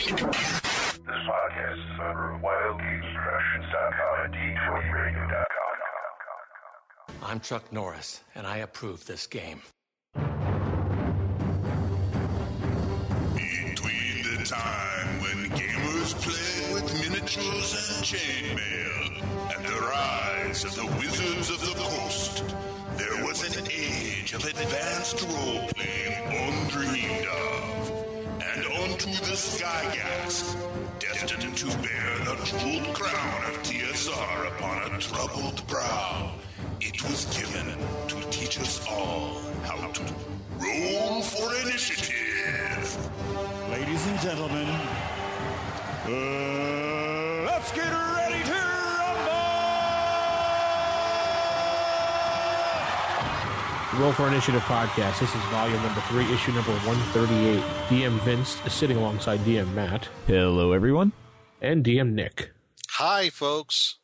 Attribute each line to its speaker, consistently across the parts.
Speaker 1: This podcast is a member of WildGamesProductions.com and D20Radio.com.
Speaker 2: I'm Chuck Norris, and I approve this game.
Speaker 3: Between the time when gamers played with miniatures and chainmail and the rise of the Wizards of the Coast, there was an age of advanced role-playing undreamed of. Onto the Gygax, destined to bear the jeweled crown of TSR upon a troubled brow, it was given to teach us all how to roll for initiative.
Speaker 4: Ladies and gentlemen, uh, let's get ready
Speaker 5: Roll for Initiative podcast. This is volume number three, issue number 138. DM Vince is sitting alongside DM Matt
Speaker 6: Hello, everyone.
Speaker 5: and DM Nick.
Speaker 7: Hi, folks.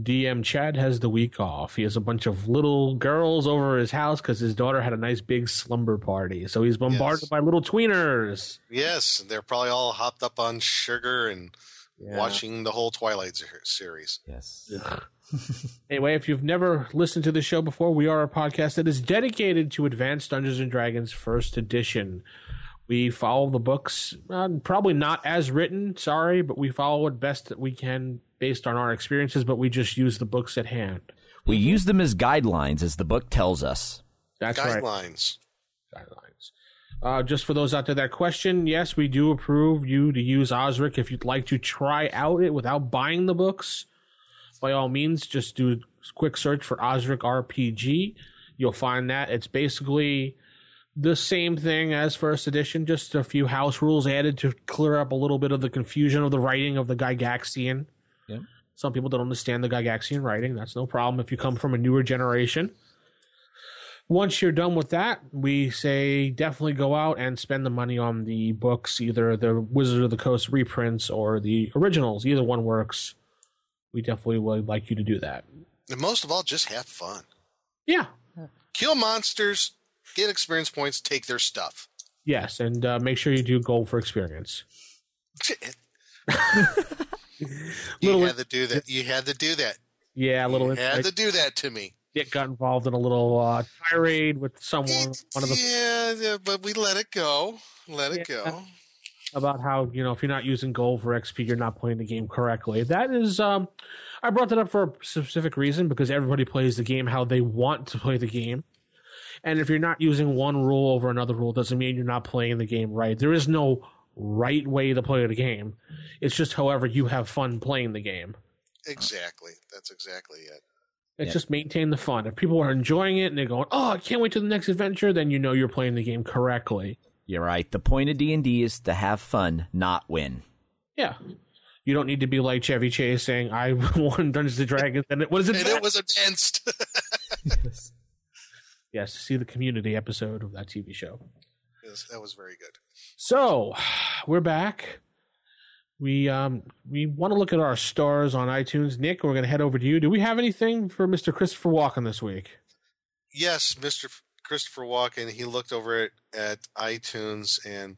Speaker 5: DM Chad has the week off. He has a bunch of little girls over his house because his daughter had a nice big slumber party. So he's bombarded
Speaker 7: Yes.
Speaker 5: by little tweeners.
Speaker 7: Yes, they're probably all hopped up on sugar and
Speaker 5: Yeah.
Speaker 7: watching the whole Twilight series.
Speaker 6: Yes.
Speaker 5: Anyway, if you've never listened to the show before, we are a podcast that is dedicated to Advanced Dungeons and Dragons First Edition. We follow the books, uh, probably not as written, sorry, but we follow it best that we can based on our experiences, but we just use the books at hand.
Speaker 6: We use them as guidelines, as the book tells us.
Speaker 5: That's right.
Speaker 7: Guidelines.
Speaker 5: Guidelines. Uh, just for those out there that question, yes, we do approve you to use Osric if you'd like to try out it without buying the books. By all means, just do a quick search for Osric RPG. You'll find that it's basically the same thing as first edition, just a few house rules added to clear up a little bit of the confusion of the writing of the Gygaxian.
Speaker 6: Yep.
Speaker 5: Some people don't understand the Gygaxian writing. That's no problem if you come from a newer generation once you're done with that, we say definitely go out and spend the money on the books, either the Wizard of the Coast reprints or the originals. Either one works. We definitely would like you to do that.
Speaker 7: And most of all, just have fun.
Speaker 5: Yeah.
Speaker 7: Kill monsters, get experience points, take their stuff.
Speaker 5: Yes, and uh, make sure you do gold for experience.
Speaker 7: you had to do that. You had to do that.
Speaker 5: Yeah, a little.
Speaker 7: You had
Speaker 5: like,
Speaker 7: to do that to me.
Speaker 5: Dick got involved in a little uh, tirade with someone. One of the
Speaker 7: yeah, yeah, but we let it go. Let it
Speaker 5: Yeah.
Speaker 7: go.
Speaker 5: About how you know if you're not using gold for XP, you're not playing the game correctly. That is, um, I brought that up for a specific reason because everybody plays the game how they want to play the game, and if you're not using one rule over another rule, doesn't mean you're not playing the game right. There is no right way to play the game. It's just however you have fun playing the game.
Speaker 7: Exactly. That's exactly it.
Speaker 5: It's
Speaker 6: Yeah.
Speaker 5: just maintain the fun. If people are enjoying it and they're going, "Oh, I can't wait to the next adventure," then you know you're playing the game correctly.
Speaker 6: You're right. The point of D and D is to have fun, not win.
Speaker 5: Yeah. You don't need to be like Chevy Chase saying, I won Dungeons and Dragons and it was
Speaker 7: And
Speaker 5: advanced.
Speaker 7: it was advanced.
Speaker 5: yes, see the community episode of that TV show.
Speaker 7: yes, that was very good.
Speaker 5: So we're back. We um we want to look at our stars on iTunes. Nick, we're gonna head over to you. Do we have anything for Mr. Christopher Walken this week?
Speaker 7: Yes, Mr. F- Christopher Walken, he looked over it at iTunes and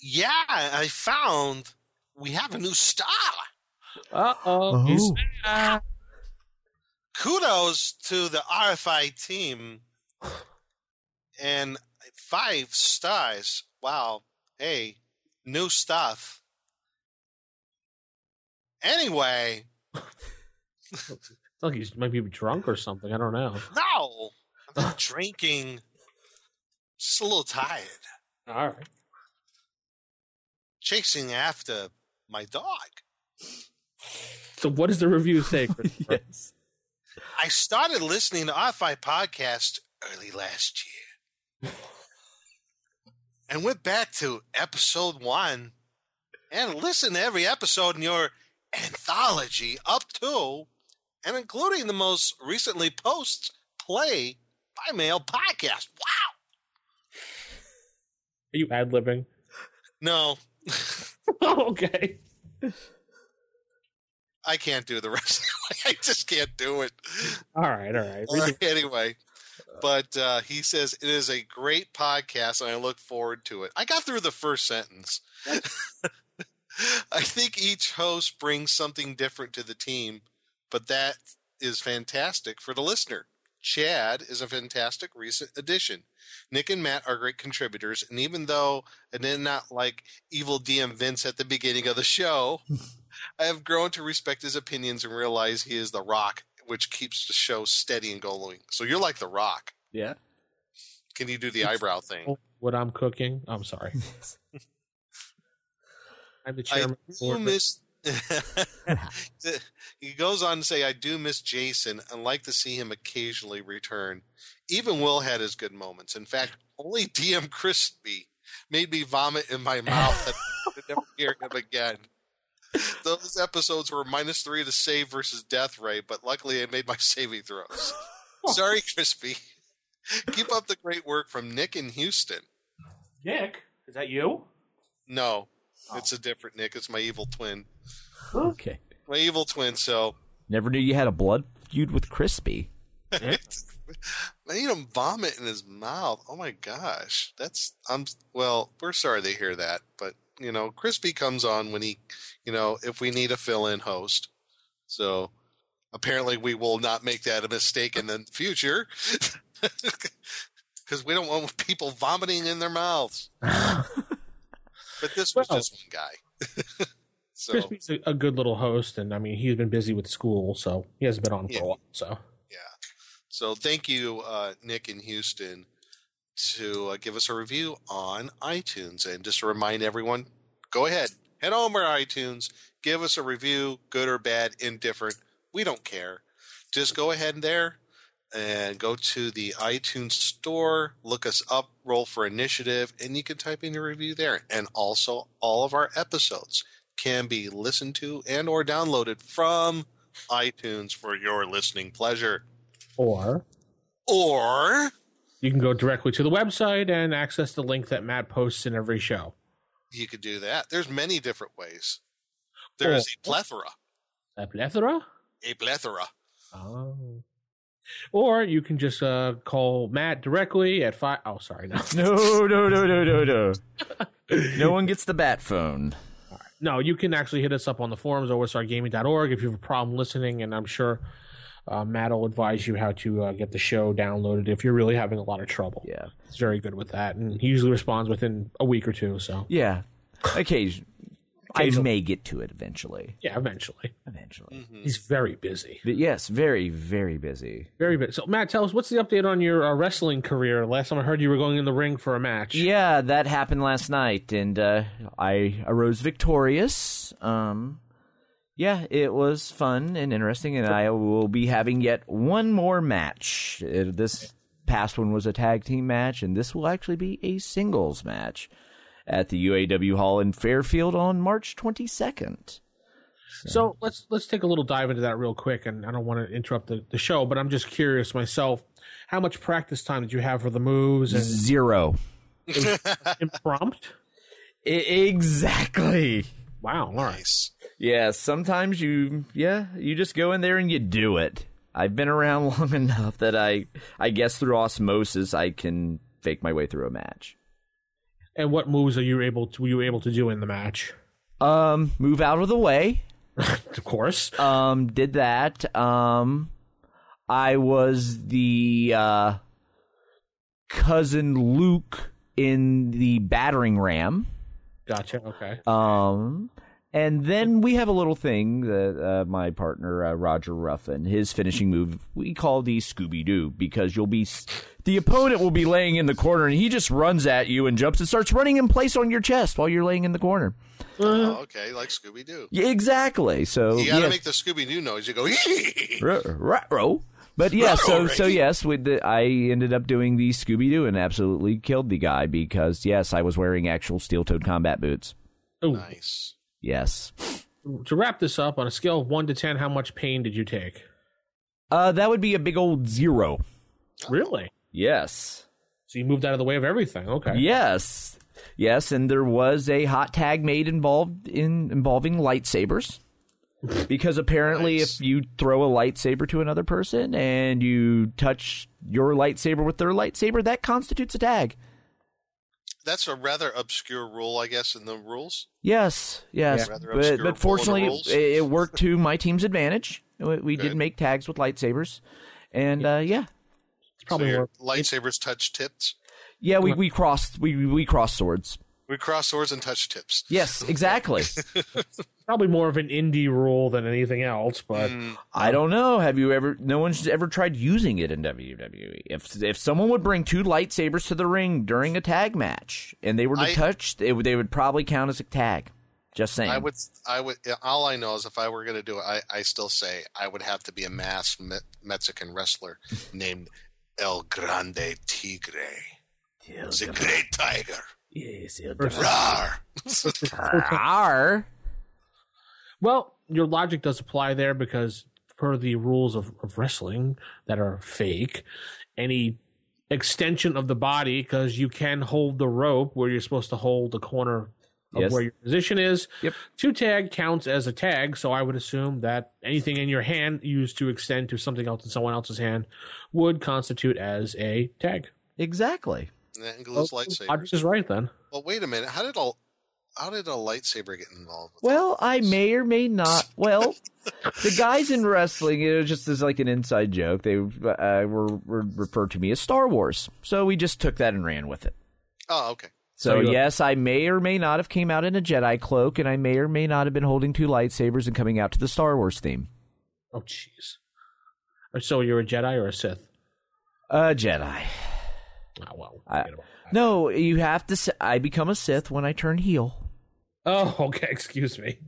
Speaker 7: yeah, I found we have a new star.
Speaker 5: Uh oh.
Speaker 7: Kudos to the RFI team and five stars. Wow. Hey, new stuff. Anyway, it's
Speaker 5: like he might be drunk or something. I don't know.
Speaker 7: no, I'm not drinking. Just a little tired.
Speaker 5: All right.
Speaker 7: Chasing after my dog.
Speaker 5: So what does the review say,
Speaker 6: yes.
Speaker 7: I started listening to RFI podcast early last year. and went back to episode one and listened to every episode in your anthology up to and including the most recently post play by mail podcast. Wow.
Speaker 5: Are you ad libbing?
Speaker 7: No,
Speaker 5: oh, okay.
Speaker 7: I can't do the rest. I just can't do it.
Speaker 5: All right, all right.
Speaker 7: All right, anyway, but uh, he says it is a great podcast, and I look forward to it. I got through the first sentence. I think each host brings something different to the team, but that is fantastic for the listener. Chad is a fantastic recent addition. Nick and Matt are great contributors, and even though I did not like evil DM Vince at the beginning of the show, I have grown to respect his opinions and realize he is the rock, which keeps the show steady and going. So you're like the rock.
Speaker 6: Yeah.
Speaker 7: Can you do the eyebrow thing?
Speaker 5: What I'm cooking. I'm sorry. I'm the chairman. of the
Speaker 7: do miss. he goes on to say, "I do miss Jason and like to see him occasionally return. Even Will had his good moments. In fact, only DM Crispy made me vomit in my mouth. and I could never hear him again. Those episodes were minus three to save versus death ray, but luckily I made my saving throws. Sorry, Crispy. Keep up the great work from Nick in Houston.
Speaker 5: Nick, is that you?
Speaker 7: No, Oh. it's a different Nick. It's my evil twin.
Speaker 6: Okay.
Speaker 7: My evil twin. So
Speaker 6: Never knew you had a blood feud with Crispy.
Speaker 7: I need him vomit in his mouth. Oh my gosh, that's I'm well. We're sorry to hear that, but you know, Crispy comes on when he, you know, if we need a fill-in host. So apparently, we will not make that a mistake in the future, because we don't want people vomiting in their mouths. but this was
Speaker 5: Well-
Speaker 7: just one guy. so
Speaker 5: Crispy's a, a good little host, and I mean he's been busy with school, so he hasn't been on
Speaker 7: Yeah.
Speaker 5: for a while. So
Speaker 7: Yeah. So thank you, uh, Nick in Houston, to uh, give us a review on iTunes. And just to remind everyone, go ahead, head over to iTunes, give us a review, good or bad, indifferent. We don't care. Just go ahead and there and go to the iTunes store, look us up, roll for initiative, and you can type in your review there. And also, all of our episodes can be listened to and or downloaded from iTunes for your listening pleasure.
Speaker 5: or
Speaker 7: Or
Speaker 5: you can go directly to the website and access the link that Matt posts in every show.
Speaker 7: you could do that. There's many different ways. There's a plethora.
Speaker 5: A plethora.
Speaker 7: A plethora.
Speaker 5: Oh. Or you can just uh, call Matt directly at five oh sorry, no.
Speaker 6: No, no, no, no, no, no. no one gets the bat phone.
Speaker 5: No, you can actually hit us up on the forums or OSRgaming.org if you have a problem listening, and I'm sure uh, Matt will advise you how to uh, get the show downloaded if you're really having a lot of trouble.
Speaker 6: Yeah.
Speaker 5: He's very good with that, and he usually responds within a week or two. So
Speaker 6: Yeah. Occasion. I may get to it eventually.
Speaker 5: yeah, eventually.
Speaker 6: Eventually.
Speaker 5: He's very busy,
Speaker 6: But yes, very, very busy.
Speaker 5: very busy. So Matt, tell us what's the update on your uh, wrestling career? Last time I heard you were going in the ring for a match.
Speaker 6: Yeah, that happened last night, and uh, I arose victorious. Um, yeah, it was fun and interesting, and I will be having yet one more match. Uh, this past one was a tag team match, and this will actually be a singles match at the UAW Hall in Fairfield on March 22nd.
Speaker 5: So let's let's take a little dive into that real quick, and I don't want to interrupt the, the show, but I'm just curious myself. How much practice time did you have for the moves and
Speaker 6: Zero.
Speaker 5: impromptu?
Speaker 6: Exactly.
Speaker 5: Wow, all right.
Speaker 7: Nice.
Speaker 6: Yeah, sometimes you yeah, you just go in there and you do it. I've been around long enough that I I guess through osmosis I can fake my way through a match.
Speaker 5: And what moves are you able to were you able to do in the match?
Speaker 6: Um move out of the way.
Speaker 5: Of course.
Speaker 6: Um did that. Um I was the uh cousin Luke in the battering ram.
Speaker 5: Gotcha. Okay.
Speaker 6: Um, and then we have a little thing that uh, my partner uh, Roger Ruffin, his finishing move, we call the Scooby Doo because you'll be the opponent will be laying in the corner and he just runs at you and jumps and starts running in place on your chest while you're laying in the corner.
Speaker 7: Oh, okay, like Scooby Doo.
Speaker 6: Yeah, exactly. So
Speaker 7: You gotta
Speaker 6: yeah,
Speaker 7: make the Scooby Doo noise. You go,
Speaker 6: Ruh-roh. But yeah, so so yes, with the, I ended up doing the Scooby Doo and absolutely killed the guy because yes, I was wearing actual steel-toed combat boots.
Speaker 5: Ooh.
Speaker 7: nice.
Speaker 6: Yes.
Speaker 5: To wrap this up, on a scale of one to ten, how much pain did you take?
Speaker 6: Uh, that would be a big old zero.
Speaker 5: Really?
Speaker 6: Yes.
Speaker 5: So you moved out of the way of everything. Okay.
Speaker 6: Yes. Yes, and there was a hot tag made involved in involving lightsabers. Because apparently
Speaker 7: Nice.
Speaker 6: if you throw a lightsaber to another person and you touch your lightsaber with their lightsaber, that constitutes a tag.
Speaker 7: That's a rather obscure rule, I guess, in the rules.
Speaker 6: Yes, yes,
Speaker 7: Yeah.
Speaker 6: But, but
Speaker 7: rule in the
Speaker 6: fortunately, it, it worked to my team's advantage. We, we did make tags with lightsabers, and uh, yeah,
Speaker 5: It's probably
Speaker 7: so your
Speaker 5: more.
Speaker 7: lightsabers touch tips.
Speaker 6: yeah, we, we crossed we we crossed swords.
Speaker 7: We cross swords and touch tips.
Speaker 6: Yes, exactly.
Speaker 5: Probably more of an indie rule than anything else, but
Speaker 7: Mm,
Speaker 6: I don't know. Have you ever? No one's ever tried using it in WWE. If if someone would bring two lightsabers to the ring during a tag match and they were to
Speaker 7: I-
Speaker 6: touch, it, would- they would probably count as a tag. Just saying.
Speaker 7: I would, I would. All I know is if I were going to do it, I, I still say I would have to be a masked Me- Mexican wrestler named El Grande Tigre, the Great Tiger.
Speaker 6: Yes, El
Speaker 7: Rawr.
Speaker 6: Rawr.
Speaker 5: Well, your logic does apply there because per the rules of, of wrestling that are fake, any extension of the body, because you can hold the rope where you're supposed to hold the corner of
Speaker 6: Yes.
Speaker 5: where your position is.
Speaker 6: Yep.
Speaker 5: Two tag counts as a tag, so I would assume that anything in your hand used to extend to something else in someone else's hand would constitute as a tag.
Speaker 6: Exactly.
Speaker 7: And that includes
Speaker 5: Logic
Speaker 7: lightsabers.
Speaker 5: is right then.
Speaker 7: Well, wait a minute. How did a how did a lightsaber get involved? With
Speaker 6: Well, I may or may not. Well, the guys in wrestling, it was just as like an inside joke. They uh, were, were referred to me as Star Wars, so we just took that and ran with it.
Speaker 7: Oh, okay.
Speaker 6: So
Speaker 5: So
Speaker 6: yes, I may or may not have came out in a Jedi cloak, and I may or may not have been holding two lightsabers and coming out to the Star Wars theme.
Speaker 5: Oh, jeez. So you're a Jedi or a Sith?
Speaker 6: A Jedi.
Speaker 5: Oh, well.
Speaker 6: I-
Speaker 5: forget about that.
Speaker 6: No, you have to. I become a Sith when I turn heel.
Speaker 5: Oh, okay. Excuse me.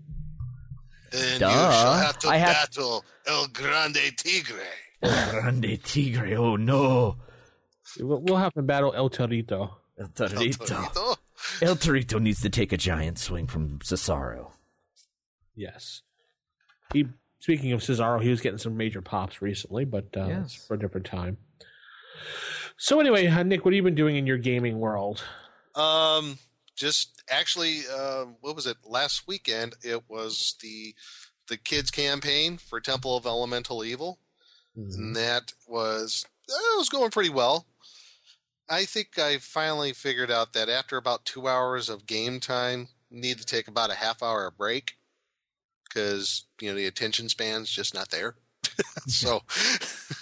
Speaker 7: Then
Speaker 6: Duh.
Speaker 7: you shall have to
Speaker 6: I have-
Speaker 7: battle El Grande Tigre.
Speaker 6: Grande Tigre. Oh no,
Speaker 5: We'll we'll have to battle El Torito.
Speaker 6: El
Speaker 7: El
Speaker 6: Torito.
Speaker 7: Torito.
Speaker 6: El Torito needs to take a giant swing from Cesaro.
Speaker 5: Yes. He. Speaking of Cesaro, he was getting some major pops recently, but uh,
Speaker 6: Yes.
Speaker 5: for a different time. So anyway, uh, Nick, what have you been doing in your gaming world?
Speaker 7: Um, just actually, uh, what was it? Last weekend, it was the the kids campaign for Temple of Elemental Evil, and that was it was going pretty well. I think I finally figured out that after about two hours of game time, need to take about a half hour break because you know the attention span's just not there. so,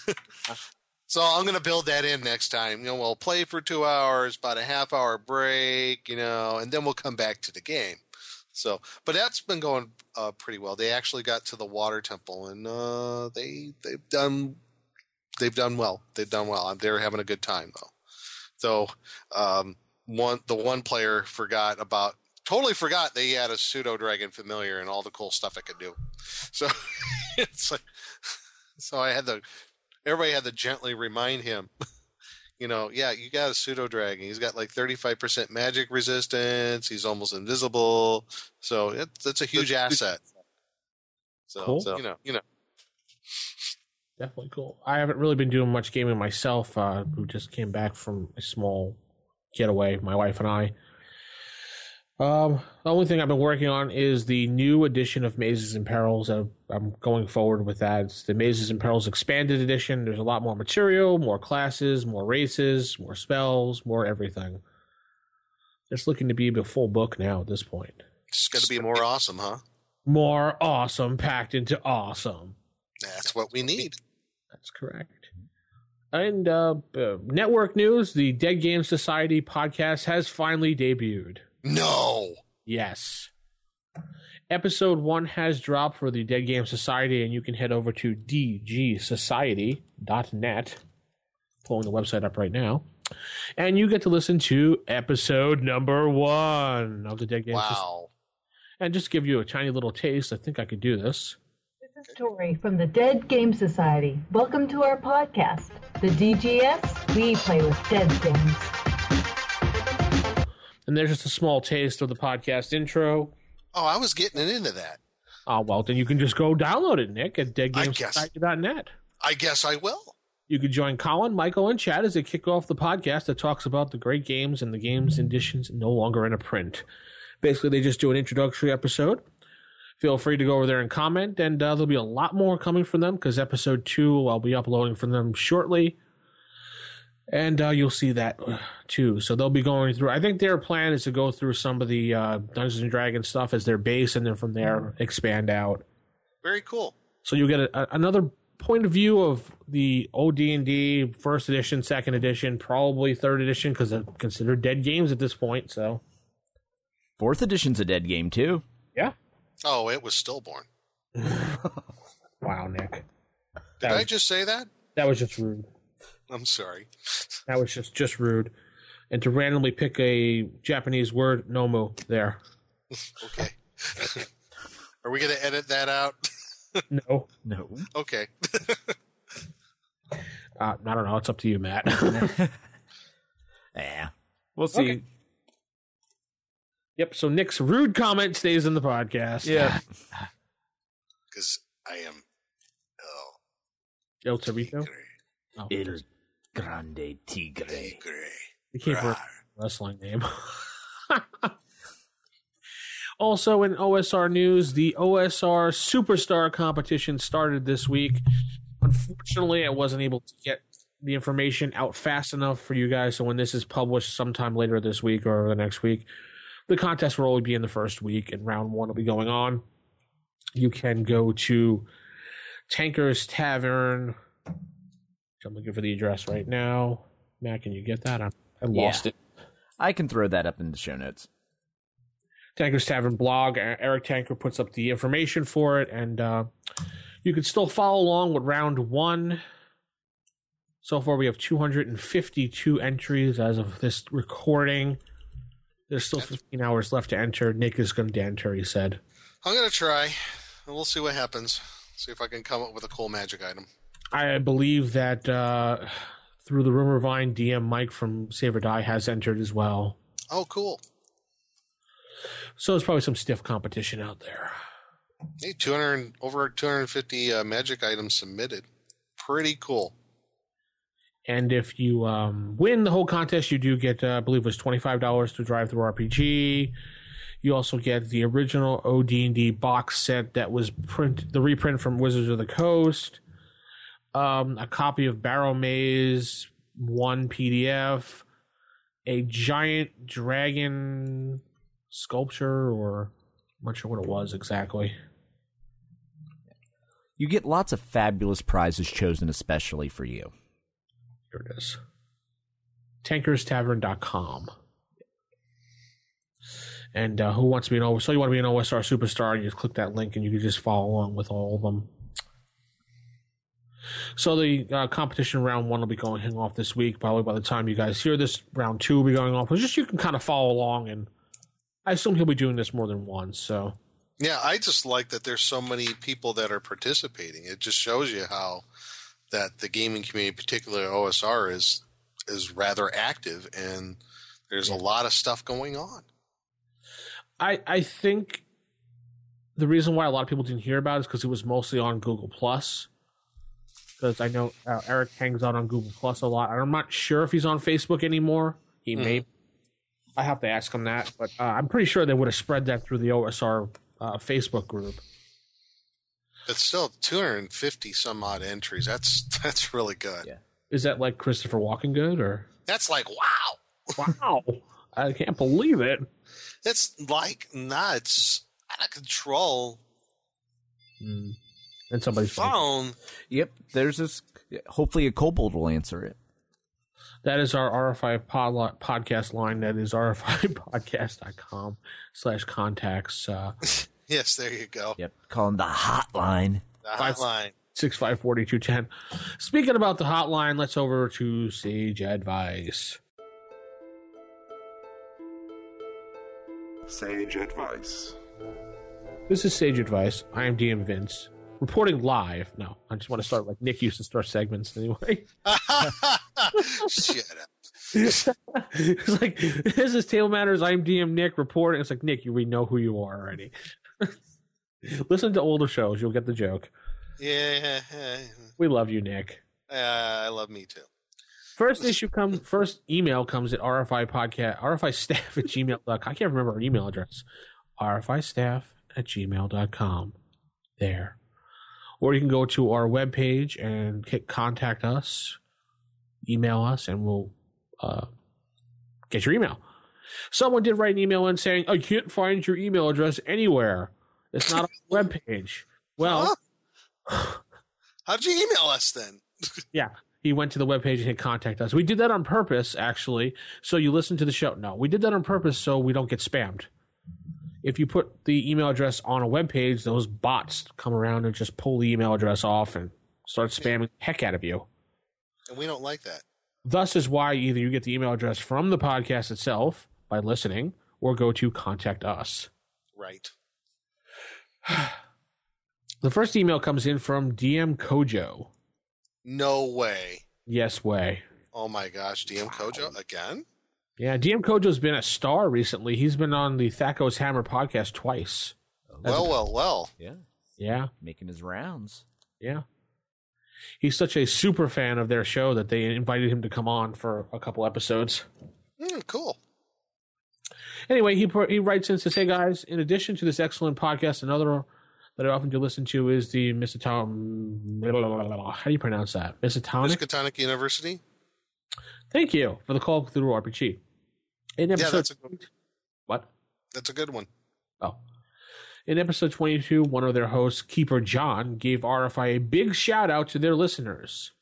Speaker 7: so I'm going to build that in next time. You know, we'll play for two hours, about a half hour break, you know, and then we'll come back to the game. So, but that's been going uh, pretty well. They actually got to the water temple, and uh, they they've done they've done well. They've done well. They're having a good time though. So, um, one the one player forgot about totally forgot that he had a pseudo dragon familiar and all the cool stuff it could do. So it's like so I had to everybody had to gently remind him. You know, yeah, you got a pseudo dragon. He's got like 35% magic resistance. He's almost invisible. So it's that's a huge asset. So,
Speaker 5: Cool.
Speaker 7: so, you know, you know,
Speaker 5: Definitely cool. I haven't really been doing much gaming myself. Uh, we just came back from a small getaway, my wife and I. Um, the only thing I've been working on is the new edition of Mazes and Perils. Uh, I'm going forward with that. It's the Mazes and Perils expanded edition. There's a lot more material, more classes, more races, more spells, more everything. It's looking to be a full book now at this point.
Speaker 7: it's going to be more awesome, huh?
Speaker 5: More awesome packed into awesome.
Speaker 7: That's what we need.
Speaker 5: That's correct. And uh, uh, network news: the Dead Game Society podcast has finally debuted.
Speaker 7: No.
Speaker 5: Yes, episode one has dropped for the Dead Game Society, and you can head over to dgsociety.net. Pulling the website up right now, and you get to listen to episode number one of the Dead Game Society.
Speaker 7: Wow.
Speaker 5: And just to give you a tiny little taste, I think I could do this.
Speaker 8: This is Tori from the Dead Game Society. Welcome to our podcast. The DGS, we play with dead things.
Speaker 5: And there's just a small taste of the podcast intro.
Speaker 7: Oh, I was getting it into that.
Speaker 5: Oh, well, then you can just go download it, Nick, at
Speaker 7: I guess.
Speaker 5: deadgamesociety.net.
Speaker 7: I guess I will.
Speaker 5: You could join Colin, Michael, and Chad as they kick off the podcast that talks about the great games and the games editions no longer in a print. Basically, they just do an introductory episode. Feel free to go over there and comment, and uh, there'll be a lot more coming from them because episode two I'll be uploading from them shortly. And uh, you'll see that uh, too. So they'll be going through. I think their plan is to go through some of the uh, Dungeons and Dragons stuff as their base, and then from there expand out.
Speaker 7: Very cool.
Speaker 5: So you'll get a, a, another point of view of the OD and D first edition, second edition, probably third edition because they're considered dead games at this point. So
Speaker 6: Fourth edition's a dead game too.
Speaker 5: yeah,
Speaker 7: Oh, it was stillborn.
Speaker 5: wow, Nick,
Speaker 7: Did
Speaker 5: That
Speaker 7: I just say that?
Speaker 5: that was just rude.
Speaker 7: I'm sorry.
Speaker 5: That was just just rude. And to randomly pick a Japanese word, nomu, there.
Speaker 7: Okay. Are we going to edit that out?
Speaker 5: No,
Speaker 6: No.
Speaker 7: okay.
Speaker 5: uh, I don't know. It's up to you, Matt.
Speaker 6: Yeah. We'll see.
Speaker 5: Okay. yep. So Nick's rude comment stays in the podcast.
Speaker 6: Yeah.
Speaker 7: Because I am. Oh,
Speaker 5: El Torito.
Speaker 7: great.
Speaker 5: Oh,
Speaker 6: El Grande Tigre.
Speaker 7: Great.
Speaker 5: you can't a wrestling name. also, in OSR news, the OSR Superstar competition started this week. Unfortunately, I wasn't able to get the information out fast enough for you guys. So when this is published sometime later this week or the next week, the contest will only be in the first week, and round one will be going on. You can go to Tenkar's Tavern. I'm looking for the address right now. Matt, can you get that? I, I lost
Speaker 6: Yeah.
Speaker 5: it.
Speaker 6: I can throw that up in the show notes.
Speaker 5: Tenkar's Tavern blog. Eric Tenkar puts up the information for it, and uh, you can still follow along with round one. So far, we have 252 entries as of this recording. There's still 15 hours left to enter. Nick is going to enter, he said.
Speaker 7: I'm going to try, and we'll see what happens. See if I can come up with a cool magic item.
Speaker 5: I believe that uh, through the rumor vine, DM Mike from Save or Die has entered as well.
Speaker 7: Oh, cool.
Speaker 5: So there's probably some stiff competition out there.
Speaker 7: Hey, 200 over 250 uh, magic items submitted. Pretty cool.
Speaker 5: And if you um, win the whole contest, you do get, uh, I believe, it was twenty five dollars to DriveThruRPG. You also get the original OD&D box set that was print, the reprint from Wizards of the Coast, um, a copy of Barrowmaze one PDF, a giant dragon sculpture, or I'm not sure what it was exactly.
Speaker 6: You get lots of fabulous prizes chosen especially for you.
Speaker 5: Here it is. tenkarstavern.com. And uh, who wants to be an OSR? So you want to be an OSR superstar, you just click that link and you can just follow along with all of them. So the uh, competition round one will be going off this week. Probably by the time you guys hear this, round two will be going off. It's just you can kind of follow along, and I assume he'll be doing this more than once. So
Speaker 7: Yeah, I just like that there's so many people that are participating. It just shows you how that the gaming community, particularly OSR, is is rather active and there's a lot of stuff going on.
Speaker 5: I I think the reason why a lot of people didn't hear about it is because it was mostly on Google Plus. Because I know uh, Eric hangs out on Google Plus a lot. I'm not sure if he's on Facebook anymore. He may. I have to ask him that, but uh, I'm pretty sure they would have spread that through the OSR uh, Facebook group.
Speaker 7: But still 250 some odd entries. That's that's really good.
Speaker 6: Yeah.
Speaker 5: Is that like Christopher Walken good or?
Speaker 7: That's like wow.
Speaker 5: Wow, I can't believe it.
Speaker 7: It's like nuts. Out of control.
Speaker 5: And somebody's
Speaker 7: Phone.
Speaker 6: Yep, there's this. Hopefully, a kobold will answer it.
Speaker 5: That is our RFI pod, podcast line. That is rfipodcast.com slash contacts. Uh,
Speaker 7: Yes, there you go.
Speaker 6: Yep, call them the hotline.
Speaker 7: The hotline.
Speaker 5: six five forty two ten. Speaking about the hotline, let's over to Sage Advice.
Speaker 3: Sage advice.
Speaker 5: This is Sage Advice. I am DM Vince, reporting live. No, I just want to start like Nick used to start segments anyway.
Speaker 7: Shut up.
Speaker 5: it's like this is Table Matters. I'm DM Nick reporting. It's like Nick, you we know who you are already. Listen to older shows, you'll get the joke.
Speaker 7: Yeah,
Speaker 5: We love you, Nick.
Speaker 7: uh, I love me too.
Speaker 5: First issue comes first email comes at RFI podcast RFI staff at gmail.com. I can't remember our email address. RFI staff at gmail.com. There. Or you can go to our webpage and hit contact us. email us and we'll uh, get your email. Someone did write an email in saying, I can't find your email address anywhere. It's not on the webpage. Well,
Speaker 7: How'd you email us then?
Speaker 5: yeah, he went to the webpage and hit contact us. We did that on purpose, actually. So you listen to the show. No, we did that on purpose so we don't get spammed. If you put the email address on a webpage, those bots come around and just pull the email address off and start spamming the heck out of you.
Speaker 7: And we don't like that.
Speaker 5: Thus is why either you get the email address from the podcast itself by listening or go to contact us.
Speaker 7: Right.
Speaker 5: The first email comes in from DM Kojo.
Speaker 7: No way.
Speaker 5: Yes, way.
Speaker 7: Oh my gosh, DM Kojo again?
Speaker 5: Yeah, DM Kojo's been a star recently. He's been on the Thacko's Hammer podcast twice.
Speaker 7: Well, well, well.
Speaker 6: Yeah,
Speaker 5: Yeah,
Speaker 6: making his rounds.
Speaker 5: yeah. He's such a super fan of their show that they invited him to come on for a couple episodes.
Speaker 7: Hmm, cool.
Speaker 5: Anyway, he he writes in to say, guys, in addition to this excellent podcast, another that I often do listen to is the Miskatonic. How do you pronounce that? Miskatonic.
Speaker 7: Miskatonic University?
Speaker 5: Thank you for the call of Cthulhu RPG. In
Speaker 7: Yeah,
Speaker 5: episode
Speaker 7: that's a
Speaker 5: what?
Speaker 7: that's a good one.
Speaker 5: Oh. In episode 22, one of their hosts, Keeper John, gave RFI a big shout out to their listeners.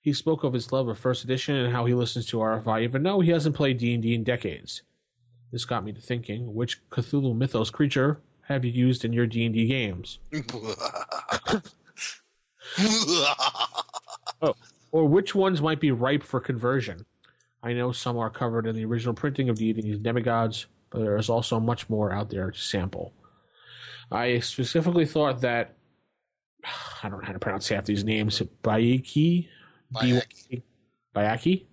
Speaker 5: He spoke of his love of first edition and how he listens to RFI even though he hasn't played D&D in decades. This got me to thinking, which Cthulhu Mythos creature have you used in your D&D games? Oh, or which ones might be ripe for conversion? I know some are covered in the original printing of deities and demigods, but there is also much more out there to sample. I specifically thought that I don't know how to pronounce half these names. Byakhee,
Speaker 7: Byakhee.
Speaker 5: Byakhee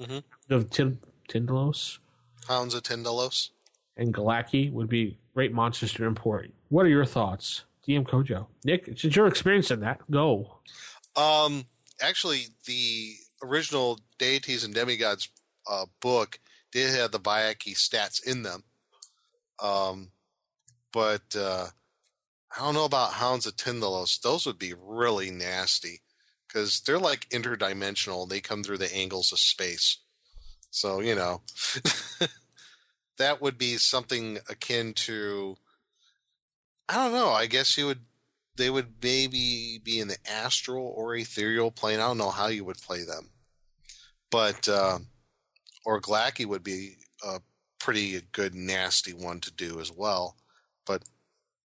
Speaker 7: Mhm.
Speaker 5: of Tin- Tindalos
Speaker 7: Hounds of Tindalos.
Speaker 5: and Gla'aki would be great monsters to import. What are your thoughts, DM Kojo? Nick, since you're experiencing that, go.
Speaker 7: Um, actually, the original deities and demigods uh, book did have the Byakhee stats in them. Um, but uh, I don't know about Hounds of Tindalos. Those would be really nasty because they're like interdimensional. They come through the angles of space. So you know, that would be something akin to. I don't know. I guess you would they would maybe be in the astral or ethereal plane. I don't know how you would play them, but uh, or Gla'aki would be a pretty good nasty one to do as well. But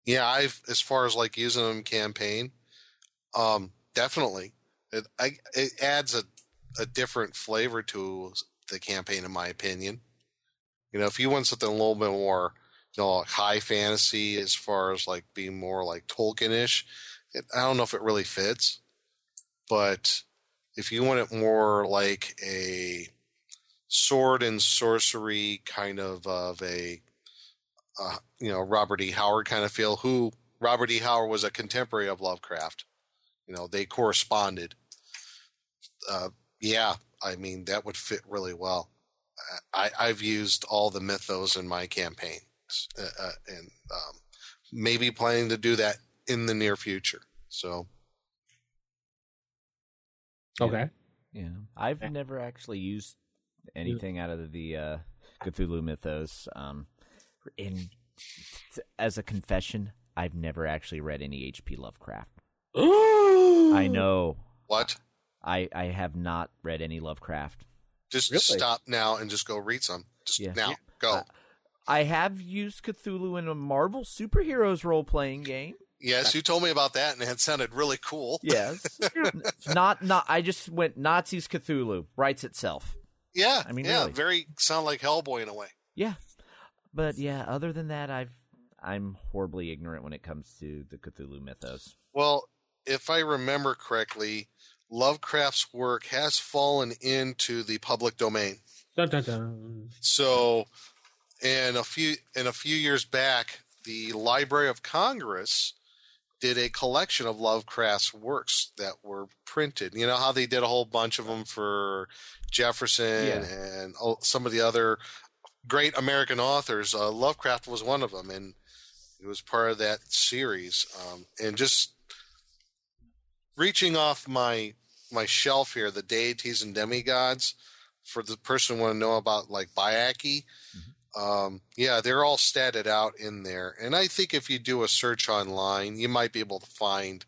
Speaker 7: yeah, I've as far as like using them campaign, um, definitely it I, it adds a a different flavor to the campaign, in my opinion. You know, if you want something a little bit more you know, high fantasy as far as like being more like Tolkien-ish. It, I don't know if it really fits, but if you want it more like a sword and sorcery kind of of a uh, you know Robert E. Howard kind of feel, who Robert E. Howard was a contemporary of Lovecraft. You know, they corresponded. Uh, yeah, I mean that would fit really well. I, I've used all the mythos in my campaign uh, uh, and um, maybe planning to do that in the near future. So,
Speaker 5: Okay.
Speaker 6: Yeah, I've never actually used anything out of the uh, Cthulhu mythos. Um, in as a confession, I've never actually read any H.P. Lovecraft. I know.
Speaker 7: what?
Speaker 6: I I have not read any Lovecraft.
Speaker 7: Just
Speaker 5: Really?
Speaker 7: stop now and just go read some. Just
Speaker 6: Yeah.
Speaker 7: now, go.
Speaker 6: Uh, I have used Cthulhu in a Marvel superheroes role playing game.
Speaker 7: yes, you told me about that, and it sounded really cool.
Speaker 6: Yes, not not. I just went Nazis Cthulhu writes itself.
Speaker 7: Yeah,
Speaker 6: I mean,
Speaker 7: yeah,
Speaker 6: really.
Speaker 7: very sound like Hellboy in a way.
Speaker 6: Yeah, but yeah. Other than that, I've I'm horribly ignorant when it comes to the Cthulhu mythos.
Speaker 7: Well, if I remember correctly, Lovecraft's work has fallen into the public domain.
Speaker 5: Dun, dun, dun.
Speaker 7: So, and a few and a few years back, the Library of Congress did a collection of Lovecraft's works that were printed. You know how they did a whole bunch of them for Jefferson
Speaker 6: Yeah.
Speaker 7: and some of the other great American authors. Uh, Lovecraft was one of them, and it was part of that series. Um, and just reaching off my my shelf here, the deities and demigods. For the person who want to know about like Byakhee, um, yeah, they're all statted out in there. And I think if you do a search online, you might be able to find,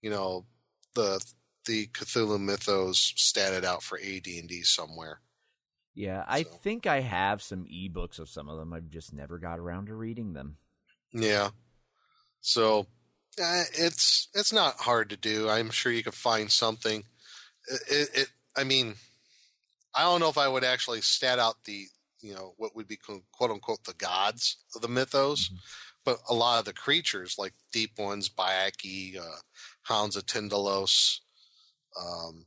Speaker 7: you know, the the Cthulhu mythos statted out for AD and D somewhere.
Speaker 6: Yeah, I
Speaker 7: So-
Speaker 6: think I have some ebooks of some of them. I've just never got around to reading them.
Speaker 7: Yeah. So uh, it's it's not hard to do. I'm sure you could find something. It, it, it I mean, I don't know if I would actually stat out the you know what would be quote unquote the gods of the mythos, but a lot of the creatures like deep ones, Byakhee, uh, hounds of Tindalos, um,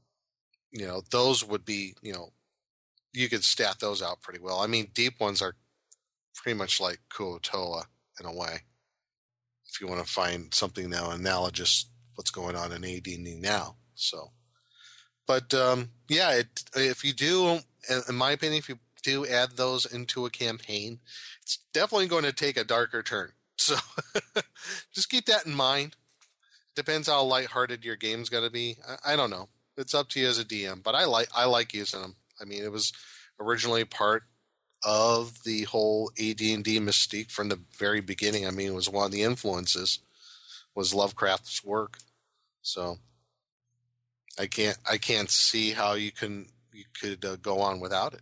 Speaker 7: you know, those would be you know you could stat those out pretty well. I mean, deep ones are pretty much like Kuotoa in a way. If you want to find something now analogous what's going on in AD&D now. So, but um, yeah, it, if you do, in my opinion, if you do add those into a campaign, it's definitely going to take a darker turn. So, just keep that in mind. Depends how lighthearted your game's going to be. I, I don't know. It's up to you as a DM, but I like I like using them. I mean, it was originally part of the whole AD&D mystique from the very beginning. I mean, it was one of the influences was Lovecraft's work. So I can't I can't see how you can you could uh, go on without it.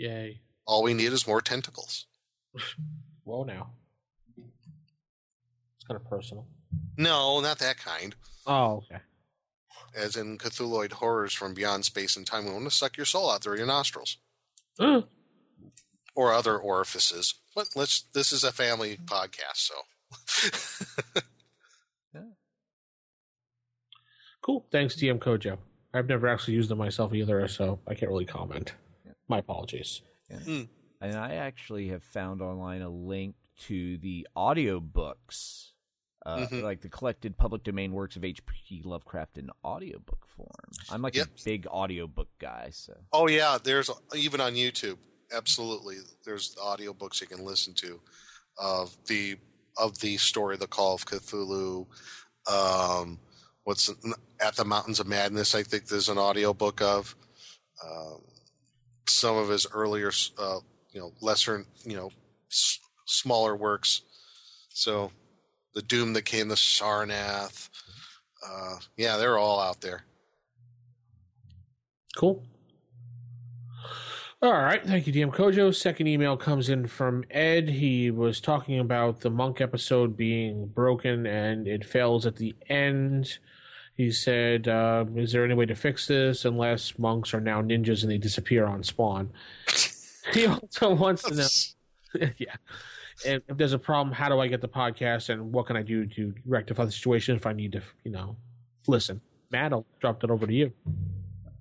Speaker 5: Yay.
Speaker 7: All we need is more tentacles.
Speaker 5: Whoa, now. It's kind of personal.
Speaker 7: No, not that kind.
Speaker 5: Oh, okay.
Speaker 7: As in Cthulhuid horrors from beyond space and time. We want to suck your soul out through your nostrils
Speaker 5: Uh,
Speaker 7: or other orifices. But let's. This is a family podcast, so. yeah.
Speaker 5: cool. Thanks, DM Kojo. I've never actually used them myself either, so I can't really comment. My apologies.
Speaker 6: And I actually have found online a link to the audiobooks, uh,
Speaker 7: Mhm.
Speaker 6: like the collected public domain works of H.P. Lovecraft in audiobook form. I'm like
Speaker 7: Yep.
Speaker 6: a big audiobook guy, so
Speaker 7: Oh yeah, there's even on YouTube. Absolutely, there's audiobooks you can listen to of the of the story, the Call of Cthulhu. Um, what's at the Mountains of Madness? I think there's an audiobook of um, some of his earlier, uh, you know, lesser, you know, s- smaller works. So, the Doom that came, the Sarnath. Uh, yeah, they're all out there.
Speaker 5: Cool. All right. Thank you, DM Kojo. Second email comes in from Ed. He was talking about the monk episode being broken and it fails at the end. He said, uh, Is there any way to fix this unless monks are now ninjas and they disappear on spawn? he also wants to know. yeah. And if there's a problem, how do I get the podcast and what can I do to rectify the situation if I need to, you know, listen? Matt, I'll drop that over to you.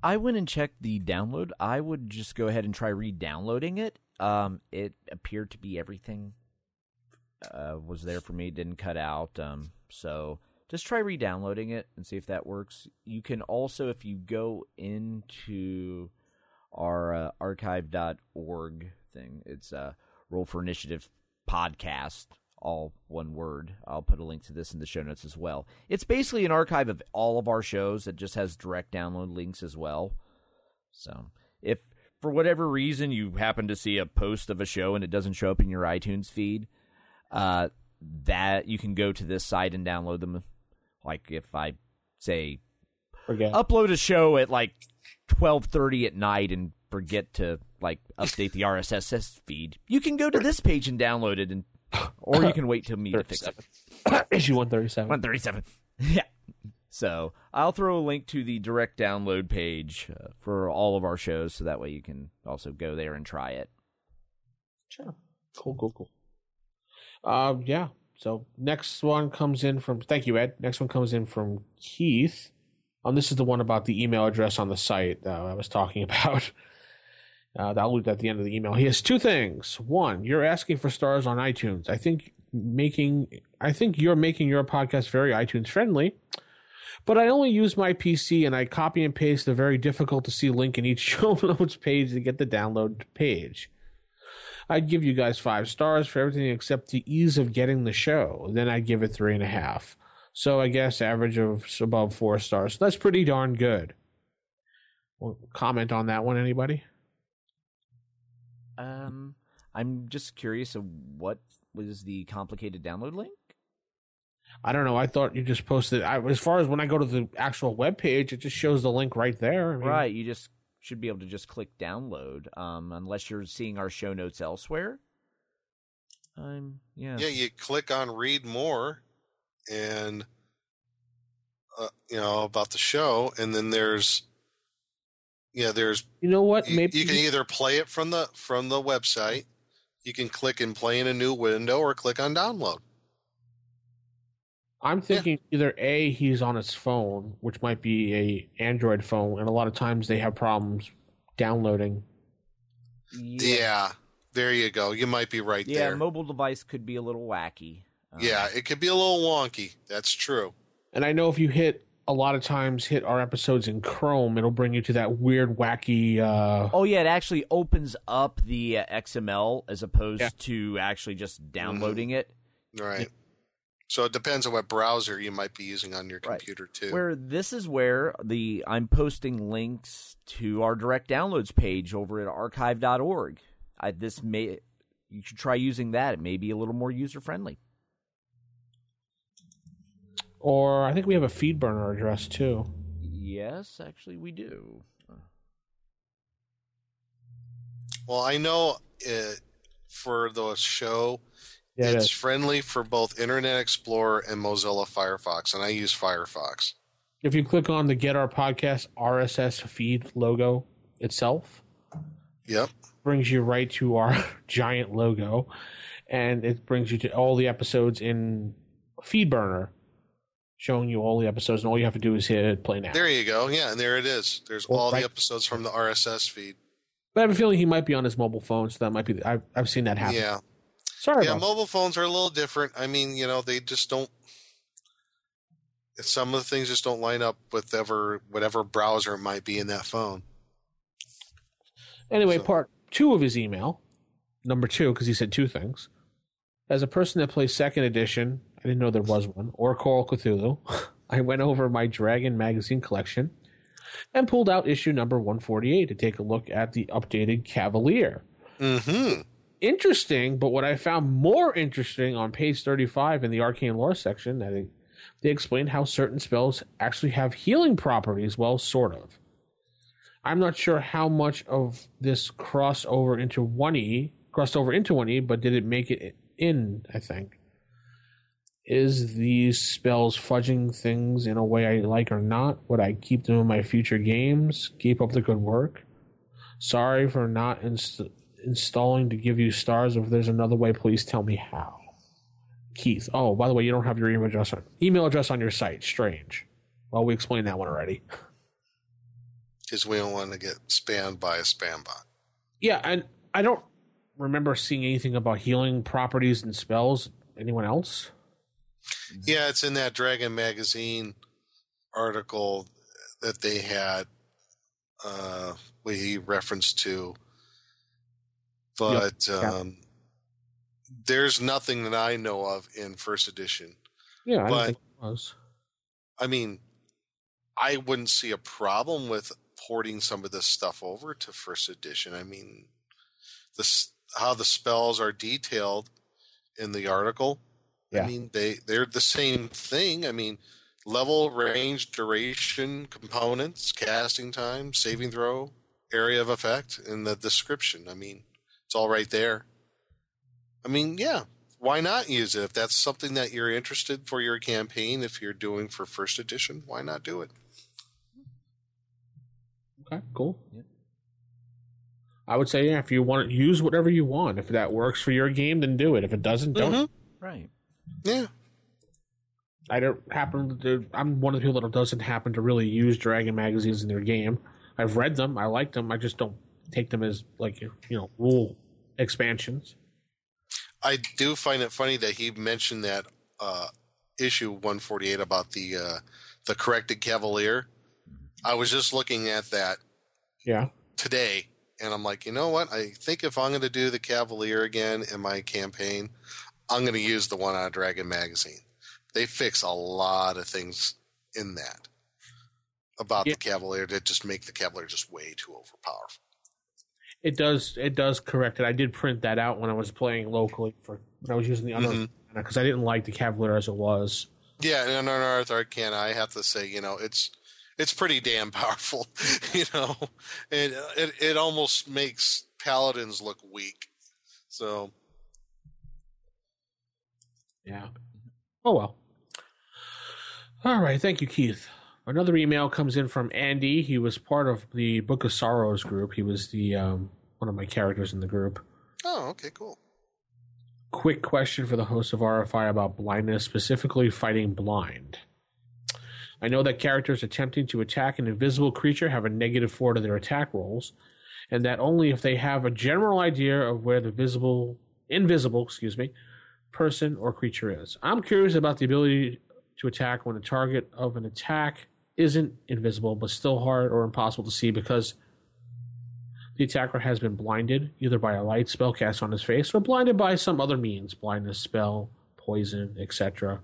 Speaker 6: I went and checked the download. I would just go ahead and try re-downloading it. Um, it appeared to be everything uh, was there for me. Didn't cut out. Um, so just try re-downloading it and see if that works. You can also, if you go into our uh, archive.org thing, it's uh, Roll for Initiative podcast, all one word. I'll put a link to this in the show notes as well. It's basically an archive of all of our shows that just has direct download links as well. So if for whatever reason you happen to see a post of a show and it doesn't show up in your iTunes feed, uh, that you can go to this site and download them. Like if I say
Speaker 5: Forget.
Speaker 6: upload a show at like twelve thirty at night and forget to like update the RSS feed, you can go to this page and download it, and or you can wait till me to fix it.
Speaker 5: Issue 137.
Speaker 6: One thirty seven. yeah. So I'll throw a link to the direct download page uh, for all of our shows, so that way you can also go there and try it.
Speaker 5: Sure. Cool, cool, cool. Um, yeah. So next one comes in from thank you, Ed. Next one comes in from Keith. Um, this is the one about the email address on the site that I was talking about. Uh, I'll leave at the end of the email. He has two things. One, you're asking for stars on iTunes. I think making I think you're making your podcast very iTunes friendly. But I only use my PC and I copy and paste the very difficult to see link in each show notes page to get the download page. I'd give you guys five stars for everything except the ease of getting the show. Then I'd give it three and a half. So I guess average of above four stars. That's pretty darn good. Well, comment on that one, anybody?
Speaker 6: Um, I'm just curious of what was the complicated download link.
Speaker 5: I don't know. I thought you just posted. I, as far as when I go to the actual web page, it just shows the link right there. I mean,
Speaker 6: Right, you just should be able to just click download, um, unless you're seeing our show notes elsewhere. Um, yeah,
Speaker 7: Yeah, you click on read more and uh, you know about the show and then there's yeah, there's
Speaker 5: You know what?
Speaker 7: you,
Speaker 5: Maybe
Speaker 7: you can either play it from the from the website, you can click and play in a new window or click on download.
Speaker 5: I'm thinking either a he's on his phone, which might be a Android phone, and a lot of times they have problems downloading.
Speaker 7: Yeah. there you go. You might be right
Speaker 6: yeah.
Speaker 7: there.
Speaker 6: Mobile device could be a little wacky. Um,
Speaker 7: yeah, it could be a little wonky. That's true.
Speaker 5: And I know if you hit a lot of times hit our episodes in Chrome, it'll bring you to that weird, wacky. uh
Speaker 6: Oh yeah, it actually opens up the uh, XML as opposed
Speaker 5: Yeah.
Speaker 6: to actually just downloading it.
Speaker 7: Right. So it depends on what browser you might be using on your
Speaker 6: Right.
Speaker 7: computer too.
Speaker 6: Where this is where the I'm posting links to our direct downloads page over at archive.org. I, this may you should try using that. It may be a little more user friendly.
Speaker 5: Or I think we have a feed burner address too.
Speaker 6: Yes, actually we do.
Speaker 7: Well, I know it, for the show,
Speaker 5: Yeah,
Speaker 7: it's
Speaker 5: is.
Speaker 7: friendly for both Internet Explorer and Mozilla Firefox, and I use Firefox.
Speaker 5: If you click on the Get Our Podcast RSS feed logo itself,
Speaker 7: Yep.
Speaker 5: brings you right to our giant logo, and it brings you to all the episodes in FeedBurner, showing you all the episodes, and all you have to do is hit play now.
Speaker 7: There you go. Yeah, and there it is. There's
Speaker 5: Well,
Speaker 7: all
Speaker 5: right-
Speaker 7: the episodes from the RSS feed.
Speaker 5: But I have a feeling he might be on his mobile phone, so that might be. I've I've seen that happen.
Speaker 7: Yeah.
Speaker 5: Sorry
Speaker 7: yeah, mobile phones are a little different. I mean, you know, they just don't. Some of the things just don't line up with ever whatever browser might be in that phone.
Speaker 5: Anyway,
Speaker 7: So-
Speaker 5: part two of his email, number two, because he said two things. As a person that plays second edition, I didn't know there was one, or Call of Cthulhu, I went over my Dragon magazine collection and pulled out issue number 148 to take a look at the updated Cavalier.
Speaker 7: Mm-hmm.
Speaker 5: Interesting, but what I found more interesting on page 35 in the Arcane Lore section, that it, they explained how certain spells actually have healing properties, well, sort of. I'm not sure how much of this crossed over into 1E, crossed over into 1E, but did it make it in, I think. Is these spells fudging things in a way I like or not? Would I keep them in my future games? Keep up the good work? Sorry for not inst- installing to give you stars. If there's another way, please tell me how. Keith. Oh, by the way, you don't have your email address on, email address on your site. Strange. Well, we explained that one already.
Speaker 7: Because we don't want to get spammed by a spam bot.
Speaker 5: Yeah, and I don't remember seeing anything about healing properties and spells. Anyone else?
Speaker 7: Yeah, it's in that Dragon magazine article that they had. Uh, we referenced to, but
Speaker 5: Yeah.
Speaker 7: um, there's nothing that I know of in first edition.
Speaker 5: Yeah, I
Speaker 7: But-
Speaker 5: think it was.
Speaker 7: I mean, I wouldn't see a problem with porting some of this stuff over to first edition. I mean, this how the spells are detailed in the article.
Speaker 5: Yeah.
Speaker 7: I mean, they they're the same thing. I mean, level, range, duration, components, casting time, saving throw, area of effect, and the description. I mean, it's all right there. I mean, yeah, why not use it if that's something that you're interested for your campaign? If you're doing for first edition, why not do it?
Speaker 5: Okay, cool. I would say, yeah, if you want to use whatever you want. If that works for your game, then do it. If it doesn't, don't.
Speaker 7: Mhm.
Speaker 6: Right.
Speaker 7: Yeah,
Speaker 5: I don't happen to. I'm one of the people that doesn't happen to really use Dragon magazines in their game. I've read them. I like them. I just don't take them as like you know rule expansions.
Speaker 7: I do find it funny that he mentioned that uh, issue 148 about the uh, the corrected Cavalier. I was just looking at that
Speaker 5: Yeah.
Speaker 7: today, and I'm like, you know what? I think if I'm going to do the Cavalier again in my campaign, I'm going to use the one on Dragon magazine they fix a lot of things in that about
Speaker 5: Yeah.
Speaker 7: the Cavalier that just make the Cavalier just way too overpowerful.
Speaker 5: It does. It does correct it. I did print that out when I was playing locally for when I was using the
Speaker 7: Mm-hmm.
Speaker 5: other because I didn't like the Cavalier as it was.
Speaker 7: Yeah, and Unearthed Arcana, I have to say, you know, it's it's pretty damn powerful. you know, and it it almost makes paladins look weak. So
Speaker 5: Yeah. Oh well. All right. Thank you, Keith. Another email comes in from Andy. He was part of the Book of Sorrows group. He was the um, one of my characters in the group.
Speaker 7: oh, okay, cool.
Speaker 5: Quick question for the host of RFI about blindness, specifically fighting blind. I know that characters attempting to attack an invisible creature have a negative four to their attack rolls, and that only if they have a general idea of where the visible, invisible, excuse me, person or creature is. I'm curious about the ability to attack when the target of an attack isn't invisible but still hard or impossible to see because the attacker has been blinded either by a light spell cast on his face or blinded by some other means blindness spell poison etc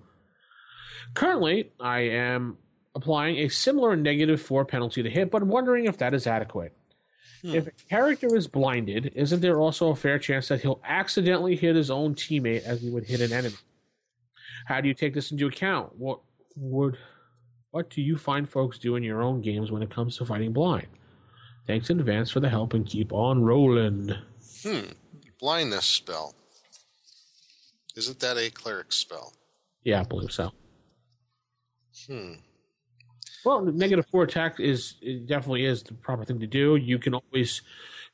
Speaker 5: currently i am applying a similar negative 4 penalty to hit but wondering if that is adequate. Hmm. If a character is blinded isn't there also a fair chance that he'll accidentally hit his own teammate as he would hit an enemy? How do you take this into account? What would what do you find folks do in your own games when it comes to fighting blind Thanks in advance for the help and keep on rolling.
Speaker 7: Hmm. Blindness spell. Isn't that a cleric spell?
Speaker 5: Yeah, I believe so.
Speaker 7: Hmm.
Speaker 5: Well, the negative four attack is it definitely is the proper thing to do. You can always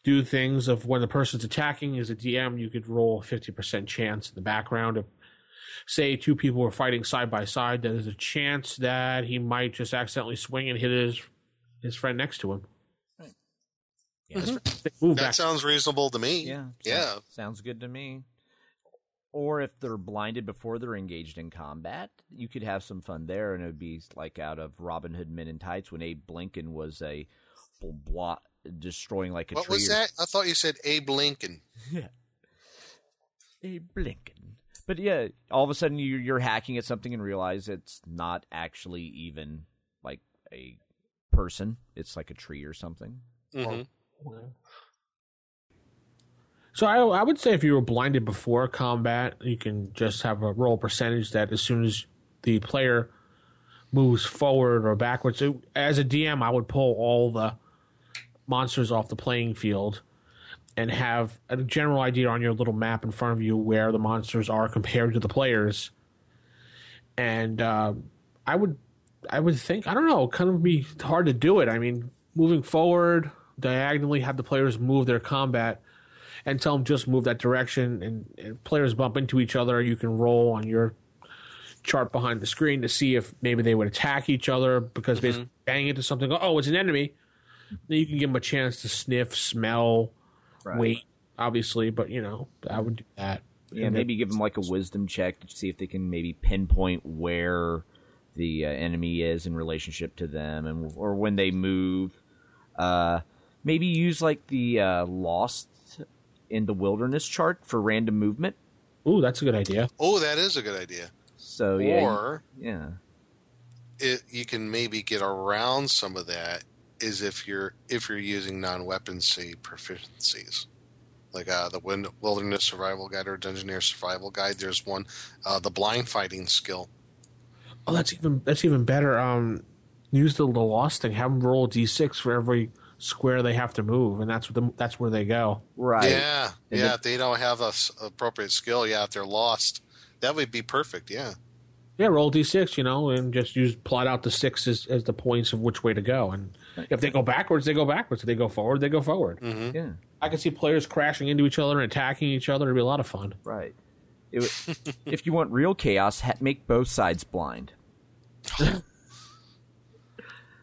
Speaker 5: do things of when the person's attacking as a DM, you could roll a fifty percent chance in the background of say two people were fighting side by side, there's a chance that he might just accidentally swing and hit his his friend next to him.
Speaker 6: Yeah,
Speaker 5: They mm-hmm. move
Speaker 7: That
Speaker 5: back.
Speaker 7: sounds reasonable to me.
Speaker 6: yeah,
Speaker 7: Yeah.
Speaker 6: sounds- sounds good to me. Or if they're blinded before they're engaged in combat, you could have some fun there, and it would be like out of Robin Hood Men in Tights when Abe Lincoln was a bl- blot destroying like a
Speaker 7: What
Speaker 6: tree.
Speaker 7: was
Speaker 6: or
Speaker 7: that? I thought you said Abe Lincoln.
Speaker 6: Abe blinking. But yeah, all of a sudden you, you're hacking at something and realize it's not actually even like a person. It's like a tree or something.
Speaker 7: hmm
Speaker 5: So I, I would say if you were blinded before combat, you can just have a roll percentage that as soon as the player moves forward or backwards, so as a DM, I would pull all the monsters off the playing field and have a general idea on your little map in front of you where the monsters are compared to the players. And uh, I would, I would think I don't know, kind of be hard to do it. I mean, moving forward diagonally, have the players move their combat and tell them just move that direction. And if players bump into each other, you can roll on your chart behind the screen to see if maybe they would attack each other because basically bang into something. Oh, it's an enemy. Then you can give them a chance to sniff, smell, wait. Obviously, but you know, I would do that.
Speaker 6: Yeah,
Speaker 5: And
Speaker 6: maybe give them like a wisdom check to see if they can maybe pinpoint where the uh, enemy is in relationship to them, and or when they move. Uh, maybe use like the uh, lost in the wilderness chart for random movement.
Speaker 5: Ooh, that's a good idea.
Speaker 7: Oh, that is a good idea.
Speaker 6: So yeah, you-
Speaker 7: Or
Speaker 6: yeah,
Speaker 7: it, you can maybe get around some of that is if you're if you're using non-weaponsy proficiencies like uh, the Win- wilderness survival guide or dungeoneer survival guide there's one uh, the blind fighting skill
Speaker 5: Oh, that's even that's even better. Um, use the, the lost thing. Have them roll a d6 for every square they have to move, and that's what the, that's where they go.
Speaker 6: right.
Speaker 7: yeah
Speaker 6: And
Speaker 7: yeah
Speaker 6: the-
Speaker 7: if they don't have a s- appropriate skill yeah if they're lost that would be perfect yeah
Speaker 5: Yeah, roll d6, you know, and just use plot out the six as, as the points of which way to go. And if they go backwards, they go backwards. If they go forward, they go forward. Mm-hmm.
Speaker 6: Yeah,
Speaker 5: I can see players crashing into each other and attacking each other. It'd be a lot of fun.
Speaker 6: right. It would, if you want real chaos, ha- make both sides blind.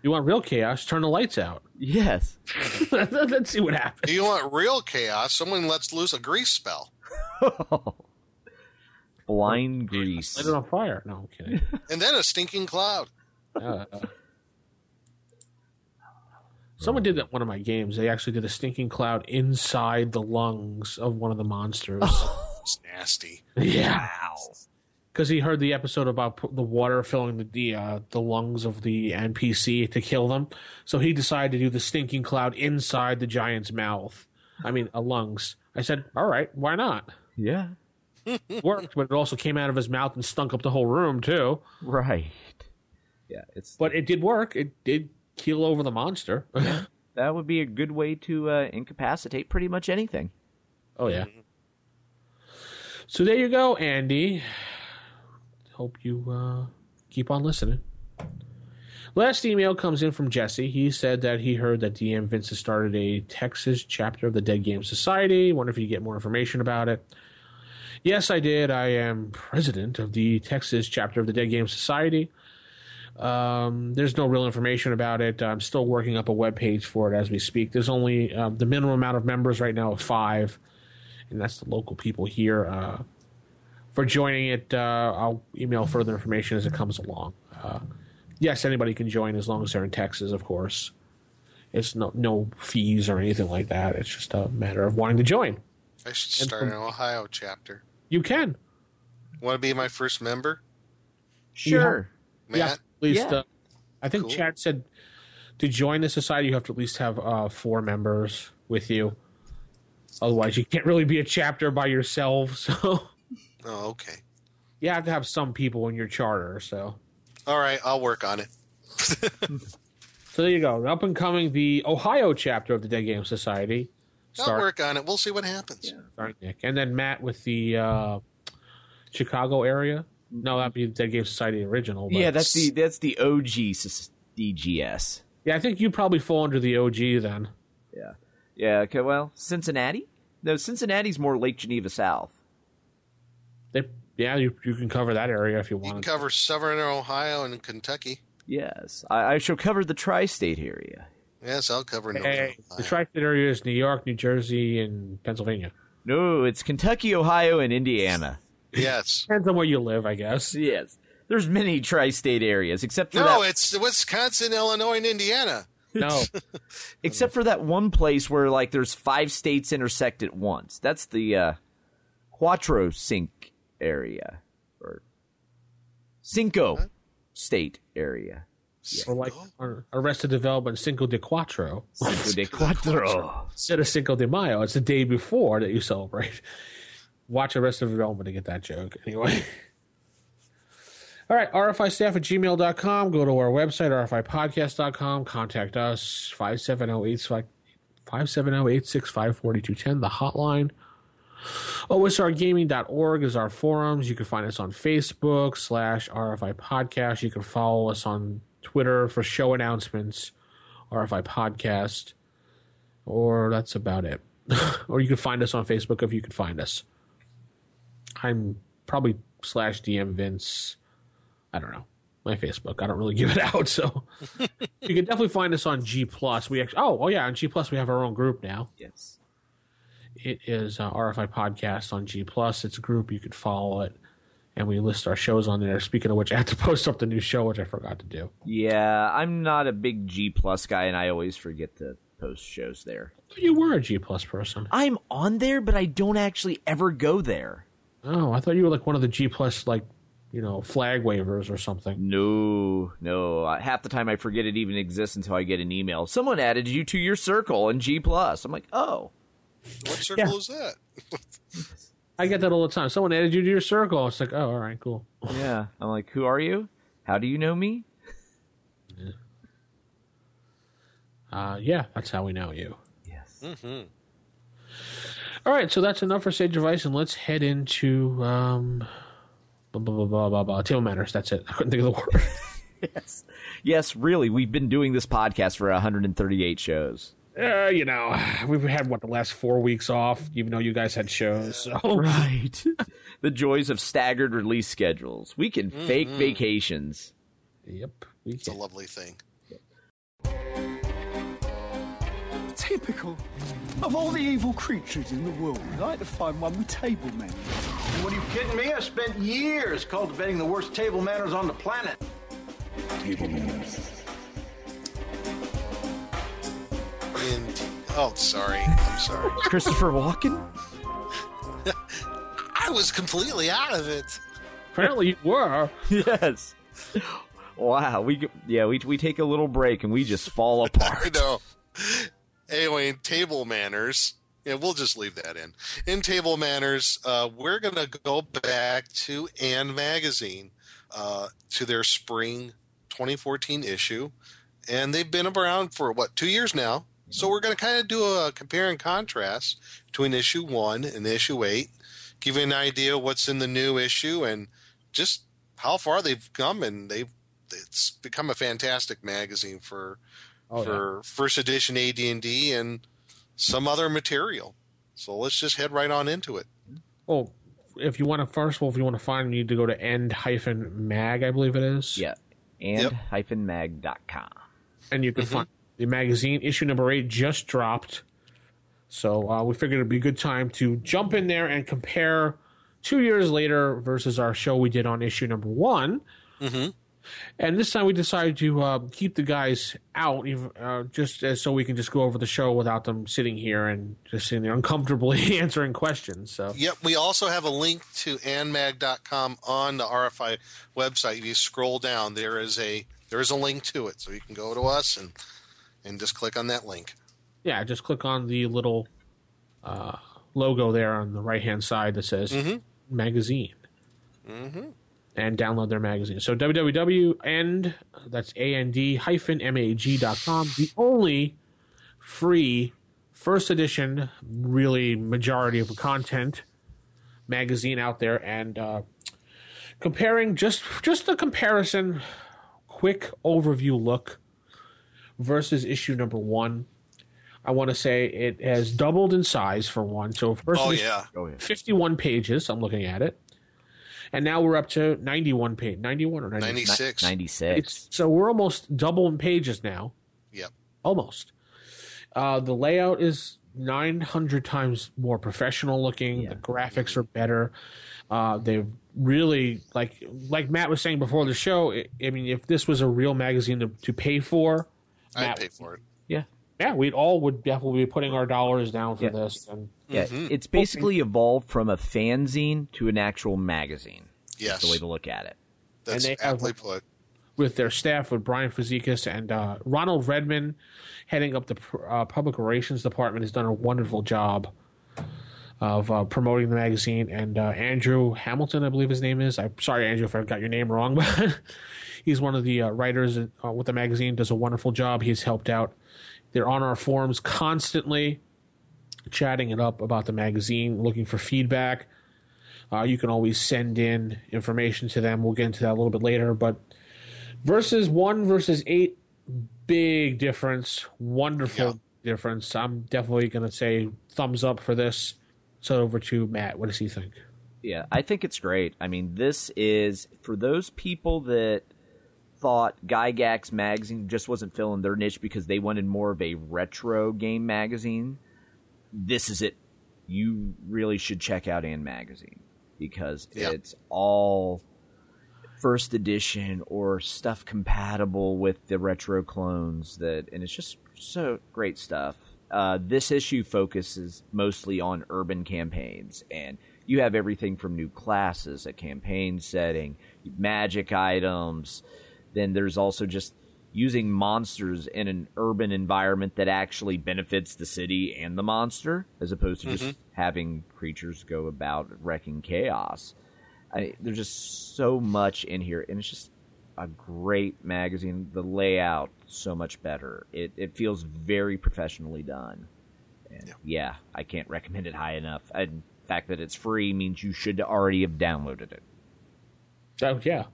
Speaker 5: You want real chaos? Turn the lights out.
Speaker 6: Yes.
Speaker 5: Let's see what happens.
Speaker 7: do you want real chaos someone lets loose a grease spell
Speaker 6: Blind grease.
Speaker 5: Light it on fire. No, I'm kidding.
Speaker 7: and then a stinking cloud
Speaker 5: Uh, someone did that in one of my games. They actually did a stinking cloud inside the lungs of one of the monsters.
Speaker 7: it's nasty
Speaker 5: yeah.
Speaker 6: Wow.
Speaker 5: because he heard the episode about p- the water filling the the, uh, the lungs of the NPC to kill them. So he decided to do the stinking cloud inside the giant's mouth. I mean, uh, lungs. I said, all right, why not?
Speaker 6: Yeah.
Speaker 5: Worked, but it also came out of his mouth and stunk up the whole room too.
Speaker 6: Right. Yeah, it's
Speaker 5: But it did work. It did keel over the monster.
Speaker 6: that would be a good way to uh, incapacitate pretty much anything.
Speaker 5: oh yeah. So there you go, Andy. Hope you uh, keep on listening. Last email comes in from Jesse. He said that he heard that DM Vince has started a Texas chapter of the Dead Game Society. Wonder if you get more information about it. Yes, I did. I am president of the Texas chapter of the Dead Game Society. Um, there's no real information about it. I'm still working up a web page for it as we speak. There's only um, the minimum amount of members right now of five, and that's the local people here. Uh, for joining it, uh, I'll email further information as it comes along. Uh, yes, anybody can join as long as they're in Texas, of course. It's no no fees or anything like that. It's just a matter of wanting to join.
Speaker 7: I should start an Ohio chapter.
Speaker 5: You can.
Speaker 7: Want to be my first member,
Speaker 6: Sure.
Speaker 7: Matt?
Speaker 5: Yeah, at least.
Speaker 6: Yeah.
Speaker 5: Uh, I think
Speaker 7: Cool.
Speaker 5: Chad said to join the society, you have to at least have uh, four members with you. Otherwise, you can't really be a chapter by yourself. So
Speaker 7: Oh, okay.
Speaker 5: you have to have some people in your charter. So,
Speaker 7: All right, I'll work on it.
Speaker 5: so there you go. Up and coming, the Ohio chapter of the Dead Game Society.
Speaker 7: I'll work on it. We'll see what happens.
Speaker 5: starring Nick, and then Matt with the uh, Chicago area. No, that'd be the Dead Game Society original. But
Speaker 6: Yeah, that's the that's the OG DGS.
Speaker 5: yeah. I think you probably fall under the OG then.
Speaker 6: Yeah. Yeah. Okay. Well, Cincinnati. No, Cincinnati's more Lake Geneva South.
Speaker 5: They, yeah, you you can cover that area if you
Speaker 7: You can
Speaker 5: want.
Speaker 7: cover Southern Ohio and Kentucky.
Speaker 6: Yes, I, I shall cover the tri-state area.
Speaker 7: Yes, I'll cover Northern
Speaker 5: Hey, the tri-state area is New York, New Jersey, and Pennsylvania.
Speaker 6: No, it's Kentucky, Ohio, and Indiana.
Speaker 7: yes.
Speaker 5: Depends on where you live, I guess.
Speaker 6: Yes, there's many tri-state areas, except for
Speaker 7: No,
Speaker 6: that,
Speaker 7: it's Wisconsin, Illinois, and Indiana.
Speaker 5: No,
Speaker 6: except for that one place where like there's five states intersect at once. That's the uh, Quattro Cinque area or Cinco State area.
Speaker 5: Or like or Arrested Development Cinco de Cuatro.
Speaker 6: Cinco de Quattro.
Speaker 5: instead of Cinco de Mayo. It's the day before that you celebrate. Watch Arrested Development to get that joke. Anyway. All right, RFI staff at gmail.com. Go to our website, rfipodcast.com. Contact us, 570-865-4210, the hotline. OSRgaming.org is our forums. You can find us on Facebook slash RFI Podcast. You can follow us on Twitter for show announcements, RFI Podcast, or that's about it. or you can find us on Facebook if you can find us. I'm probably slash DM Vince. I don't know. My Facebook. I don't really give it out, so you can definitely find us on G Plus. We actually, oh, oh yeah, on G Plus we have our own group now.
Speaker 6: Yes.
Speaker 5: It is uh, RFI Podcast on G Plus. It's a group you could follow it, and we list our shows on there. Speaking of which, I have to post up the new show, which I forgot to do.
Speaker 6: Yeah, I'm not a big G plus guy, and I always forget to post shows there.
Speaker 5: You were a G Plus person.
Speaker 6: I'm on there, but I don't actually ever go there.
Speaker 5: Oh, I thought you were like one of the G Plus like you know flag wavers or something.
Speaker 6: No, no. Uh, Half the time I forget it even exists until I get an email. Someone added you to your circle in G plus. I'm like, oh,
Speaker 7: What circle
Speaker 5: Yeah.
Speaker 7: is that?
Speaker 5: I get that all the time. Someone added you to your circle. It's like, oh, all right, cool.
Speaker 6: yeah. I'm like, who are you? How do you know me?
Speaker 5: Uh, yeah, that's how we know you.
Speaker 6: Yes.
Speaker 5: All right, so that's enough for Sage Advice, and let's head into um, blah, blah, blah, blah, blah, blah. Table Matters. That's it. I couldn't think of the word.
Speaker 6: Yes. Yes, really. We've been doing this podcast for 138 shows.
Speaker 5: Uh, you know, we've had what the last four weeks off, even though you guys had shows. So
Speaker 6: Right. the joys of staggered release schedules. We can fake vacations.
Speaker 5: yep, we
Speaker 7: It's a lovely thing.
Speaker 9: Typical. Of all the evil creatures in the world, I'd like to find one with table manners.
Speaker 10: What are you kidding me? I spent years cultivating the worst table manners on the planet.
Speaker 9: Table manners.
Speaker 7: Oh, sorry. I'm sorry.
Speaker 6: Christopher Walken?
Speaker 7: I was completely out of it.
Speaker 5: Apparently you were.
Speaker 6: yes. Wow. We yeah we we take a little break and we just fall apart.
Speaker 7: I know. Anyway, in table manners, yeah, we'll just leave that in. In table manners, uh, we're going to go back to & Magazine, uh, to their spring 2014 issue. And they've been around for, what, two years now? So we're going to kind of do a compare and contrast between issue one and issue eight, give you an idea what's in the new issue and just how far they've come. And they've it's become a fantastic magazine for
Speaker 5: Oh,
Speaker 7: for first edition AD&D and some other material. So let's just head right on into it.
Speaker 5: Well, if you want to first of all, if you want to find, them, you need to go to end hyphen mag, I believe it is.
Speaker 6: Yeah. And hyphen mag dot com,
Speaker 5: and you can
Speaker 7: Mm-hmm.
Speaker 5: find the magazine. Issue number eight just dropped, so uh, we figured it'd be a good time to jump in there and compare two years later versus our show we did on issue number one.
Speaker 7: Mm-hmm.
Speaker 5: And this time we decided to uh, keep the guys out, uh, just as so we can just go over the show without them sitting here and just sitting there uncomfortably answering questions. So
Speaker 7: Yep, we also have a link to and-mag.com on the RFI website. If you scroll down, there is a there is a link to it, so you can go to us and and just click on that link.
Speaker 5: yeah, just click on the little uh, logo there on the right hand side that says
Speaker 7: Mhm.
Speaker 5: magazine.
Speaker 7: Mm-hmm.
Speaker 5: and download their magazine. So www and that's a n d hyphen m a g dot com. The only free first edition, really majority of the content magazine out there, and uh, comparing just just a comparison, quick overview look versus issue number one. I want to say it has doubled in size for one. So first
Speaker 7: Oh
Speaker 5: edition-
Speaker 7: yeah.
Speaker 6: Oh yeah.
Speaker 5: 51 pages. I'm looking at it. And now we're up to 91 page, 91 or 90.
Speaker 7: 96.
Speaker 6: 96.
Speaker 5: It's, so we're almost double in pages now.
Speaker 7: Yep.
Speaker 5: Almost. Uh, the layout is 900 times more professional looking.
Speaker 6: Yeah.
Speaker 5: The graphics are better. Uh, they've really like like Matt was saying before the show. I, I mean, if this was a real magazine to, to pay for,
Speaker 7: I'd pay for it.
Speaker 5: yeah, yeah, we'd all would definitely be putting our dollars down for
Speaker 6: Yeah.
Speaker 5: this. And
Speaker 6: Yeah,
Speaker 7: Mhm.
Speaker 6: it's basically evolved from a fanzine to an actual magazine.
Speaker 7: Yes.
Speaker 6: That's the way to look at it.
Speaker 7: That's
Speaker 5: they have-
Speaker 7: aptly put.
Speaker 5: with their staff, with Brian Fazekas and uh, Ronald Redman, heading up the uh, public relations department, has done a wonderful job of uh, promoting the magazine. And uh, Andrew Hamilton, I believe his name is. I'm sorry, Andrew, if I got your name wrong, but he's one of the uh, writers uh, with the magazine. Does a wonderful job. He's helped out. They're on our forums constantly, chatting it up about the magazine, looking for feedback. Uh, you can always send in information to them. We'll get into that a little bit later, but versus one versus eight, big difference. Wonderful difference. I'm definitely going to say thumbs up for this. So over to Matt. What does he think?
Speaker 6: Yeah, I think it's great. I mean, this is for those people that thought Gygax magazine just wasn't filling their niche because they wanted more of a retro game magazine. This is it. You really should check out & magazine because
Speaker 7: Yeah.
Speaker 6: it's all first edition or stuff compatible with the retro clones that and it's just so great stuff. Uh, this issue focuses mostly on urban campaigns, and you have everything from new classes, a campaign setting, magic items. Then there's also just using monsters in an urban environment that actually benefits the city and the monster, as opposed to just mm-hmm. having creatures go about wrecking chaos. I, there's just so much in here, and it's just a great magazine. The layout so much better. It it feels very professionally done. And yeah. I can't recommend it high enough. And the fact that it's free means you should already have downloaded it.
Speaker 5: Oh yeah,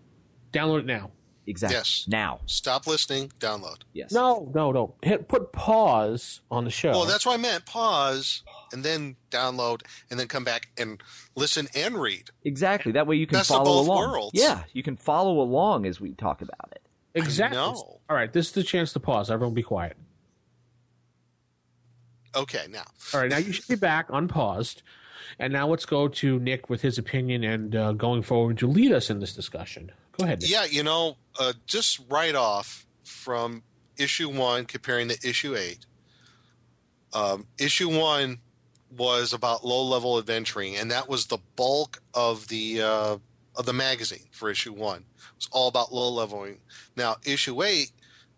Speaker 5: download it now.
Speaker 6: Exactly.
Speaker 7: Yes.
Speaker 6: Now.
Speaker 7: Stop listening. Download.
Speaker 6: Yes.
Speaker 5: No, no, no. Hit put pause on the show.
Speaker 7: Well, that's what I meant. Pause and then download and then come back and listen and read.
Speaker 6: Exactly. That way you can
Speaker 7: Best of
Speaker 6: follow
Speaker 7: both
Speaker 6: along.
Speaker 7: worlds.
Speaker 6: Yeah, you can follow along as we talk about it.
Speaker 5: exactly.
Speaker 7: know.
Speaker 5: All right, this is the chance to pause. Everyone, be quiet.
Speaker 7: Okay, now.
Speaker 5: All right, now you should be back unpaused. And now let's go to Nick with his opinion and uh, going forward to lead us in this discussion. Go ahead. Nick.
Speaker 7: Yeah, you know, uh, just right off from issue one comparing to issue eight. Um, issue one was about low level adventuring, and that was the bulk of the uh, of the magazine for issue one. It's all about low leveling. Now, issue eight,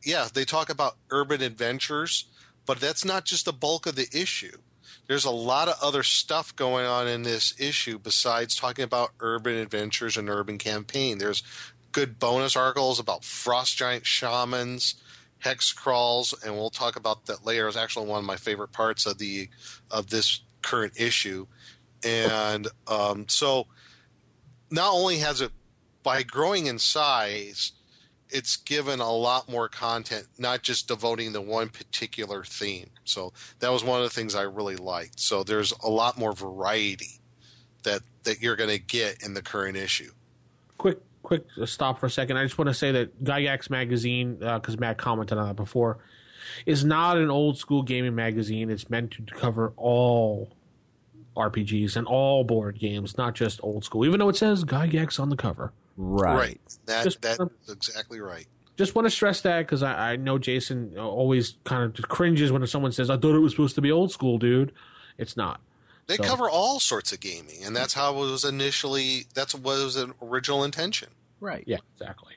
Speaker 7: yeah, they talk about urban adventures, but that's not just the bulk of the issue. There's a lot of other stuff going on in this issue besides talking about urban adventures and urban campaign. There's good bonus articles about frost giant shamans, hex crawls, and we'll talk about that later. It's actually one of my favorite parts of the of this current issue. And um, so not only has it by growing in size, it's given a lot more content, not just devoting to one particular theme. So that was one of the things I really liked. So there's a lot more variety that that you're going to get in the current issue.
Speaker 5: quick quick stop for a second. I just want to say that Gygax magazine, uh, because Matt commented on that before, is not an old school gaming magazine. It's meant to cover all RPGs and all board games, not just old school. Even though it says Gygax on the cover.
Speaker 6: Right.
Speaker 7: That
Speaker 5: Just-
Speaker 7: that is exactly right.
Speaker 5: Just want to stress that because I, I know Jason always kind of cringes when someone says, "I thought it was supposed to be old school, dude." It's not.
Speaker 7: They
Speaker 5: So-
Speaker 7: cover all sorts of gaming, and that's how it was initially. That's what was an original intention.
Speaker 6: Right.
Speaker 5: Yeah, exactly.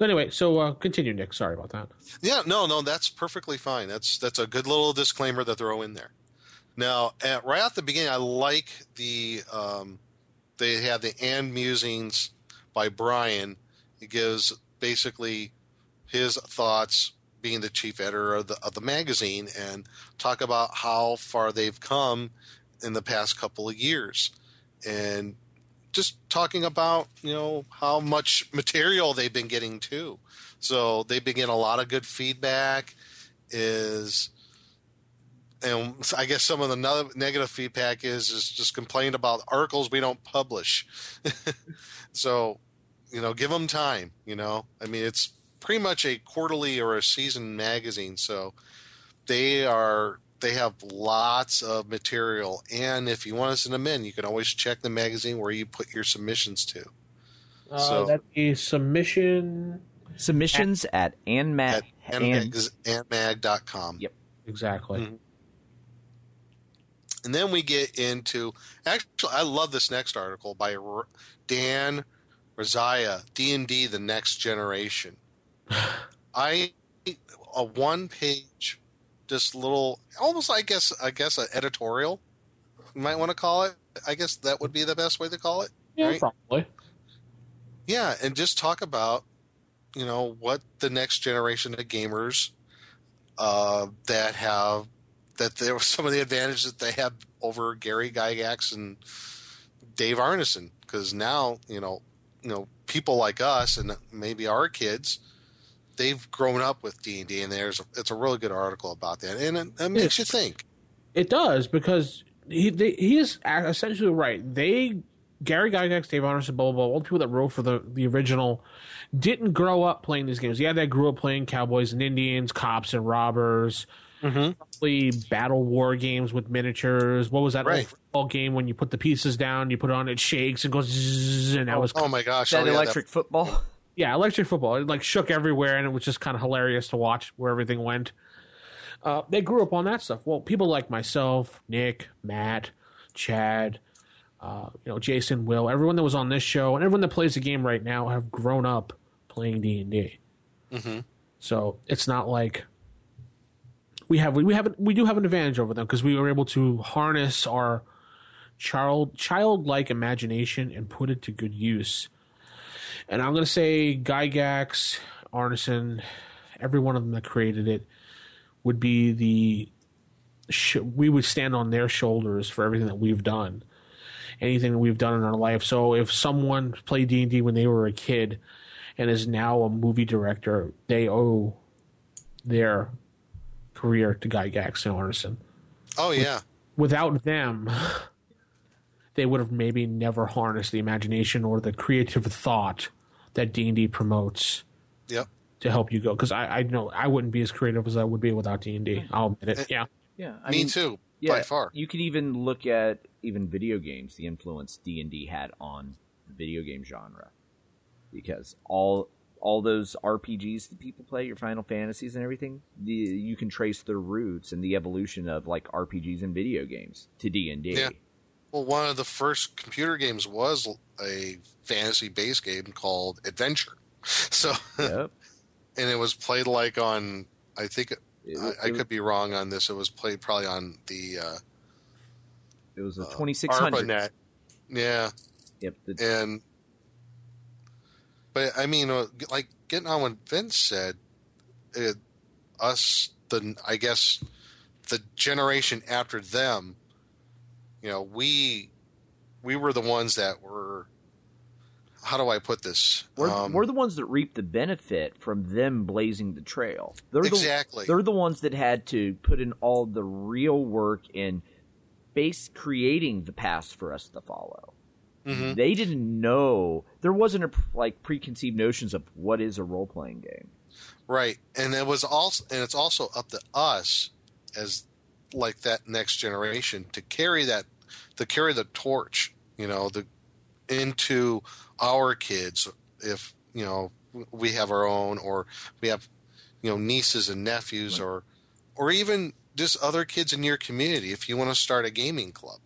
Speaker 5: Anyway, so uh, continue, Nick. Sorry about that.
Speaker 7: Yeah, no, no, that's perfectly fine. That's that's a good little disclaimer to throw in there. Now, at, right at the beginning, I like the um, they have the and musings by Brian. He gives basically his thoughts, being the chief editor of the of the magazine, and talk about how far they've come in the past couple of years, and just talking about you know how much material they've been getting too. So they've been getting a lot of good feedback. Is and I guess some of the no- negative feedback is is just complain about articles we don't publish. so you know, give them time. You know, I mean, it's pretty much a quarterly or a season magazine, so they are they have lots of material. And if you want to send them in, you can always check the magazine where you put your submissions to.
Speaker 5: Uh,
Speaker 7: So-
Speaker 5: that is submission.
Speaker 6: Submissions at Anmag.
Speaker 7: At
Speaker 6: An-
Speaker 7: and-mag.com.
Speaker 6: Yep.
Speaker 5: Exactly.
Speaker 7: Mhm. And then we get into actually, I love this next article by R- Dan Razia, D and D: The Next Generation. I a one page, just little, almost I guess I guess an editorial. You might want to call it. I guess that would be the best way to call it.
Speaker 5: Yeah,
Speaker 7: right?
Speaker 5: probably.
Speaker 7: Yeah, and just talk about you know what the next generation of gamers uh, that have that there were some of the advantages that they have over Gary Gygax and Dave Arneson because now you know you know people like us and maybe our kids they've grown up with D and D and there's it's a really good article about that and it, it makes you think.
Speaker 5: It does because he they, he is essentially right. They Gary Gygax, Dave Arneson, blah blah blah. All the people that wrote for the the original didn't grow up playing these games. Yeah, they grew up playing cowboys and Indians, cops and robbers.
Speaker 7: Mm-hmm.
Speaker 5: Probably battle war games with miniatures. What was that
Speaker 7: Right.
Speaker 5: old football game when you put the pieces down, you put it on, it shakes and goes, zzz, and that was
Speaker 7: Oh my gosh!
Speaker 6: that
Speaker 7: oh, yeah,
Speaker 6: electric football.
Speaker 5: yeah, electric football. It like shook everywhere, and it was just kind of hilarious to watch where everything went. Uh, they grew up on that stuff. Well, people like myself, Nick, Matt, Chad, uh, you know, Jason, Will, everyone that was on this show, and everyone that plays the game right now have grown up playing D and D.
Speaker 7: Mhm.
Speaker 5: So it's not like we have we have we do have an advantage over them because we were able to harness our child childlike imagination and put it to good use. And I'm to say Gygax, Arneson, every one of them that created it would be the sh- we would stand on their shoulders for everything that we've done, anything that we've done in our life. So if someone played D and D when they were a kid and is now a movie director, they owe their career to Gygax and Arneson.
Speaker 7: Oh yeah.
Speaker 5: Without them, they would have maybe never harnessed the imagination or the creative thought that D and D promotes
Speaker 7: Yep.
Speaker 5: to help you go. Because I, I know I wouldn't be as creative as I would be without D and D. Mm-hmm. I'll admit it. Yeah.
Speaker 6: Yeah, I
Speaker 7: Me
Speaker 6: mean,
Speaker 7: too.
Speaker 6: yeah,
Speaker 7: By far.
Speaker 6: You could even look at even video games, the influence D and D had on the video game genre, because all all those RPGs that people play, your Final Fantasies and everything, the, you can trace their roots and the evolution of like RPGs and video games to D and D.
Speaker 7: Yeah. Well, one of the first computer games was a fantasy based game called Adventure. So,
Speaker 6: Yep.
Speaker 7: and it was played like on, I think,
Speaker 6: It-
Speaker 7: I, I
Speaker 6: it-
Speaker 7: could be wrong on this. It was played probably on the uh,
Speaker 6: It was a
Speaker 7: uh,
Speaker 6: 2600.
Speaker 7: ARPANET. Yeah,
Speaker 6: Yep. The,
Speaker 7: and but I mean, uh, like getting on what Vince said, it, us the I guess the generation after them, you know, we we were the ones that were. How do I put this?
Speaker 6: we're,
Speaker 7: Um,
Speaker 6: we're the ones that reap the benefit from them blazing the trail. They're
Speaker 7: Exactly.
Speaker 6: The, they're the ones that had to put in all the real work in base creating the past for us to follow.
Speaker 7: Mhm.
Speaker 6: They didn't know. There wasn't a like preconceived notions of what is a role playing game.
Speaker 7: Right, and it was also, and it's also up to us as like that next generation to carry that, to carry the torch, you know, the into our kids if you know we have our own or we have you know nieces and nephews or or even just other kids in your community if you want to start a gaming club.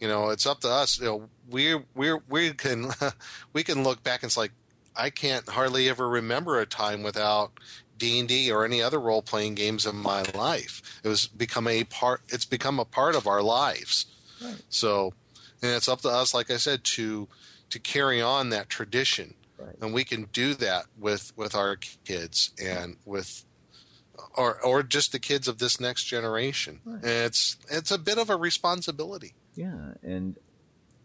Speaker 7: You know it's up to us you know we we we can we can look back and it's like i can't hardly ever remember a time without d&d or any other role-playing games in my life. It was become a part it's become a part of our lives. So and it's up to us like i said to to carry on that tradition. And we can do that with with our kids and with or or just the kids of this next generation. And it's it's a bit of a responsibility.
Speaker 6: Yeah, and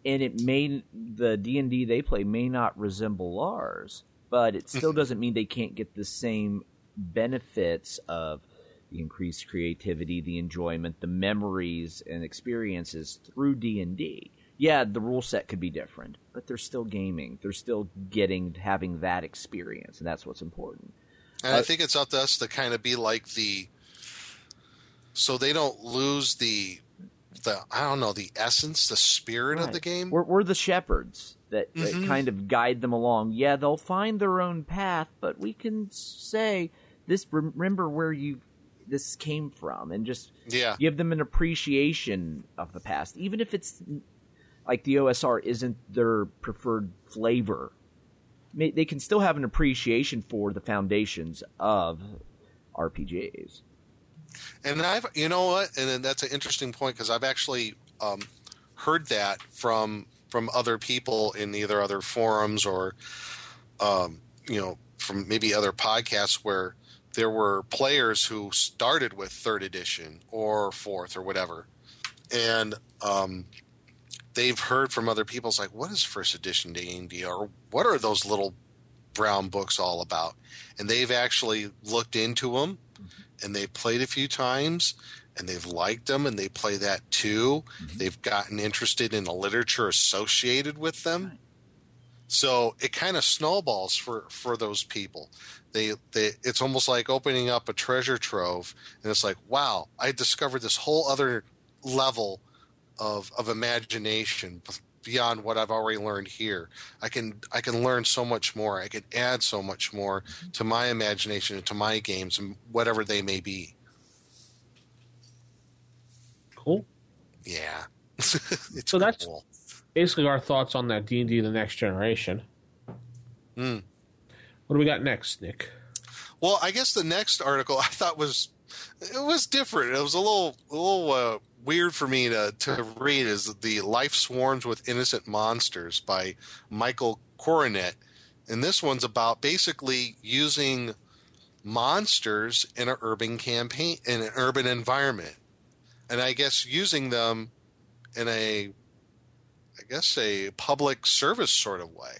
Speaker 6: and it may the D and D they play may not resemble ours, but it still mm-hmm. doesn't mean they can't get the same benefits of the increased creativity, the enjoyment, the memories and experiences through D and D. Yeah, the rule set could be different, but they're still gaming. They're still getting having that experience, and that's what's important.
Speaker 7: And I think it's up to us to kind of be like the, so they don't lose the, the I don't know the essence, the spirit of the game.
Speaker 6: We're, we're the shepherds that, that
Speaker 7: Mhm.
Speaker 6: kind of guide them along. Yeah, they'll find their own path, but we can say this. Remember where you this came from, and just
Speaker 7: Yeah.
Speaker 6: give them an appreciation of the past, even if it's like the OSR isn't their preferred flavor. They can still have an appreciation for the foundations of RPGs.
Speaker 7: And I've, you know what, and then that's an interesting point because I've actually um, heard that from from other people in either other forums or, um, you know, from maybe other podcasts where there were players who started with third edition or fourth or whatever, and um, they've heard from other people. It's like, what is first edition and D, or what are those little brown books all about? And they've actually looked into them and they played a few times and they've liked them and they play that too. Mm-hmm. They've gotten interested in the literature associated with them. So it kind of snowballs for, for those people. They, they it's almost like opening up a treasure trove and it's like, wow, I discovered this whole other level of of imagination beyond what I've already learned here. I can I can learn so much more. I can add so much more to my imagination and to my games and whatever they may be.
Speaker 5: Cool.
Speaker 7: Yeah. it's
Speaker 5: so that's
Speaker 7: cool.
Speaker 5: basically our thoughts on that D and D: The Next Generation.
Speaker 7: Hmm.
Speaker 5: What do we got next, Nick?
Speaker 7: Well, I guess the next article I thought was it was different. It was a little a little uh, weird for me to to read. Is the Life Swarms with Innocent Monsters by Michael Coronet, and this one's about basically using monsters in an urban campaign in an urban environment, and I guess using them in a I guess a public service sort of way.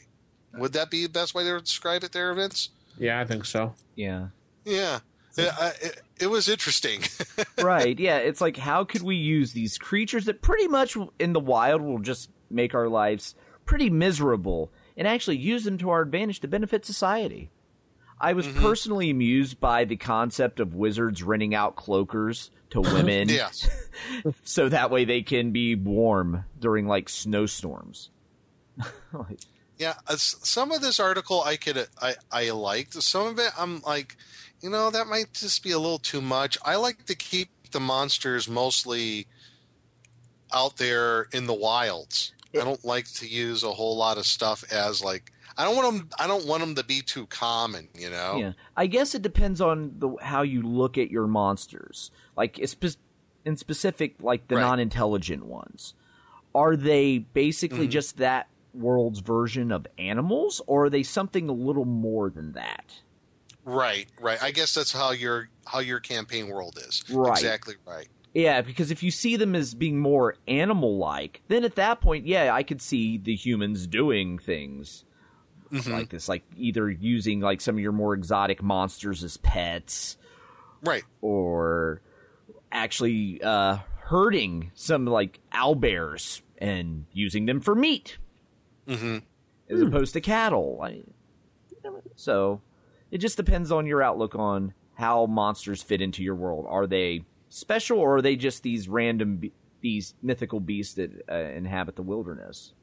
Speaker 7: Would that be the best way to describe it there, Vince?
Speaker 5: Yeah, I think so.
Speaker 6: Yeah.
Speaker 7: Yeah. Yeah, I- it, it was interesting.
Speaker 6: right. Yeah. It's like, how could we use these creatures that pretty much in the wild will just make our lives pretty miserable and actually use them to our advantage to benefit society? I was
Speaker 7: Mm-hmm.
Speaker 6: personally amused by the concept of wizards renting out cloakers to women.
Speaker 7: yes.
Speaker 6: so that way they can be warm during like snowstorms. Like,
Speaker 7: Yeah, uh, some of this article I could I I liked. Some of it I'm like, you know, that might just be a little too much. I like to keep the monsters mostly out there in the wilds. I don't like to use a whole lot of stuff as like I don't want them. I don't want them to be too common. You know.
Speaker 6: Yeah, I guess it depends on the how you look at your monsters. Like in specific, like the
Speaker 7: Right.
Speaker 6: non-intelligent ones, are they basically
Speaker 7: Mhm.
Speaker 6: just that world's version of animals, or are they something a little more than that?
Speaker 7: Right. Right. I guess that's how your how your campaign world is.
Speaker 6: Right.
Speaker 7: Exactly right.
Speaker 6: Yeah, because if you see them as being more animal-like, then at that point, yeah, I could see the humans doing things
Speaker 7: Mhm.
Speaker 6: like this, like either using like some of your more exotic monsters as pets,
Speaker 7: Right.
Speaker 6: or actually uh, herding some like owlbears and using them for meat
Speaker 7: Mm-hmm.
Speaker 6: as opposed to cattle. I, so it just depends on your outlook on how monsters fit into your world. Are they special, or are they just these random be- these mythical beasts that uh, inhabit the wilderness?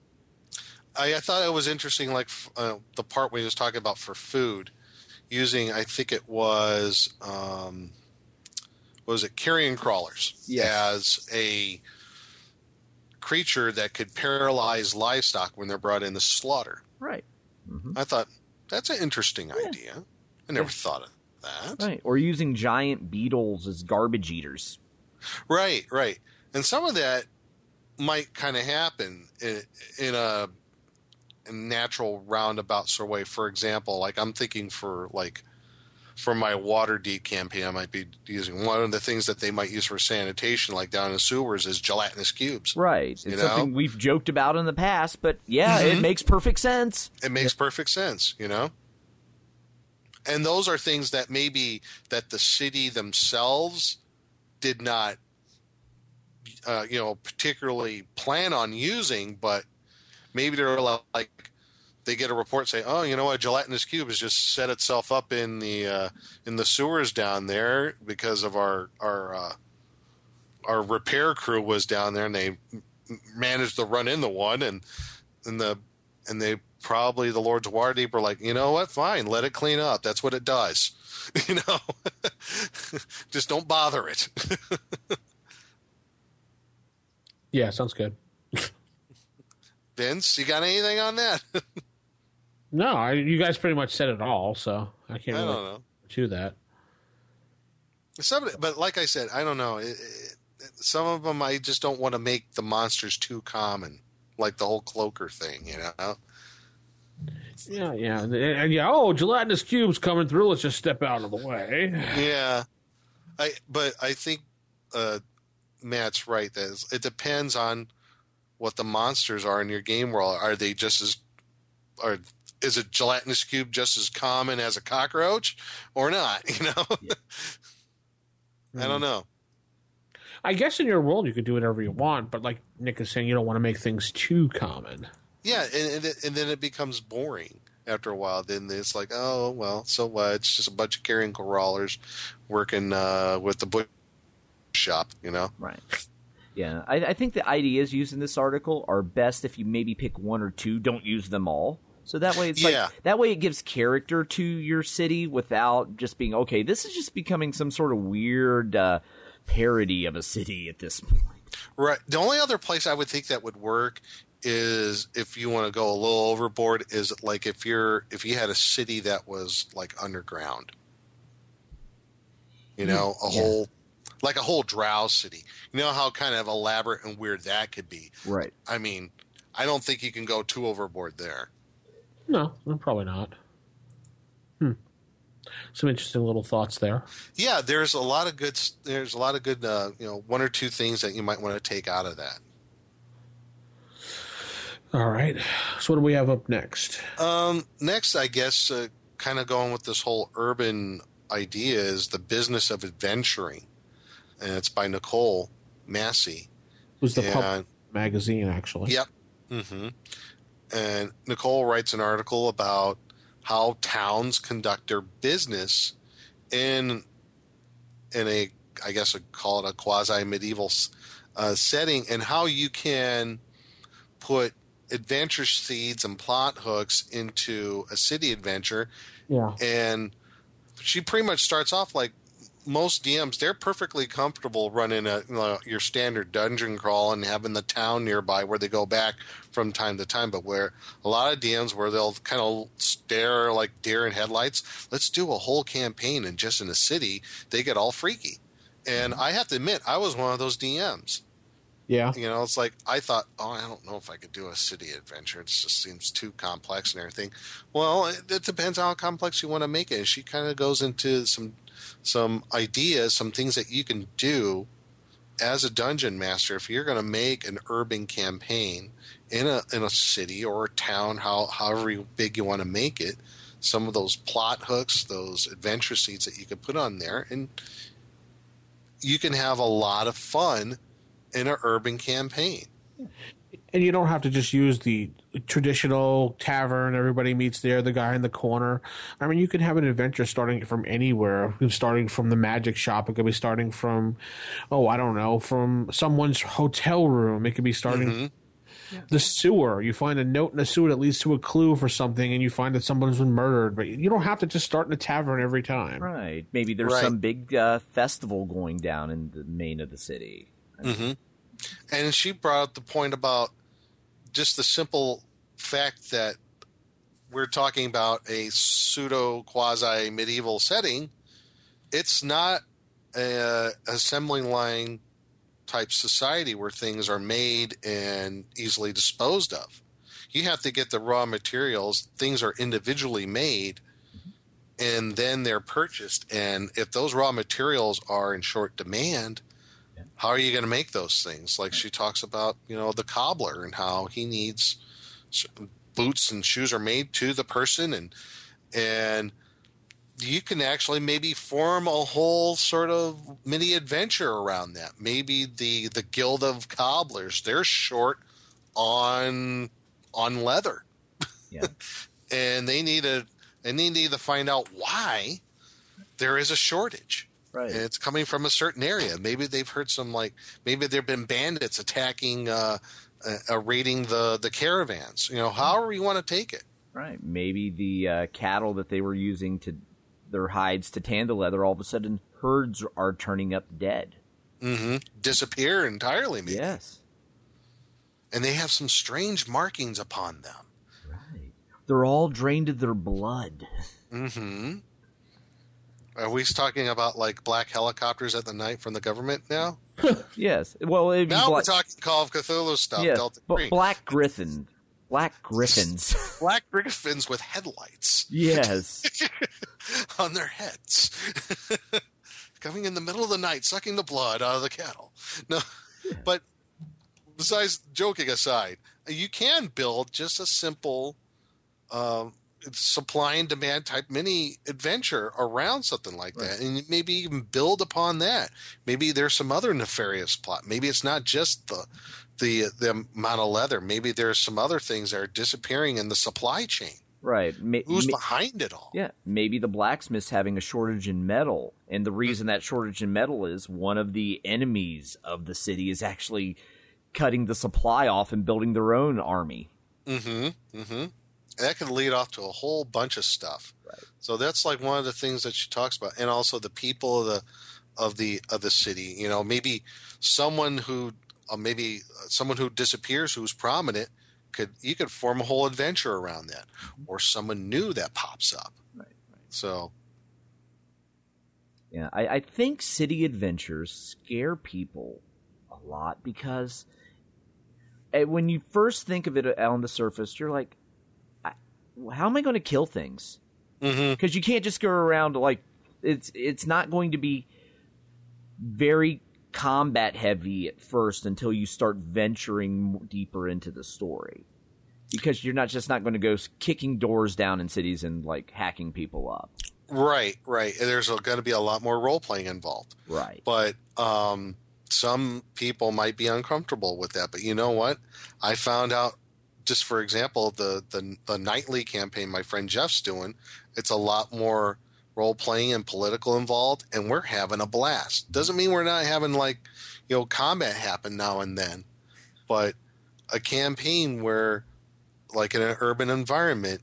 Speaker 7: I, I thought it was interesting, like uh, the part where he was talking about for food, using I think it was um, what was it carrion crawlers as a creature that could paralyze livestock when they're brought in to slaughter.
Speaker 6: Right.
Speaker 7: I thought that's an interesting idea. I never thought of that.
Speaker 6: Right. Or using giant beetles as garbage eaters.
Speaker 7: Right, right. And some of that might kind of happen in, in a, natural roundabout sort of way. For example, like I'm thinking for like for my Waterdeep campaign, I might be using one of the things that they might use for sanitation, like down in sewers, is gelatinous cubes.
Speaker 6: Right. It's
Speaker 7: You
Speaker 6: something
Speaker 7: know?
Speaker 6: we've joked about in the past, but yeah, it
Speaker 7: Mhm.
Speaker 6: makes perfect sense.
Speaker 7: It makes perfect sense, you know. And those are things that maybe that the city themselves did not, uh, you know, particularly plan on using, but maybe they're like they get a report say, oh, you know what, gelatinous cube has just set itself up in the uh, in the sewers down there because of our our uh, our repair crew was down there and they managed to run into one and and the and they probably the Lord's Waterdeep were like, you know what, fine, let it clean up. That's what it does. You know, just don't bother it.
Speaker 5: Yeah, sounds good.
Speaker 7: Vince, you got anything on that?
Speaker 5: No, I, you guys pretty much said it all, so I can't
Speaker 7: I
Speaker 5: really do that.
Speaker 7: Some, but like I said, I don't know. It, it, some of them, I just don't want to make the monsters too common, like the whole cloaker thing. You know.
Speaker 5: Yeah, yeah, and, yeah. Oh, gelatinous cubes coming through. Let's just step out of the way.
Speaker 7: Yeah, I but I think uh, Matt's right. That is- it depends on what the monsters are in your game world. Are they just as are is a gelatinous cube just as common as a cockroach or not? You know, I don't know.
Speaker 5: I guess in your world you could do whatever you want, but like Nick is saying, you don't want to make things too common.
Speaker 7: Yeah, and and, and then it becomes boring after a while. Then it's like, oh well, so what? It's just a bunch of carrion crawlers working uh, with the bush shop. You know,
Speaker 6: Right. Yeah, I, I think the ideas used in this article are best if you maybe pick one or two. Don't use them all. So that way, it's
Speaker 7: Yeah.
Speaker 6: like that way it gives character to your city without just being okay. This is just becoming some sort of weird uh, parody of a city at this point.
Speaker 7: Right. The only other place I would think that would work is if you want to go a little overboard is like if you're if you had a city that was like underground. You know, a
Speaker 6: Yeah.
Speaker 7: whole like a whole drow city. You know how kind of elaborate and weird that could be.
Speaker 6: Right.
Speaker 7: I mean, I don't think you can go too overboard there.
Speaker 5: No, no, probably not. Hmm. Some interesting little thoughts there.
Speaker 7: Yeah, there's a lot of good there's a lot of good uh, you know, one or two things that you might want to take out of that.
Speaker 5: All right. So what do we have up next?
Speaker 7: Um, next, I guess, uh, kind of going with this whole urban idea is the business of adventuring, and it's by Nicole Massey.
Speaker 5: Who's the
Speaker 7: And-
Speaker 5: magazine actually?
Speaker 7: Yep. hmm And Nicole writes an article about how towns conduct their business in in a, I guess, I'd call it a quasi medieval uh, setting, and how you can put adventure seeds and plot hooks into a city adventure
Speaker 5: Yeah.
Speaker 7: and she pretty much starts off like most DMs they're perfectly comfortable running a you know, your standard dungeon crawl and having the town nearby where they go back from time to time. But where a lot of DMs where they'll kind of stare like deer in headlights, let's do a whole campaign and just in a city, they get all freaky. And I have to admit, I was one of those DMs.
Speaker 5: Yeah.
Speaker 7: You know, it's like I thought, oh, I don't know if I could do a city adventure. It just seems too complex and everything. Well, it, it depends on how complex you want to make it. And she kind of goes into some some ideas, some things that you can do as a dungeon master if you're going to make an urban campaign in a in a city or a town, how however big you want to make it. Some of those plot hooks, those adventure seeds that you can put on there, and you can have a lot of fun in an urban campaign.
Speaker 5: And you don't have to just use the traditional tavern, everybody meets there, the guy in the corner. I mean, you can have an adventure starting from anywhere, starting from the magic shop. It could be starting from, oh, I don't know, from someone's hotel room. It could be starting
Speaker 7: Mm-hmm.
Speaker 5: the sewer. You find a note in the sewer that leads to a clue for something, and you find that someone's been murdered. But you don't have to just start in a tavern every time.
Speaker 6: Right. Maybe there's
Speaker 7: Right.
Speaker 6: some big uh, festival going down in the main of the city.
Speaker 7: Hmm And she brought up the point about just the simple fact that we're talking about a pseudo quasi medieval setting. It's not a assembly line type society where things are made and easily disposed of. You have to get the raw materials. Things are individually made and then they're purchased. And if those raw materials are in short demand, how are you going to make those things? Like she talks about, you know, the cobbler and how he needs boots and shoes are made to the person, and and you can actually maybe form a whole sort of mini adventure around that. Maybe the the guild of cobblers they're short on on leather,
Speaker 6: Yeah.
Speaker 7: and they need a and they need to find out why there is a shortage.
Speaker 6: Right.
Speaker 7: And it's coming from a certain area. Maybe they've heard some like maybe there've been bandits attacking, uh, uh, uh, raiding the the caravans. You know, however you want to take it.
Speaker 6: Right. Maybe the uh, cattle that they were using to their hides to tan the leather, all of a sudden herds are turning up dead.
Speaker 7: hmm Disappear entirely, maybe.
Speaker 6: Yes.
Speaker 7: And they have some strange markings upon them. Right.
Speaker 6: They're all drained of their blood.
Speaker 7: hmm Are we talking about like black helicopters at the night from the government now?
Speaker 6: Yes. Well, it'd be
Speaker 7: Now
Speaker 6: black,
Speaker 7: we're talking Call of Cthulhu stuff.
Speaker 6: yes,
Speaker 7: Delta
Speaker 6: but
Speaker 7: Green.
Speaker 6: black griffin, black griffins.
Speaker 7: black griffins with headlights.
Speaker 6: yes.
Speaker 7: on their heads, coming in the middle of the night, sucking the blood out of the cattle. No, but besides joking aside, you can build just a simple um, supply and demand type mini adventure around something like that, and maybe even build upon that. Maybe there's some other nefarious plot. Maybe it's not just the the the amount of leather. Maybe there's some other things that are disappearing in the supply chain.
Speaker 6: Right. Ma-
Speaker 7: Who's
Speaker 6: ma-
Speaker 7: behind it all?
Speaker 6: Yeah, maybe the blacksmith's having a shortage in metal, and the reason that shortage in metal is one of the enemies of the city is actually cutting the supply off and building their own army.
Speaker 7: Mm-hmm. Mm-hmm. That could lead off to a whole bunch of stuff.
Speaker 6: Right.
Speaker 7: So that's like one of the things that she talks about, and also the people of the of the of the city. You know, maybe someone who uh, maybe someone who disappears who's prominent could you could form a whole adventure around that, or someone new that pops up.
Speaker 6: Right,
Speaker 7: So
Speaker 6: Yeah, I, I think city adventures scare people a lot because eh, when you first think of it on the surface, you're like, how am I going to kill things? Because you can't just go around like it's it's not going to be very combat heavy at first until you start venturing deeper into the story. Because you're not just not going to go kicking doors down in cities and like hacking people up.
Speaker 7: right, right. There's going to be a lot more role playing involved.
Speaker 6: Right.
Speaker 7: but um, some people might be uncomfortable with that. But you know what? I found out, just for example, the the, the nightly campaign my friend Jeff's doing. It's a lot more role playing and political involved, and we're having a blast. Doesn't mean we're not having like you know combat happen now and then, but a campaign where like in an urban environment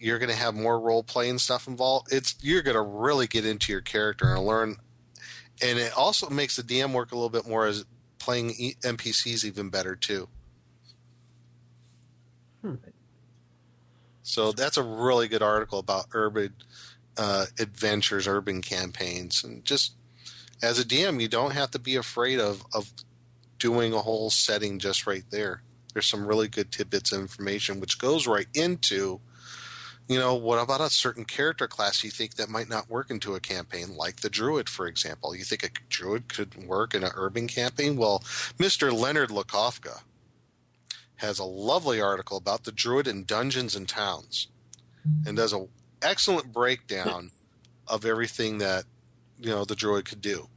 Speaker 7: you're going to have more role playing stuff involved it's you're going to really get into your character and learn and it also makes the DM work a little bit more as playing NPCs even better too.
Speaker 5: Hmm.
Speaker 7: So that's a really good article about urban uh, adventures, urban campaigns, and just as a DM, you don't have to be afraid of of doing a whole setting just right there. There's some really good tidbits of information which goes right into, you know, what about a certain character class you think that might not work into a campaign, like the druid, for example. You think a druid could work in an urban campaign? Well, Mr. Leonard Lakofka has a lovely article about the druid in dungeons and towns and does an excellent breakdown of everything that you know the druid could do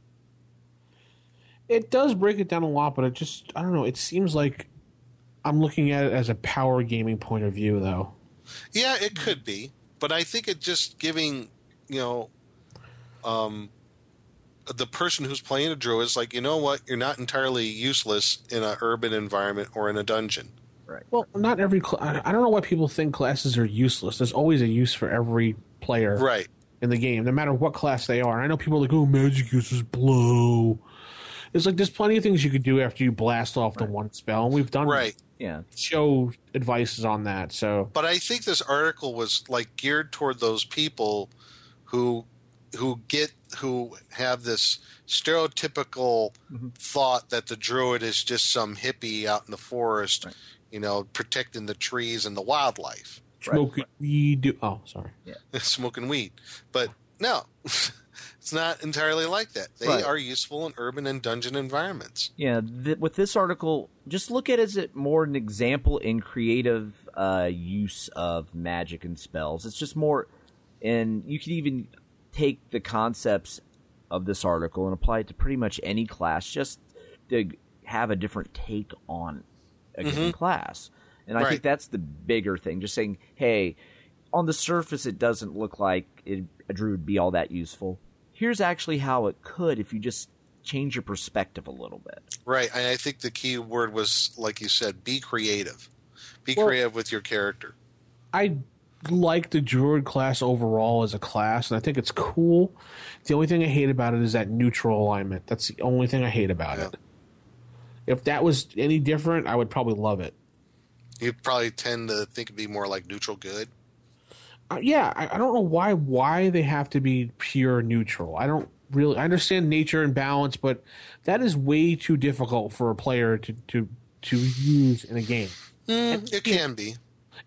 Speaker 5: It does break it down a lot, but it just I don't know. It seems like I'm looking at it as a power gaming point of view, though.
Speaker 7: yeah it could be but i think it just giving you know um the person who's playing a druid is like you know what you're not entirely useless in an urban environment or in a dungeon Right.
Speaker 5: Well, not every. Cl- I I don't know why people think classes are useless. There's always a use for every player,
Speaker 7: right?
Speaker 5: In the game, no matter what class they are. I know people are like, "Oh, magic users blow." It's like there's plenty of things you could do after you blast off the one spell, and we've done
Speaker 7: Right.
Speaker 6: Yeah.
Speaker 5: show advices on that. So
Speaker 7: but I think this article was like geared toward those people who who get who have this stereotypical thought that the druid is just some hippie out in the forest, you know, protecting the trees and the wildlife,
Speaker 5: smoking weed. Oh, sorry. Yeah.
Speaker 7: smoking weed. But no, it's not entirely like that. They
Speaker 6: Right.
Speaker 7: are useful in urban and dungeon environments.
Speaker 6: Yeah, th- with this article, just look at it as it more an example in creative uh, use of magic and spells. It's just more, and you can even take the concepts of this article and apply it to pretty much any class, just to have a different take on a given
Speaker 7: Mhm.
Speaker 6: class. And I
Speaker 7: Right.
Speaker 6: think that's the bigger thing. Just saying, hey, on the surface, it doesn't look like it, a druid would be all that useful. Here's actually how it could if you just change your perspective a little bit.
Speaker 7: Right. And I think the key word was, like you said, be creative. Be
Speaker 5: Well-
Speaker 7: creative with your character.
Speaker 5: I like the druid class overall as a class, and I think it's cool. The only thing I hate about it is that neutral alignment. That's the only thing I hate about it. If that was any different, I would probably love it.
Speaker 7: You'd probably tend to think it'd be more like neutral good.
Speaker 5: Uh, yeah, I, I don't know why why they have to be pure neutral. I don't really. I understand nature and balance, but that is way too difficult for a player to to to use in a game.
Speaker 7: Mm, it can be.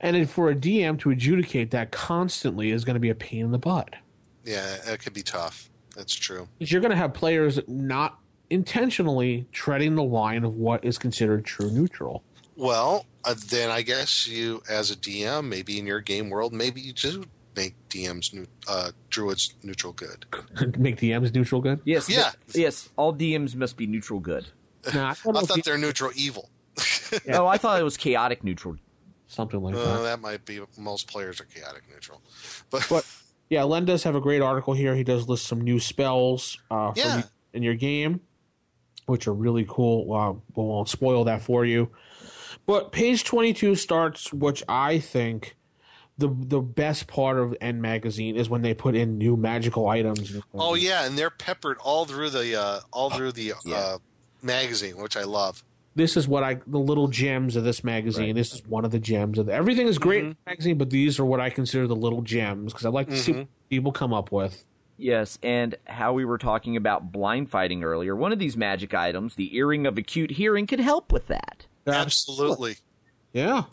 Speaker 5: And then for a DM to adjudicate that constantly is going to be a pain in the butt.
Speaker 7: Yeah, it could be tough. That's true.
Speaker 5: You're going to have players not intentionally treading the line of what is considered true neutral.
Speaker 7: Well, uh, then I guess you, as a DM, maybe in your game world, maybe you do make DMs, new, uh, druids neutral good.
Speaker 5: Make DMs neutral good.
Speaker 6: Yes.
Speaker 7: Yeah.
Speaker 6: th- yes. All DMs must be neutral good.
Speaker 5: Nah, I
Speaker 7: I
Speaker 5: don't know if
Speaker 7: thought they're neutral evil.
Speaker 6: Oh, I thought it was chaotic neutral.
Speaker 5: Something like
Speaker 7: Uh,
Speaker 5: that.
Speaker 7: that might be most players are chaotic neutral, but,
Speaker 5: But yeah, Len does have a great article here. He does list some new spells uh, for
Speaker 7: Yeah.
Speaker 5: you in your game, which are really cool. Uh, we won't spoil that for you. But page twenty two starts, which I think the the best part of & magazine is when they put in new magical items.
Speaker 7: oh yeah, and they're peppered all through the uh, all through the uh, magazine, which I love.
Speaker 5: This is what I the little gems of this magazine. This is one of the gems of the, everything is great in the magazine, but these are what I consider the little gems because I like to see
Speaker 7: Mhm.
Speaker 5: what people come up with.
Speaker 6: Yes, and how we were talking about blind fighting earlier. One of these magic items, the earring of acute hearing, could help with that.
Speaker 7: Absolutely.
Speaker 5: Yeah.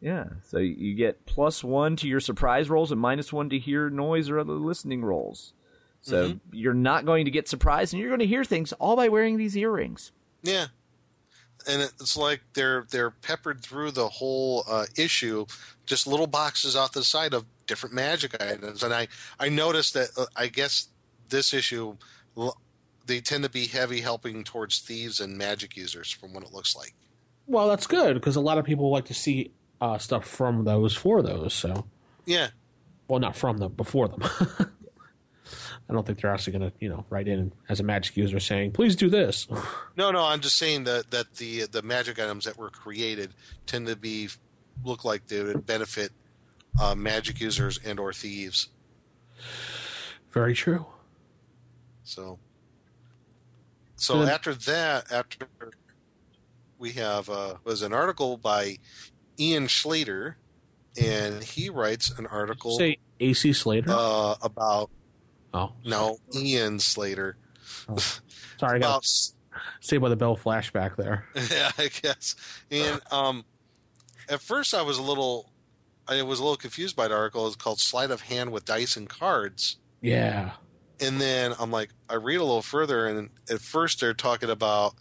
Speaker 6: Yeah, so you get plus one to your surprise rolls and minus one to hear noise or other listening rolls. So
Speaker 7: Mhm.
Speaker 6: you're not going to get surprised, and you're going to hear things all by wearing these earrings.
Speaker 7: Yeah, and it's like they're they're peppered through the whole uh, issue, just little boxes off the side of different magic items. And I I noticed that uh, I guess this issue they tend to be heavy helping towards thieves and magic users, from what it looks like.
Speaker 5: Well, that's good because a lot of people like to see uh, stuff from those for those. So,
Speaker 7: Yeah,
Speaker 5: well, not from them, before them. I don't think they're actually going to, you know, write in as a magic user saying, "Please do this."
Speaker 7: no, no, I'm just saying that that the the magic items that were created tend to be look like they would benefit uh, magic users and or thieves.
Speaker 5: Very true.
Speaker 7: So, so after that, after we have uh, was an article by Ian Slater, and he writes an article
Speaker 5: Say AC Slater.
Speaker 7: uh, about
Speaker 5: oh,
Speaker 7: no Ian Slater
Speaker 5: sorry, I say by the Bell flashback there.
Speaker 7: yeah, I guess. And um, at first, I was a little, I was a little confused by the article. It's called "Sleight of Hand with Dice and Cards,"
Speaker 5: Yeah.
Speaker 7: and then I'm like, I read a little further, and at first they're talking about.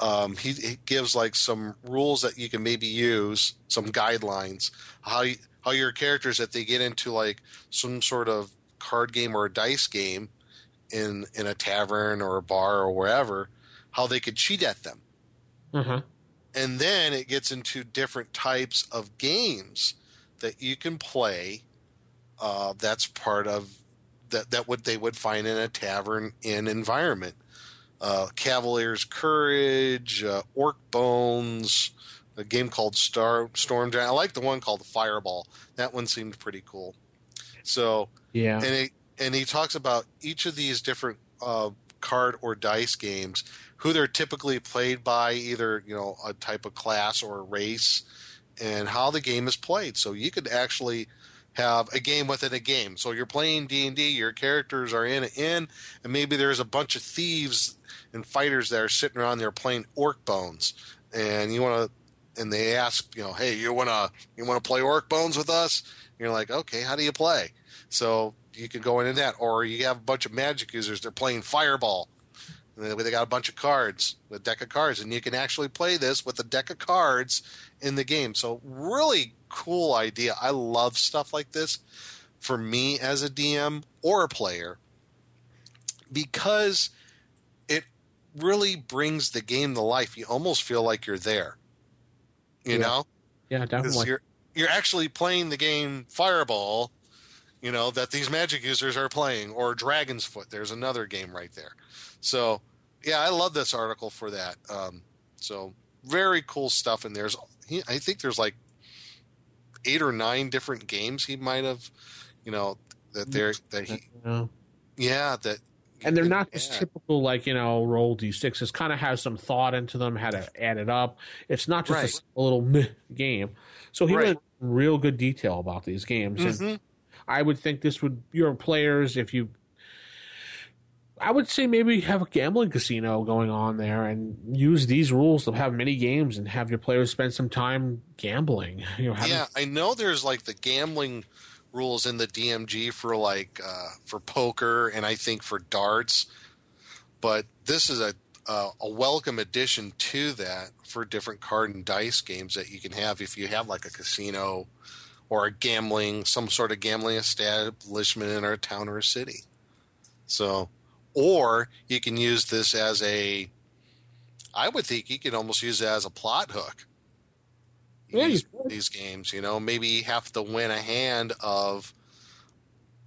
Speaker 7: Um, he, he gives like some rules that you can maybe use, some guidelines, how you, how your characters if they get into like some sort of card game or a dice game in in a tavern or a bar or wherever, how they could cheat at them.
Speaker 5: Uh-huh.
Speaker 7: and then it gets into different types of games that you can play uh, that's part of that that what they would find in a tavern in environment uh, cavalier's courage uh, orc bones a game called star storm giant i like the one called fireball that one seemed pretty cool so
Speaker 5: Yeah.
Speaker 7: and it, and he talks about each of these different uh, card or dice games, who they're typically played by, either you know a type of class or a race, and how the game is played. So you could actually have a game within a game. So you're playing D and D, your characters are in an inn, and maybe there's a bunch of thieves and fighters that are sitting around there playing orc bones, and you want to, and they ask, you know, hey, you wanna you wanna play orc bones with us? You're like, okay, how do you play? So you could go into that, or you have a bunch of magic users. They're playing Fireball. And they they got a bunch of cards, a deck of cards, and you can actually play this with a deck of cards in the game. So really cool idea. I love stuff like this for me as a DM or a player because it really brings the game to life. You almost feel like you're there. You
Speaker 5: Yeah.
Speaker 7: know?
Speaker 5: Yeah, definitely.
Speaker 7: you're you're actually playing the game Fireball, you know, that these magic users are playing, or Dragon's Foot. There's another game right there. So, yeah, I love this article for that. Um, so, very cool stuff. And there's, he, I think there's like eight or nine different games he might have, you know, that they're that he,
Speaker 5: Yeah.
Speaker 7: yeah, that.
Speaker 5: And they're not just
Speaker 7: yeah.
Speaker 5: typical like you know roll d6 it's kind of has some thought into them how to add it up it's not just a
Speaker 7: Right.
Speaker 5: simple little meh game so he
Speaker 7: Right.
Speaker 5: went real good detail about these games and
Speaker 7: Mhm.
Speaker 5: i would think this would your players if you i would say maybe have a gambling casino going on there and use these rules to have many games and have your players spend some time gambling you know
Speaker 7: Yeah, I know there's like the gambling rules in the DMG for like uh, for poker and I think for darts, but this is a uh, a welcome addition to that for different card and dice games that you can have if you have like a casino or a gambling some sort of gambling establishment in our town or a city. So, or you can use this as a I would think you could almost use it as a plot hook
Speaker 5: Yeah,
Speaker 7: these, these games. You know, maybe you have to win a hand of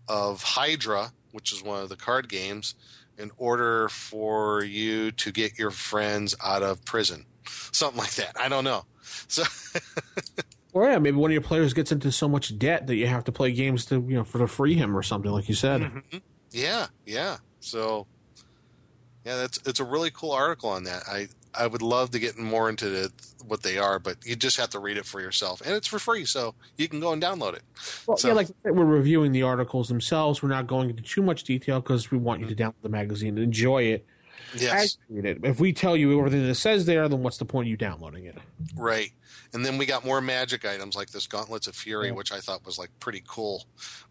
Speaker 7: of Hydra, which is one of the card games, in order for you to get your friends out of prison, something like that. I don't know. So
Speaker 5: or yeah maybe one of your players gets into so much debt that you have to play games to you know for to free him or something like you said
Speaker 7: Mm-hmm. yeah, yeah. So yeah, that's it's a really cool article on that. I I would love to get more into the, what they are, but you just have to read it for yourself, and it's for free, so you can go and download it.
Speaker 5: Well,
Speaker 7: So-
Speaker 5: yeah, like we're reviewing the articles themselves. We're not going into too much detail because we want you to mm-hmm. download the magazine and enjoy it
Speaker 7: Yes.
Speaker 5: read it. If we tell you everything that says there, then what's the point of you downloading it?
Speaker 7: Right. And then we got more magic items like this Gauntlets of Fury, which I thought was like pretty cool.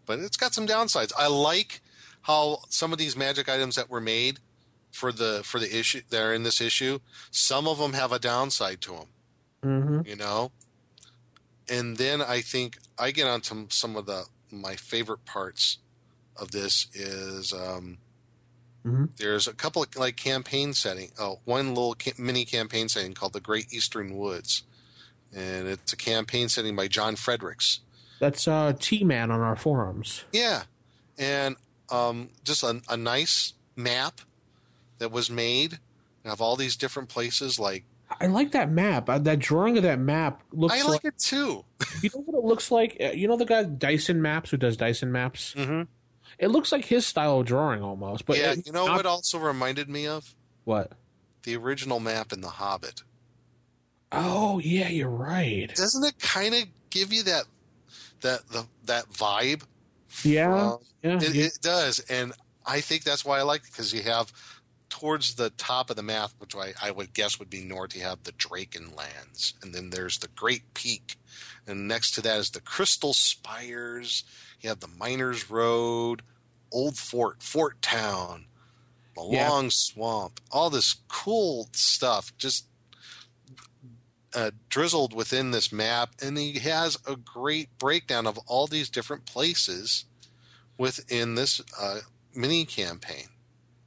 Speaker 7: But it's got some downsides. I like how some of these magic items that were made for the for the issue that are in this issue, some of them have a downside to them,
Speaker 5: Mm-hmm.
Speaker 7: you know? And then I think I get on to some of the my favorite parts of this is um
Speaker 5: Mhm.
Speaker 7: there's a couple of like campaign setting. Oh, one little ca- mini campaign setting called the Great Eastern Woods, and it's a campaign setting by John Fredericks.
Speaker 5: That's uh, T Man on our forums.
Speaker 7: Yeah, and um, just a, a nice map that was made of all these different places. Like
Speaker 5: I like that map. Uh, that drawing of that map looks
Speaker 7: I
Speaker 5: like,
Speaker 7: like it too.
Speaker 5: you know what it looks like. Uh, you know the guy Dyson Maps who does Dyson Maps.
Speaker 7: Mm-hmm.
Speaker 5: It looks like his style of drawing almost. But
Speaker 7: yeah, you know
Speaker 5: not-
Speaker 7: what also reminded me of
Speaker 5: What?
Speaker 7: The original map in The Hobbit.
Speaker 5: Oh yeah, you're right.
Speaker 7: Doesn't it kind of give you that that the that vibe?
Speaker 5: Yeah,
Speaker 7: Um,
Speaker 5: yeah.
Speaker 7: it,
Speaker 5: yeah.
Speaker 7: it does, and I think that's why I like it because you have towards the top of the map, which I, I would guess would be north. You have the Draken Lands, and then there's the Great Peak, and next to that is the Crystal Spires. You have the Miners Road, Old Fort, Fort Town, the
Speaker 5: Yeah.
Speaker 7: Long Swamp, all this cool stuff. Just uh, drizzled within this map, and he has a great breakdown of all these different places within this uh, mini campaign.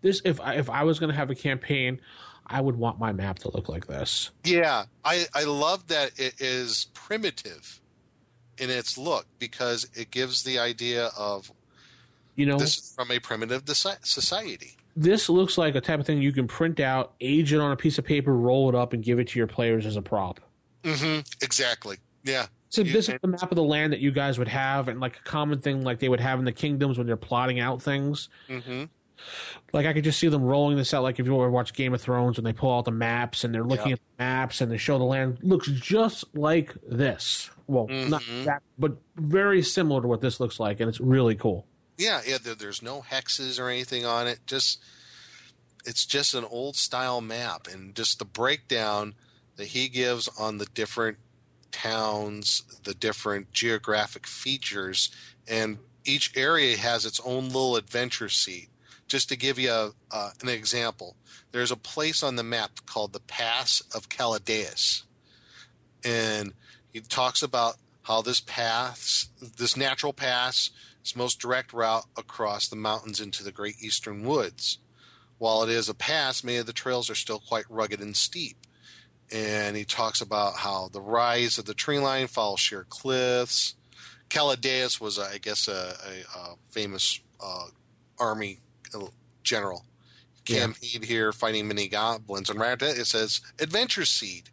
Speaker 5: This if I, if I was going to have a campaign, I would want my map to look like this.
Speaker 7: Yeah, I I love that it is primitive in its look because it gives the idea of
Speaker 5: You know,
Speaker 7: this is from a primitive society.
Speaker 5: this looks like a type of thing you can print out, age it on a piece of paper, roll it up, and give it to your players as a prop.
Speaker 7: hmm Exactly. Yeah.
Speaker 5: So
Speaker 7: You-
Speaker 5: this is the map of the land that you guys would have, and like a common thing like they would have in the kingdoms when they're plotting out things.
Speaker 7: hmm
Speaker 5: Like I could just see them rolling this out. Like if you ever watch Game of Thrones, when they pull out the maps and they're looking
Speaker 7: Yeah.
Speaker 5: at the maps and they show the land, looks just like this. Well, not
Speaker 7: Mhm.
Speaker 5: that, but very similar to what this looks like, and it's really cool.
Speaker 7: Yeah, yeah. There, there's no hexes or anything on it. Just it's just an old style map, and just the breakdown that he gives on the different towns, the different geographic features, and each area has its own little adventure seat. Just to give you a, uh, an example, there's a place on the map called the Pass of Caladeus, and he talks about how this pass, this natural pass, its most direct route across the mountains into the great eastern woods. While it is a pass, many of the trails are still quite rugged and steep. And he talks about how the rise of the tree line follows sheer cliffs. Caladeus was, I guess, a, a, a famous uh, army general.
Speaker 5: Yeah.
Speaker 7: Campaigned here fighting many goblins. And right after that, it says Adventure Seed.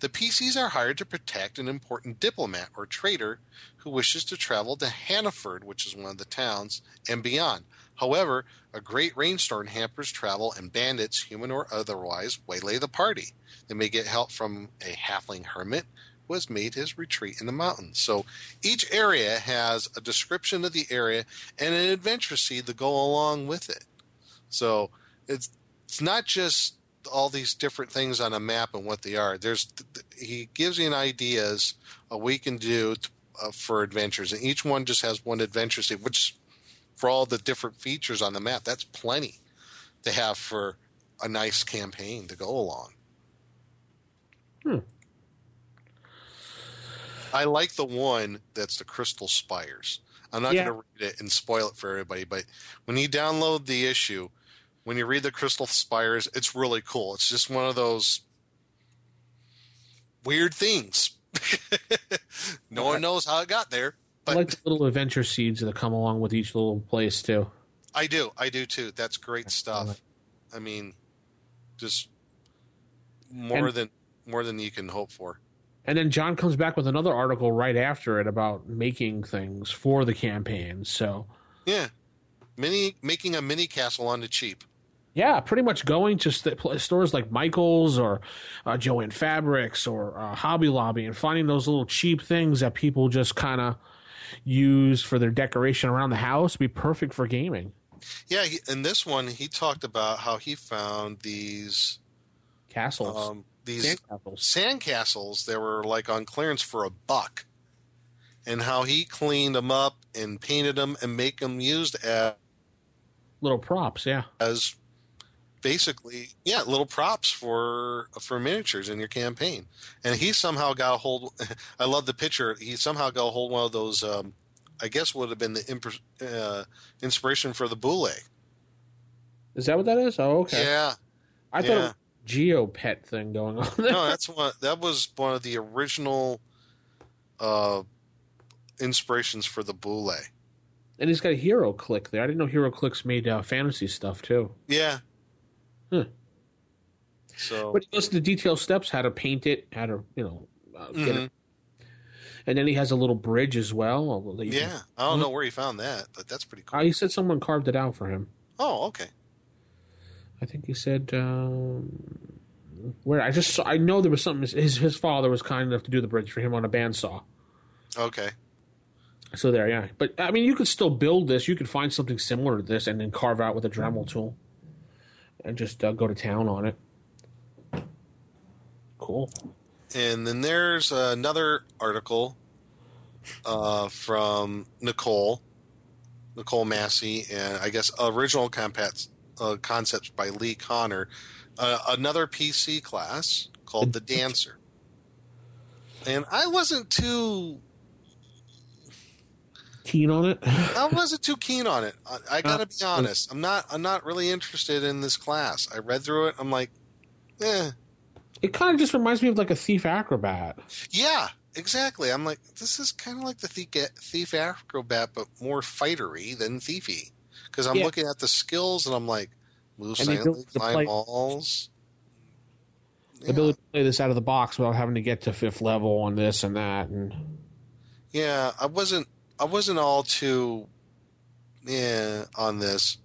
Speaker 7: The PCs are hired to protect an important diplomat or trader who wishes to travel to Hannaford, which is one of the towns, and beyond. However, a great rainstorm hampers travel, and bandits, human or otherwise, waylay the party. They may get help from a halfling hermit who has made his retreat in the mountains. So each area has a description of the area and an adventure seed to go along with it. So it's it's not just all these different things on a map and what they are. There's he gives you ideas of what you can do to, uh, for adventures, and each one just has one adventure seed, which for all the different features on the map, that's plenty to have for a nice campaign to go along.
Speaker 5: Hmm.
Speaker 7: I like the one that's the Crystal Spires. I'm not
Speaker 5: Yeah.
Speaker 7: going to read it and spoil it for everybody, but when you download the issue, when you read the Crystal Spires, it's really cool. It's just one of those weird things. no one knows how it got there,
Speaker 5: I like the little adventure seeds that come along with each little place too.
Speaker 7: I do. I do too. That's great stuff. I mean, just more
Speaker 5: And-
Speaker 7: than more than you can hope for.
Speaker 5: And then John comes back with another article right after it about making things for the campaign. So
Speaker 7: Yeah, mini making a mini castle on the cheap.
Speaker 5: yeah, pretty much going to st- stores like Michaels or uh, Jo-Ann Fabrics or uh, Hobby Lobby and finding those little cheap things that people just kind of use for their decoration around the house. Be perfect for gaming.
Speaker 7: Yeah, he, in this one, he talked about how he found these
Speaker 5: Castles,
Speaker 7: um, these
Speaker 5: sand castles.
Speaker 7: sandcastles that were like on clearance for a buck, and how he cleaned them up and painted them and make them used as,
Speaker 5: little props. Yeah,
Speaker 7: as basically yeah little props for for miniatures in your campaign. And he somehow got a hold. I love the picture. He somehow got a hold of one of those. Um, I guess would have been the imp- uh, inspiration for the bulette.
Speaker 5: is that what that is? Oh, okay.
Speaker 7: Yeah,
Speaker 5: I thought
Speaker 7: yeah.
Speaker 5: a Geopet thing going on. There.
Speaker 7: no, that's one. That was one of the original uh, inspirations for the bulette.
Speaker 5: and he's got a HeroClix there. I didn't know HeroClix made uh, fantasy stuff too.
Speaker 7: Yeah.
Speaker 5: Hmm.
Speaker 7: So
Speaker 5: But he goes to the detailed steps, how to paint it, how to you know uh, get
Speaker 7: Mhm.
Speaker 5: it. And then he has a little bridge as well. you can-
Speaker 7: yeah, I don't know where he found that, but that's pretty cool.
Speaker 5: Uh, he said someone carved it out for him.
Speaker 7: oh, okay.
Speaker 5: I think he said um, where I just saw, I know there was something. His his father was kind enough to do the bridge for him on a bandsaw.
Speaker 7: Okay.
Speaker 5: So there, yeah. But I mean, you could still build this. You could find something similar to this and then carve out with a Dremel tool, and just uh, go to town on it. Cool.
Speaker 7: And then there's another article uh, from Nicole, Nicole Massey, and I guess original compats, uh, concepts by Lee Connor. Uh, another PC class called the Dancer, and I wasn't too
Speaker 5: Keen on it.
Speaker 7: I wasn't too keen on it. I, I gotta be honest. I'm not. I'm not really interested in this class. I read through it. I'm like, eh.
Speaker 5: It kind of just reminds me of like a thief acrobat.
Speaker 7: Yeah, exactly. I'm like, this is kind of like the thief, thief acrobat, but more fightery than thiefy. Because I'm
Speaker 5: Yeah.
Speaker 7: looking at the skills and I'm like, move
Speaker 5: And
Speaker 7: silently, climb
Speaker 5: play-
Speaker 7: walls.
Speaker 5: The ability to play this out of the box without having to get to fifth level on this and that, and
Speaker 7: Yeah, I wasn't. I wasn't all too, yeah, on this.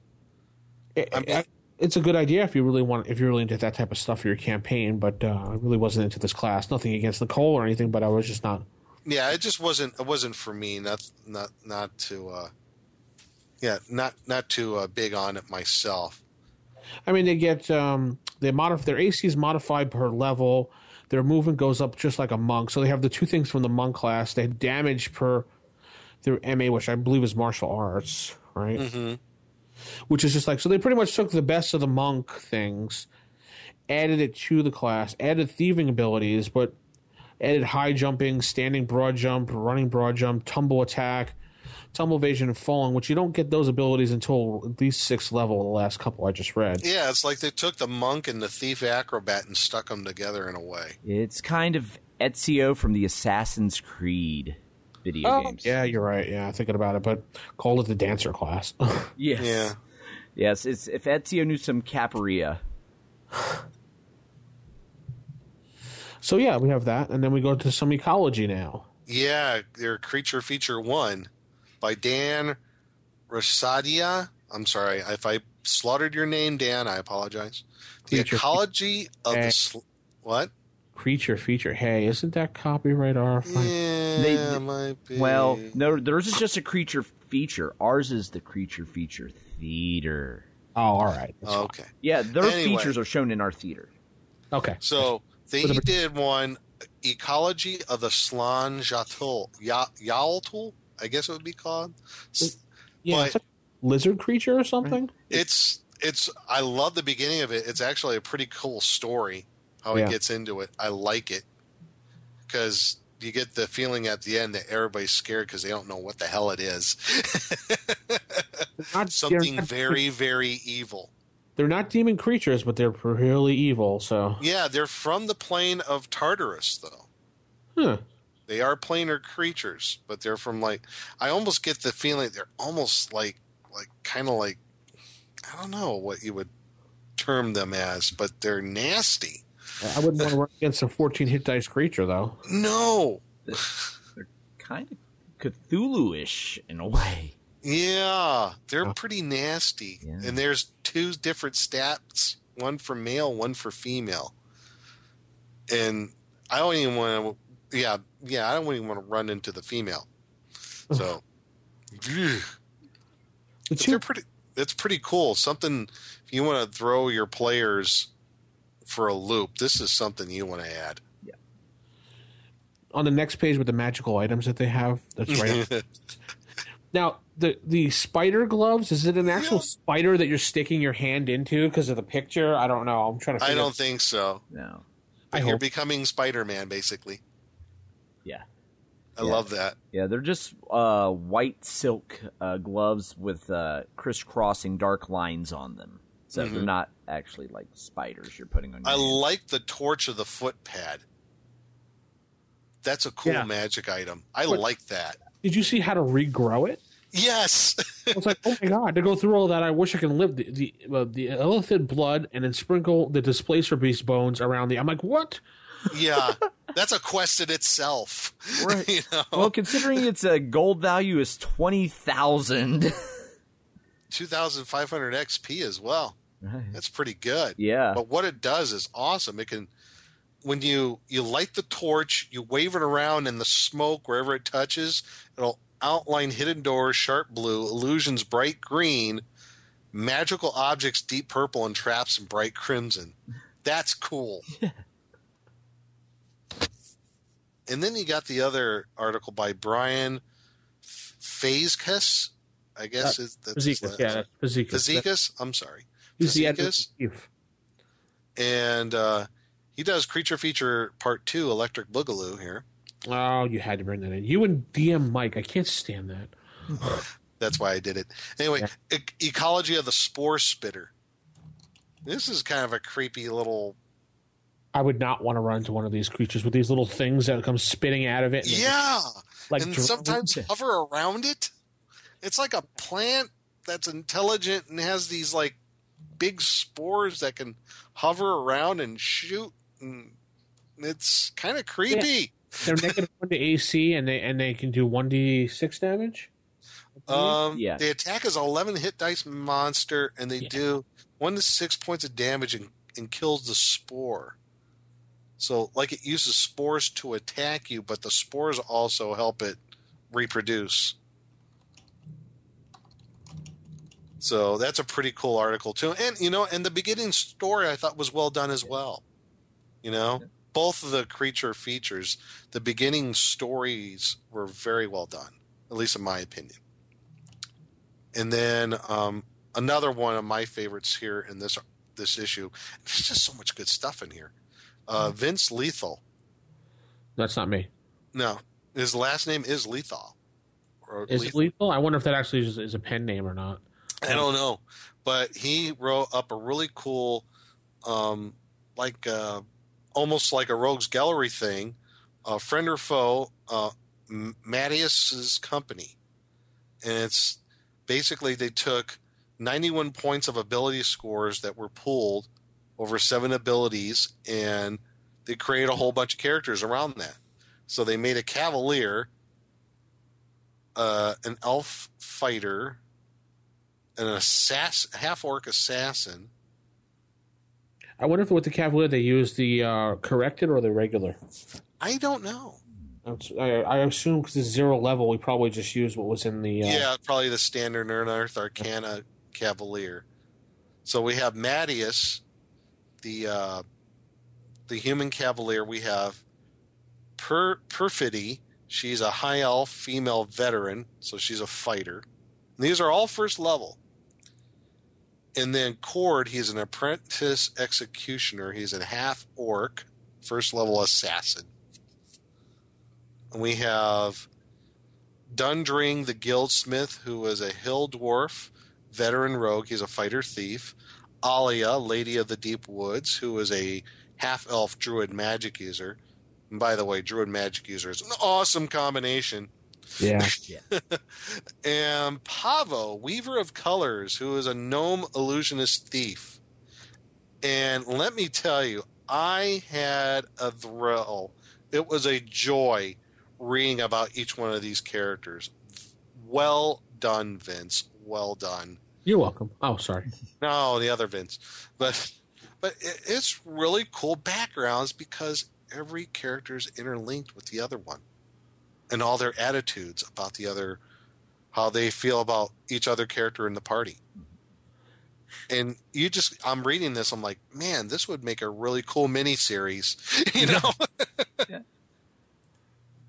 Speaker 5: it, it- it's a good idea if you really want if you're really into that type of stuff for your campaign. But uh, I really wasn't into this class. Nothing against Nicole or anything, but I was just not.
Speaker 7: Yeah, it just wasn't. It wasn't for me. Not not not to. uh Yeah, not not too uh, big on it myself.
Speaker 5: I mean, they get um, they modify their AC is modified per level. Their movement goes up just like a monk. So they have the two things from the monk class. They have damage per their MA, which I believe is martial arts, right?
Speaker 7: Mm-hmm.
Speaker 5: Which is just like so. They pretty much took the best of the monk things, added it to the class, added thieving abilities, but added high jumping, standing broad jump, running broad jump, tumble attack, tumble evasion, and falling. Which you don't get those abilities until at least sixth level. The last couple I just read.
Speaker 7: Yeah, it's like they took the monk and the thief acrobat and stuck them together in a way.
Speaker 6: It's kind of Ezio from the Assassin's Creed video
Speaker 5: Oh,
Speaker 6: games.
Speaker 5: yeah, you're right. Yeah, thinking about it, but call it the dancer class.
Speaker 6: Yes.
Speaker 7: Yeah.
Speaker 6: Yes, it's if Ezio knew some capoeira.
Speaker 5: so yeah, we have that, and then we go to some ecology now.
Speaker 7: Yeah, their creature feature one by Dan Rosadia. I'm sorry if I slaughtered your name, Dan. I apologize. The
Speaker 5: Creature
Speaker 7: ecology of
Speaker 5: Eh.
Speaker 7: the sl- what?
Speaker 5: Creature feature. Hey, isn't that copyright R?
Speaker 7: Yeah,
Speaker 6: They-
Speaker 7: might be.
Speaker 6: Well, no, theirs is just a creature feature. Ours is the creature feature theater.
Speaker 5: Oh, all right. That's fine.
Speaker 7: okay.
Speaker 6: Yeah, their
Speaker 7: Anyway.
Speaker 6: features are shown in our theater.
Speaker 5: Okay.
Speaker 7: So they
Speaker 5: With
Speaker 7: did one ecology of the Slan Jatul Ya- Yaltul, I guess it would be called.
Speaker 5: Yeah, like lizard creature or something. Mm-hmm.
Speaker 7: It's it's I love the beginning of it. It's actually a pretty cool story how
Speaker 5: Yeah.
Speaker 7: he gets into it. I like it because you get the feeling at the end that everybody's scared because they don't know what the hell it is.
Speaker 5: Not,
Speaker 7: Something very very evil.
Speaker 5: they're not demon creatures, but they're really evil. So,
Speaker 7: Yeah, they're from the plane of Tartarus though.
Speaker 5: huh.
Speaker 7: They are planar creatures, but they're from like I almost get the feeling they're almost like like kind of like I don't know what you would term them as, but they're nasty.
Speaker 5: I wouldn't want to run against a 14 hit dice creature though.
Speaker 7: No.
Speaker 6: Kind of Cthulhu-ish in a way.
Speaker 7: Yeah, they're oh. pretty nasty.
Speaker 6: Yeah.
Speaker 7: And there's two different stats, one for male, one for female. And I don't even want to yeah, yeah, I don't even want to run into the female. So
Speaker 5: The
Speaker 7: But they're pretty. It's pretty cool. Something if you want to throw your players for a loop, this is something you want to add. Yeah.
Speaker 5: on the next page with the magical items that they have. That's right. now, the the spider gloves is it an actual spider that you're sticking your hand into because of the picture? I don't know. I'm trying to.
Speaker 7: I don't think so.
Speaker 6: No.
Speaker 5: I
Speaker 7: You're
Speaker 5: hope.
Speaker 7: becoming Spider-Man, basically.
Speaker 6: Yeah.
Speaker 7: I
Speaker 6: Yeah.
Speaker 7: love that.
Speaker 6: Yeah, they're just uh, white silk uh, gloves with uh, crisscrossing dark lines on them. So they're
Speaker 7: Mhm.
Speaker 6: not actually like spiders you're putting on your
Speaker 7: I
Speaker 6: hand.
Speaker 7: like the torch of the foot pad. That's a cool
Speaker 5: Yeah.
Speaker 7: magic item. I
Speaker 5: But-
Speaker 7: like that.
Speaker 5: Did you see how to regrow it?
Speaker 7: Yes.
Speaker 5: I was like, oh my god! To go through all that, I wish I can live the the, uh, the elephant blood and then sprinkle the displacer beast bones around the. I'm like, what?
Speaker 7: Yeah. That's a quest in itself.
Speaker 6: Right.
Speaker 7: you know?
Speaker 6: Well, considering its uh, gold value is twenty thousand.
Speaker 7: 2500 XP as well. That's pretty good.
Speaker 6: Yeah.
Speaker 7: But what it does is awesome. It can when you you light the torch, you wave it around in the smoke wherever it touches, it'll outline hidden doors sharp blue, illusions bright green, magical objects deep purple, and traps in bright crimson. That's cool. and then you got the other article by Brian Fazekes. I guess
Speaker 5: Uh,
Speaker 7: that's
Speaker 5: Fazekas, yeah, Fazekas.
Speaker 7: Fazekas? I'm sorry. Fazekas? and uh, he does creature feature part two, Electric Boogaloo here.
Speaker 5: Oh, you had to bring that in. You and DM Mike, I can't stand that.
Speaker 7: That's why I did it. Anyway, e- ecology of the spore spitter. This is kind of a creepy little.
Speaker 5: I would not want to run into one of these creatures with these little things that come spitting out of it. and-
Speaker 7: Yeah,
Speaker 5: Like
Speaker 7: and
Speaker 5: drones.
Speaker 7: sometimes hover around it. It's like a plant that's intelligent and has these like big spores that can hover around and shoot. And it's kind of creepy.
Speaker 5: They're negative one to AC, and they and they can do one d six damage.
Speaker 7: Um,
Speaker 6: Yeah.
Speaker 7: The attack is an 11 hit dice monster, and they do one to six points of damage and, and kills the spore. So, like, it uses spores to attack you, but the spores also help it reproduce. So that's a pretty cool article too, and you know, and the beginning story I thought was well done as well. You know, both of the creature features, the beginning stories were very well done, at least in my opinion. And then um, another one of my favorites here in this this issue. There's just so much good stuff in here. Uh, Vince Lethal.
Speaker 5: That's not me.
Speaker 7: No, his last name is Lethal. Or
Speaker 5: Is it lethal? I wonder if that actually is, is a pen name or not.
Speaker 7: I don't know, but he wrote up a really cool, um, like uh, almost like a rogues gallery thing, uh, friend or foe, uh, Mattias's company, and it's basically they took 91 points of ability scores that were pooled over seven abilities, and they created a whole bunch of characters around that. So they made a cavalier, uh, an elf fighter, an assass- half orc assassin.
Speaker 5: I wonder if with the Cavalier they use the uh, corrected or the regular.
Speaker 7: I don't know.
Speaker 5: I, I assume because it's zero level, we probably just use what was in the. Uh,
Speaker 7: Yeah, probably the standard Unearthed Arcana Cavalier. So we have Mattias, the uh, the human Cavalier. We have per- Perfidy. She's a high elf female veteran, so she's a fighter. And these are all first level. And then Cord, he's an apprentice executioner. He's a half orc, first level assassin. And we have Dundring the Guildsmith, who is a hill dwarf, veteran rogue. He's a fighter thief. Alia, Lady of the Deep Woods, who is a half elf druid magic user. And by the way, druid magic user is an awesome combination.
Speaker 5: Yeah.
Speaker 7: and Pavo, Weaver of Colors, who is a gnome illusionist thief. And let me tell you, I had a thrill. It was a joy reading about each one of these characters. Well done, Vince. Well done.
Speaker 5: You're welcome. Oh, sorry.
Speaker 7: No, the other Vince. But but it's really cool backgrounds because every character is interlinked with the other one. And all their attitudes about the other how they feel about each other character in the party. And you just I'm reading this, I'm like, man, this would make a really cool mini series. You know?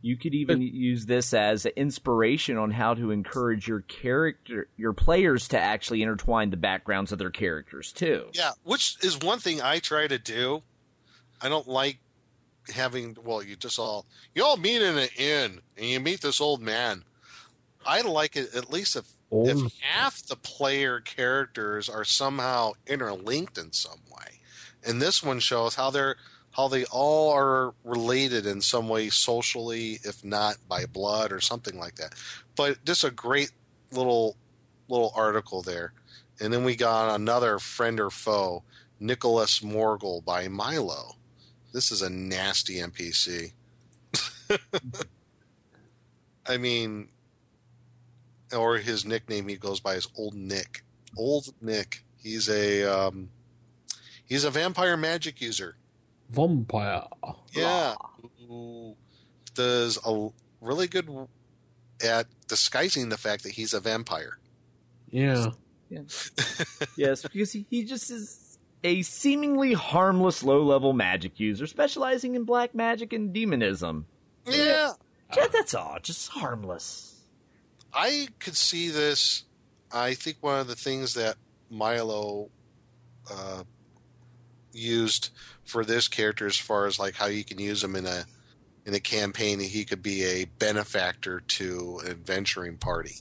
Speaker 6: You could even use this as inspiration on how to encourage your character, your players to actually intertwine the backgrounds of their characters too.
Speaker 7: Yeah, which is one thing I try to do. I don't like having well, you just all you all meet in an inn and you meet this old man. I like it at least if
Speaker 5: Old.
Speaker 7: if oh. half the player characters are somehow interlinked in some way. And this one shows how they're how they all are related in some way socially, if not by blood or something like that. But just a great little little article there. And then we got another friend or foe, Nicholas Morgul by Milo. This is a nasty NPC. I mean, or his nickname he goes by is Old Nick. Old Nick. He's a um, he's a vampire magic user.
Speaker 5: Vampire.
Speaker 7: Yeah, who does a really good at disguising the fact that he's a vampire.
Speaker 5: Yeah.
Speaker 6: yes, because he, he just is a seemingly harmless low level magic user specializing in black magic and demonism.
Speaker 7: Yeah,
Speaker 6: Yeah, that's all. Just harmless.
Speaker 7: I could see this. I think one of the things that Milo uh, used for this character, as far as like how you can use him in a in a campaign, he could be a benefactor to an adventuring party.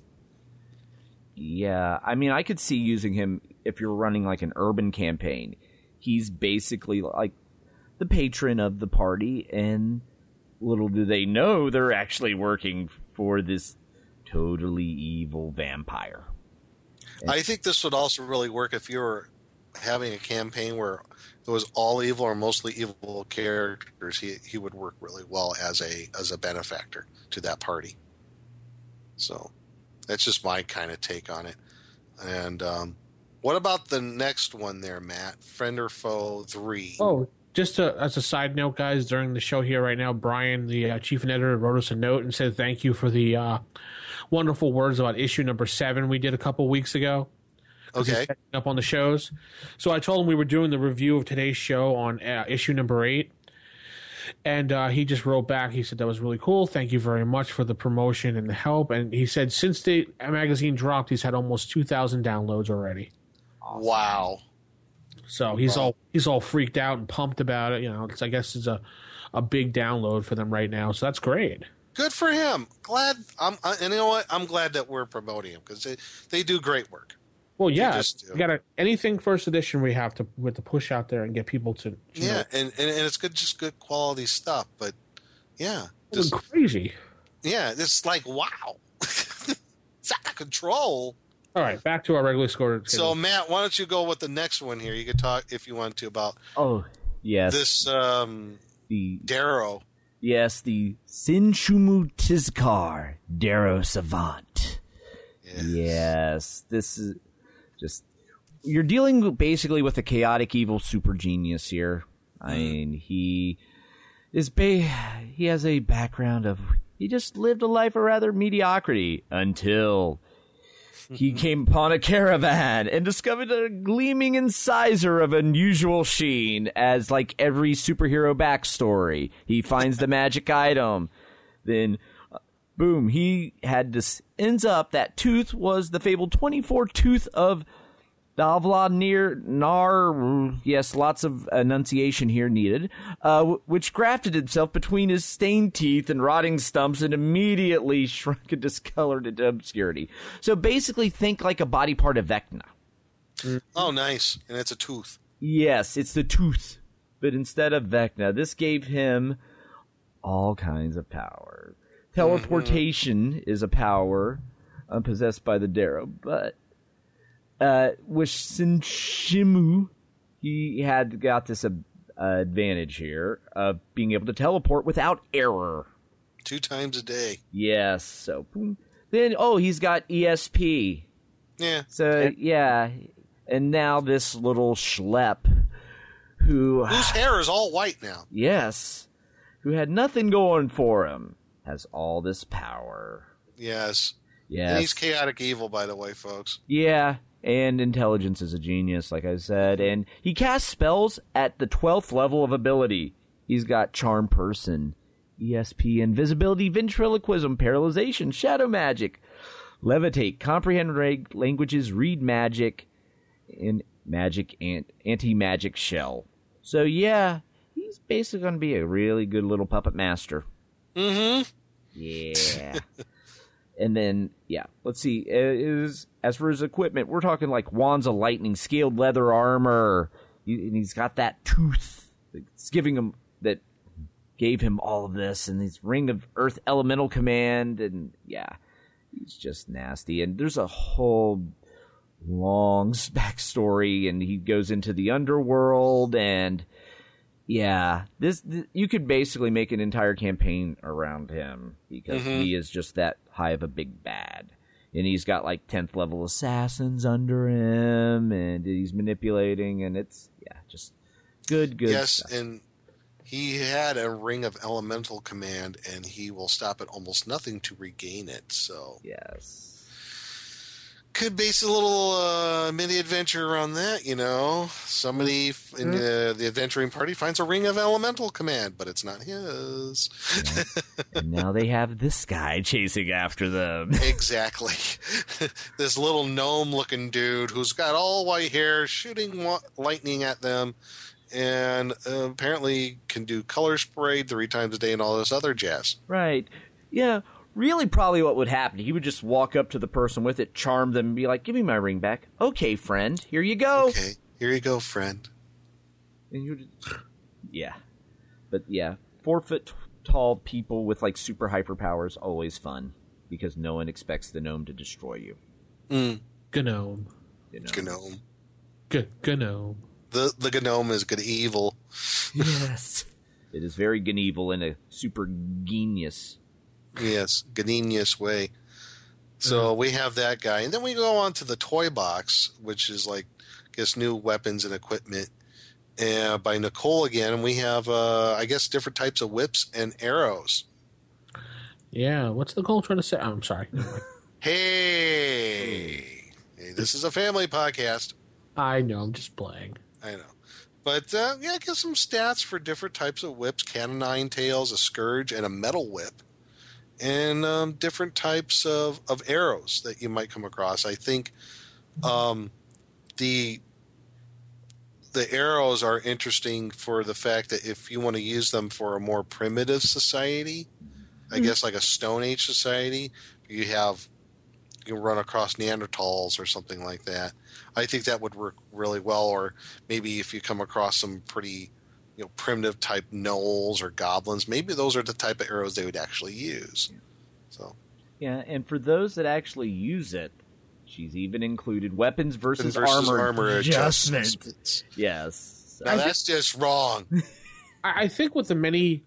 Speaker 6: Yeah, I mean, I could see using him if you're running like an urban campaign. He's basically like the patron of the party, and little do they know they're actually working for this totally evil vampire.
Speaker 7: I think this would also really work if you were having a campaign where was all evil or mostly evil characters. He he would work really well as a as a benefactor to that party. So that's just my kind of take on it. And um, what about the next one there, Matt? Friend or foe three?
Speaker 5: Oh, just to, as a side note, guys, during the show here right now, Brian, the uh, chief editor, wrote us a note and said thank you for the uh, wonderful words about issue number seven we did a couple weeks ago. 'Cause he's
Speaker 7: Okay.
Speaker 5: catching up on the shows. So I told him we were doing the review of today's show on uh, issue number eight. And uh, he just wrote back. He said that was really cool. Thank you very much for the promotion and the help. And he said since the magazine dropped, he's had almost two thousand downloads already.
Speaker 7: Wow.
Speaker 5: So he's all he's all freaked out and pumped about it. You know, it's I guess it's a a big download for them right now. So that's great.
Speaker 7: Good for him. Glad. I'm. I, and you know what? I'm glad that we're promoting him because they they do great work.
Speaker 5: Well, yeah,
Speaker 7: just do.
Speaker 5: you got to anything first edition we have to with to push out there and get people to
Speaker 7: Yeah, and, and and it's good, just good quality stuff. But yeah,
Speaker 5: going
Speaker 7: just
Speaker 5: crazy.
Speaker 7: yeah, it's like wow, it's out of control.
Speaker 5: All right, back to our regularly scored.
Speaker 7: So Matt, why don't you go with the next one here? You could talk if you want to about
Speaker 6: Oh, yes.
Speaker 7: this um
Speaker 6: the
Speaker 7: Derro.
Speaker 6: yes, the Sinshumu Tizkar Derro Savant. Yes, this is just you're dealing basically with a chaotic evil super genius here. I mean, he is ba- he has a background of he just lived a life of rather mediocrity until he came upon a caravan and discovered a gleaming incisor of unusual sheen as like every superhero backstory. He finds the magic item. Then uh, boom, he had this ends up that tooth was the fabled 24 tooth of Davla near Nar. Yes, lots of enunciation here needed. Uh, which grafted itself between his stained teeth and rotting stumps and immediately shrunk and discolored into obscurity. So basically, think like a body part of Vecna.
Speaker 7: Oh, nice, and it's a tooth.
Speaker 6: Yes, it's the tooth. But instead of Vecna, this gave him all kinds of power. Teleportation is a power uh, possessed by the Derro, but uh, with Shinshimu, he had got this uh, advantage here of being able to teleport without error.
Speaker 7: Two times a day.
Speaker 6: Yes, so boom. then oh, he's got ESP.
Speaker 7: Yeah.
Speaker 6: So yeah, and now this little schlep who
Speaker 7: Whose hair is all white now?
Speaker 6: yes, who had nothing going for him has all this power.
Speaker 7: Yes.
Speaker 6: Yes.
Speaker 7: And he's chaotic evil, by the way, folks.
Speaker 6: Yeah, and intelligence is a genius, like I said, and he casts spells at the twelfth level of ability. He's got charm person, ESP, invisibility, ventriloquism, paralyzation, shadow magic, levitate, comprehend reg- languages, read magic, and magic and anti magic shell. So yeah, he's basically going to be a really good little puppet master.
Speaker 7: Mm-hmm.
Speaker 6: Yeah. and then yeah, let's see. uh, Is as for his equipment, we're talking like wands of lightning, scaled leather armor, and he's got that tooth It's giving him that gave him all of this, and his ring of earth elemental command, and yeah, he's just nasty. And there's a whole long backstory, and he goes into the underworld and. Yeah, this, th you could basically make an entire campaign around him because
Speaker 7: Mhm.
Speaker 6: he is just that high of a big bad. and he's got like tenth level assassins under him, and he's manipulating, and it's yeah, just good, good.
Speaker 7: yes,
Speaker 6: stuff.
Speaker 7: and he had a ring of elemental command, and he will stop at almost nothing to regain it. So
Speaker 6: yes,
Speaker 7: could base a little uh, mini adventure around that. You know, somebody f- in the, the adventuring party finds a ring of elemental command, but it's not his.
Speaker 6: and now they have this guy chasing after them.
Speaker 7: exactly. this little gnome-looking dude who's got all white hair, shooting wa- lightning at them, and uh, apparently can do color spray three times a day and all this other jazz.
Speaker 6: Right. Yeah. Really, probably what would happen, he would just walk up to the person with it, charm them, and be like, Give me my ring back. Okay, friend, here you go.
Speaker 7: Okay, here you go, friend.
Speaker 6: And you would, yeah. But yeah, four foot t- tall people with like super hyper powers, always fun because no one expects the gnome to destroy you.
Speaker 7: Mm.
Speaker 5: Gnome.
Speaker 6: You?
Speaker 7: Gnome.
Speaker 5: G- gnome.
Speaker 7: The the gnome is good evil.
Speaker 6: yes. It is very Gneevil in a super genius.
Speaker 7: Yes, Ganinius way. So we have that guy, and then we go on to the toy box, which is like, I guess, new weapons and equipment, uh, by Nicole again, and we have, uh, I guess, different types of whips and arrows.
Speaker 5: Yeah, what's the goal trying to say? Oh, I'm sorry.
Speaker 7: Hey, hey, this is a family podcast.
Speaker 5: I know, I'm just playing.
Speaker 7: I know. But uh, yeah, give some stats for different types of whips: canine tails, a scourge, and a metal whip, and um, different types of, of arrows that you might come across. I think um, the the arrows are interesting for the fact that if you want to use them for a more primitive society, I guess like a Stone Age society, you have you run across Neanderthals or something like that. I think that would work really well. Or maybe if you come across some pretty, you know, primitive type gnolls or goblins, maybe those are the type of arrows they would actually use. So
Speaker 6: Yeah, and for those that actually use it, she's even included weapons versus,
Speaker 7: versus
Speaker 6: armor,
Speaker 7: armor
Speaker 6: adjustment.
Speaker 7: adjustments.
Speaker 6: Yes. So-
Speaker 7: now that's just wrong.
Speaker 5: I, I think with the many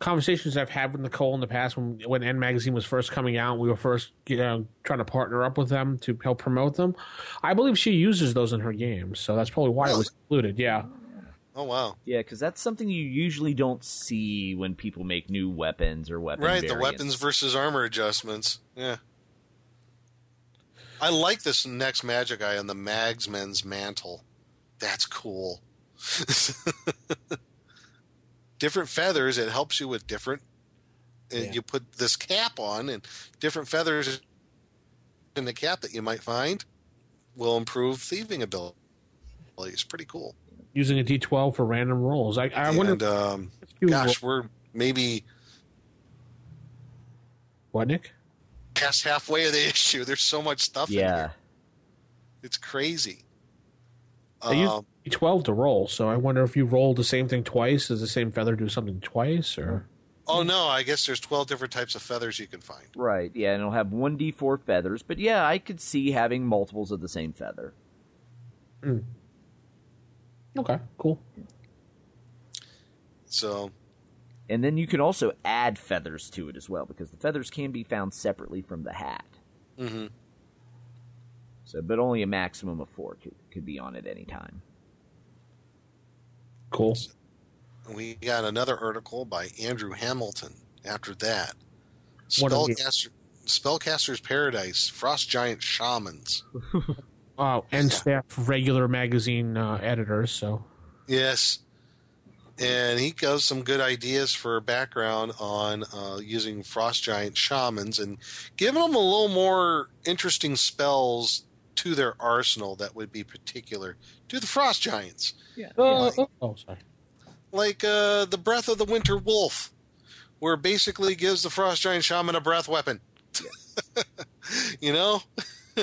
Speaker 5: conversations I've had with Nicole in the past, when when & Magazine was first coming out, we were first you know, trying to partner up with them to help promote them. I believe she uses those in her games, so that's probably why it was included. Yeah,
Speaker 7: Oh wow!
Speaker 6: Yeah, because that's something you usually don't see when people make new weapons or weapons.
Speaker 7: Right, the weapons versus armor adjustments. Yeah. I like this next magic eye on the Magsman's mantle. That's cool. different feathers, it helps you with different. And
Speaker 5: Yeah.
Speaker 7: You put this cap on, and different feathers in the cap that you might find will improve thieving ability. It's pretty cool.
Speaker 5: Using a D12 for random rolls. I, I wonder.
Speaker 7: and um,
Speaker 5: if you
Speaker 7: gosh, we're maybe
Speaker 5: what Nick?
Speaker 7: past halfway of the issue. There's so much stuff in
Speaker 6: Yeah.
Speaker 7: here. It's crazy.
Speaker 5: I use
Speaker 7: Um,
Speaker 5: D12 to roll, so I wonder if you roll the same thing twice, does the same feather do something twice, or
Speaker 7: oh no, I guess there's 12 different types of feathers you can find.
Speaker 6: Right, yeah, and it'll have 1d4 feathers, but yeah, I could see having multiples of the same feather.
Speaker 5: Okay, cool.
Speaker 7: So
Speaker 6: And then you can also add feathers to it as well, because the feathers can be found separately from the hat.
Speaker 7: Mm-hmm.
Speaker 6: So, but only a maximum of four could, could be on at any time.
Speaker 5: Cool.
Speaker 7: we got another article by Andrew Hamilton after that.
Speaker 5: What are we-
Speaker 7: Spellcaster, Spellcaster's Paradise, Frost Giant Shamans.
Speaker 5: Oh, and staff regular magazine uh, editors, so
Speaker 7: Yes. And he gives some good ideas for background on uh, using frost giant shamans and giving them a little more interesting spells to their arsenal that would be particular to the frost giants.
Speaker 6: Yeah.
Speaker 5: Oh, oh, oh, sorry.
Speaker 7: Like uh, the Breath of the Winter Wolf, where it basically gives the frost giant shaman a breath weapon. you know?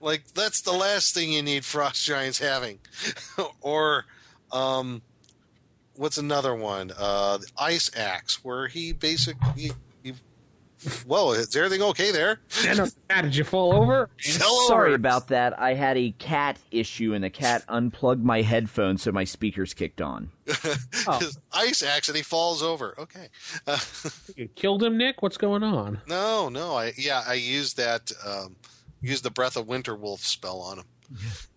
Speaker 7: like, that's the last thing you need frost giants having. or, um, what's another one? Uh, the Ice Axe, where he basically he Whoa, is everything okay there?
Speaker 5: And, uh, did you fall over?
Speaker 6: Sorry about that. I had a cat issue, and the cat unplugged my headphones, so my speakers kicked on.
Speaker 5: Oh.
Speaker 7: His ice accident. He falls over. Okay. Uh,
Speaker 5: You killed him, Nick? What's going on?
Speaker 7: no, no. I yeah, I used that. Um, used the breath of winter wolf spell on him.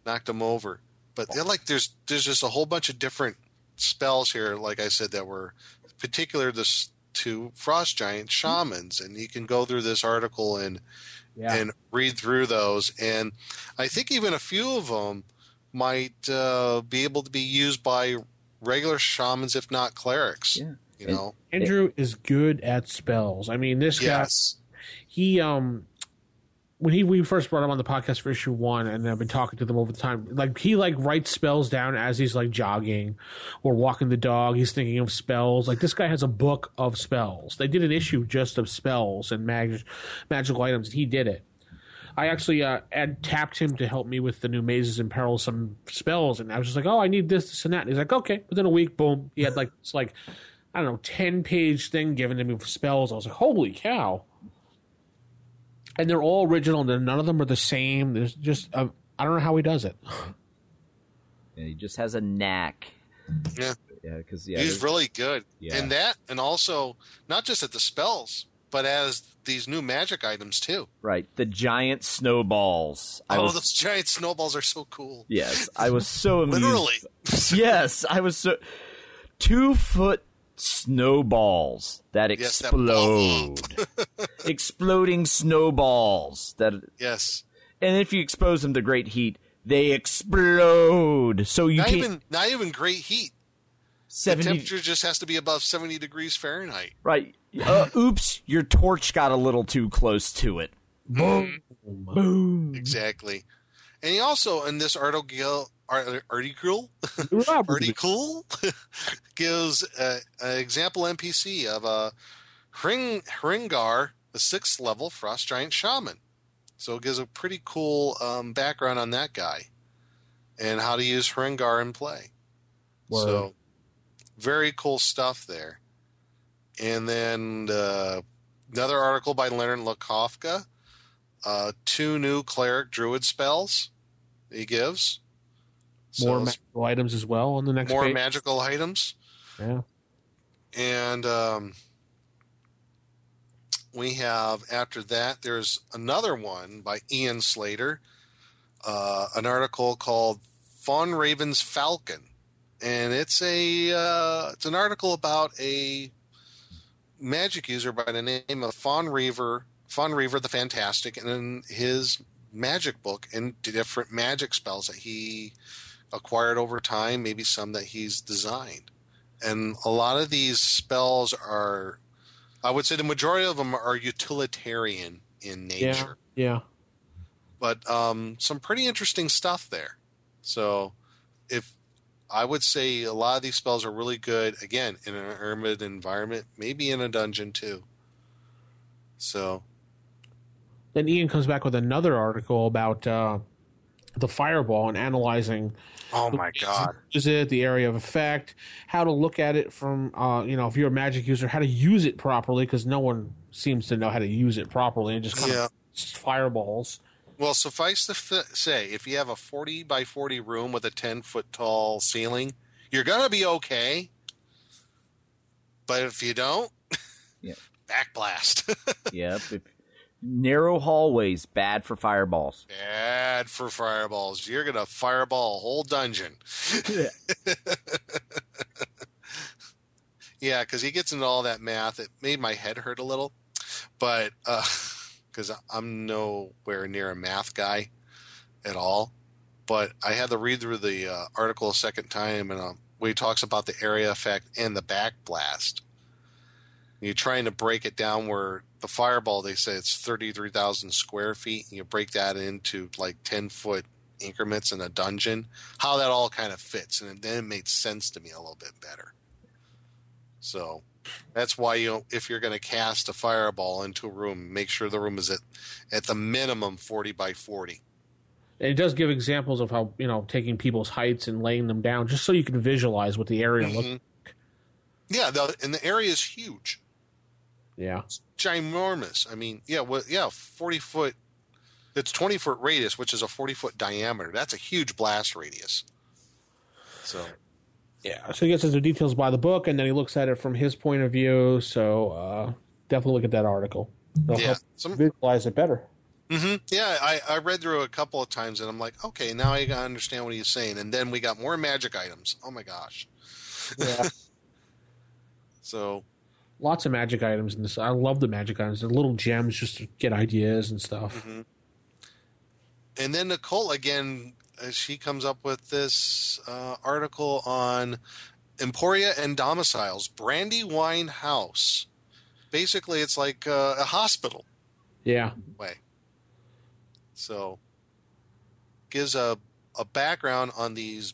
Speaker 7: Knocked him over. But they're like there's there's just a whole bunch of different spells here. Like I said, that were particular this to frost giant shamans, and you can go through this article and
Speaker 5: Yeah.
Speaker 7: and read through those. And I think even a few of them might uh, be able to be used by regular shamans, if not clerics.
Speaker 6: Yeah.
Speaker 7: You know.
Speaker 5: Andrew is good at spells. I mean, this guy he um when he we first brought him on the podcast for issue one and I've been talking to them over the time like he like writes spells down as he's like jogging or walking the dog. He's thinking of spells. Like this guy has a book of spells. They did an issue just of spells and mag- magical items. And he did it. I actually uh tapped him to help me with the new mazes and perils some spells and I was just like oh I need this this and that. And he's like okay. Within a week boom. He had like it's like I don't know 10 page thing given to me with spells. I was like holy cow and they're all original. And none of them are the same. There's just uh, I don't know how he does it.
Speaker 6: And he just has a knack.
Speaker 7: Yeah.
Speaker 6: Yeah, because yeah,
Speaker 7: He's really good.
Speaker 6: Yeah.
Speaker 7: And that, and also not just at the spells, but as these new magic items too.
Speaker 6: right. The giant snowballs. I
Speaker 7: oh,
Speaker 6: was,
Speaker 7: those giant snowballs are so cool.
Speaker 6: yes, I was so amused.
Speaker 7: Literally.
Speaker 6: yes, I was so two foot snowballs that
Speaker 7: Yes, that
Speaker 6: explode, exploding snowballs that,
Speaker 7: Yes.
Speaker 6: and if you expose them to great heat, they explode. So you
Speaker 7: Not even not even great heat. The temperature just has to be above seventy degrees Fahrenheit.
Speaker 6: right. Uh, oops, your torch got a little too close to it.
Speaker 5: Boom, boom.
Speaker 7: Exactly. And he also in this article ar- article
Speaker 5: Robert.
Speaker 7: article gives an example NPC of a Hring, Hringar, the sixth level frost giant shaman. So it gives a pretty cool um, background on that guy and how to use Hringar in play.
Speaker 5: Word.
Speaker 7: So very cool stuff there. And then uh, another article by Leonard Lakofka, uh, two new cleric druid spells he gives.
Speaker 5: More
Speaker 7: So
Speaker 5: magical items as well on the next one.
Speaker 7: more
Speaker 5: page.
Speaker 7: magical items.
Speaker 5: yeah.
Speaker 7: And um, we have, after that, there's another one by Ian Slater, uh, an article called Fawn Raven's Falcon. And it's a uh, it's an article about a magic user by the name of Fawn Reaver, Fawn Reaver the Fantastic, and in his magic book and different magic spells that he acquired over time, maybe some that he's designed and a lot of these spells are i would say the majority of them are utilitarian in
Speaker 5: Yeah.
Speaker 7: nature
Speaker 5: Yeah.
Speaker 7: but um, some pretty interesting stuff there so if i would say a lot of these spells are really good again in an hermit environment maybe in a dungeon too so
Speaker 5: Then Ian comes back with another article about uh, the fireball and analyzing
Speaker 7: oh my god
Speaker 5: is it the area of effect, how to look at it from uh, you know if you're a magic user, how to use it properly because no one seems to know how to use it properly and just kind
Speaker 7: Yeah.
Speaker 5: of fireballs.
Speaker 7: well suffice to f- say if you have a 40 by 40 room with a 10 foot tall ceiling you're gonna be okay but if you don't
Speaker 6: Yeah.
Speaker 7: back blast
Speaker 6: Yep. If, narrow hallways bad for fireballs.
Speaker 7: Bad for fireballs. You're gonna fireball a whole dungeon. yeah, because he gets into all that math. It made my head hurt a little, but because I'm nowhere near a math guy at all. But I had to read through the uh, article a second time, and uh, where he talks about the area effect and the backblast. You're trying to break it down where the fireball, they say it's 33,000 square feet, and you break that into like 10 foot increments in a dungeon, how that all kind of fits. And then it made sense to me a little bit better. So that's why you, if you're going to cast a fireball into a room, make sure the room is at, at the minimum 40 by 40.
Speaker 5: And it does give examples of how you know taking people's heights and laying them down, just so you can visualize what the area looks.
Speaker 7: Mhm. Yeah, the, and the area is huge.
Speaker 5: Yeah.
Speaker 7: It's ginormous. I mean, yeah, well, yeah, forty foot. It's twenty foot radius, which is a forty foot diameter. That's a huge blast radius. So
Speaker 5: Yeah. So he gets into details by the book, and then he looks at it from his point of view. So uh, definitely look at that article. It'll
Speaker 7: Yeah,
Speaker 5: help
Speaker 7: some-
Speaker 5: visualize it better.
Speaker 7: hmm Yeah, I, I read through it a couple of times and I'm like, okay, now I gotta understand what he's saying. And then we got more magic items. Oh my gosh.
Speaker 5: Yeah.
Speaker 7: So
Speaker 5: Lots of magic items in this. I love the magic items. The little gems just to get ideas and stuff.
Speaker 7: Mm-hmm. and then Nicole again, uh, she comes up with this uh, article on Emporia and domiciles, Brandywine House. Basically, it's like uh, a hospital
Speaker 5: Yeah.
Speaker 7: way. So, gives a a background on these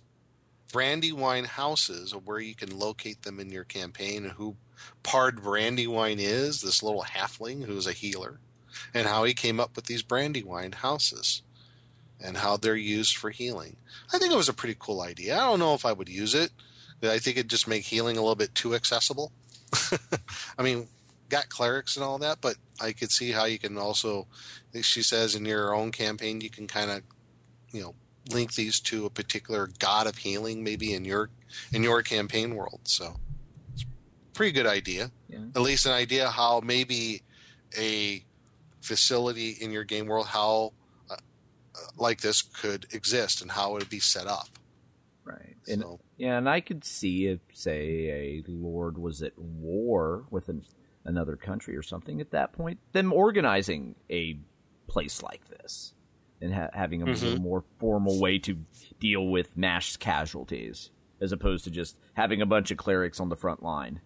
Speaker 7: Brandywine houses, of where you can locate them in your campaign, and who Pard Brandywine is, this little halfling who's a healer, and how he came up with these Brandywine houses, and how they're used for healing. I think it was a pretty cool idea. I don't know if I would use it. I think it'd just make healing a little bit too accessible. I mean, got clerics and all that, but I could see how you can also, she says, in your own campaign, you can kind of, you know, link these to a particular god of healing, maybe in your in your campaign world. So, pretty good idea.
Speaker 6: Yeah.
Speaker 7: At least an idea how maybe a facility in your game world, how uh, uh, like this could exist and how it would be set up.
Speaker 6: Right. And yeah, and I could see if, say, a lord was at war with an, another country or something at that point, them organizing a place like this and ha- having a little more formal way to deal with mass casualties, as opposed to just having a bunch of clerics on the front line.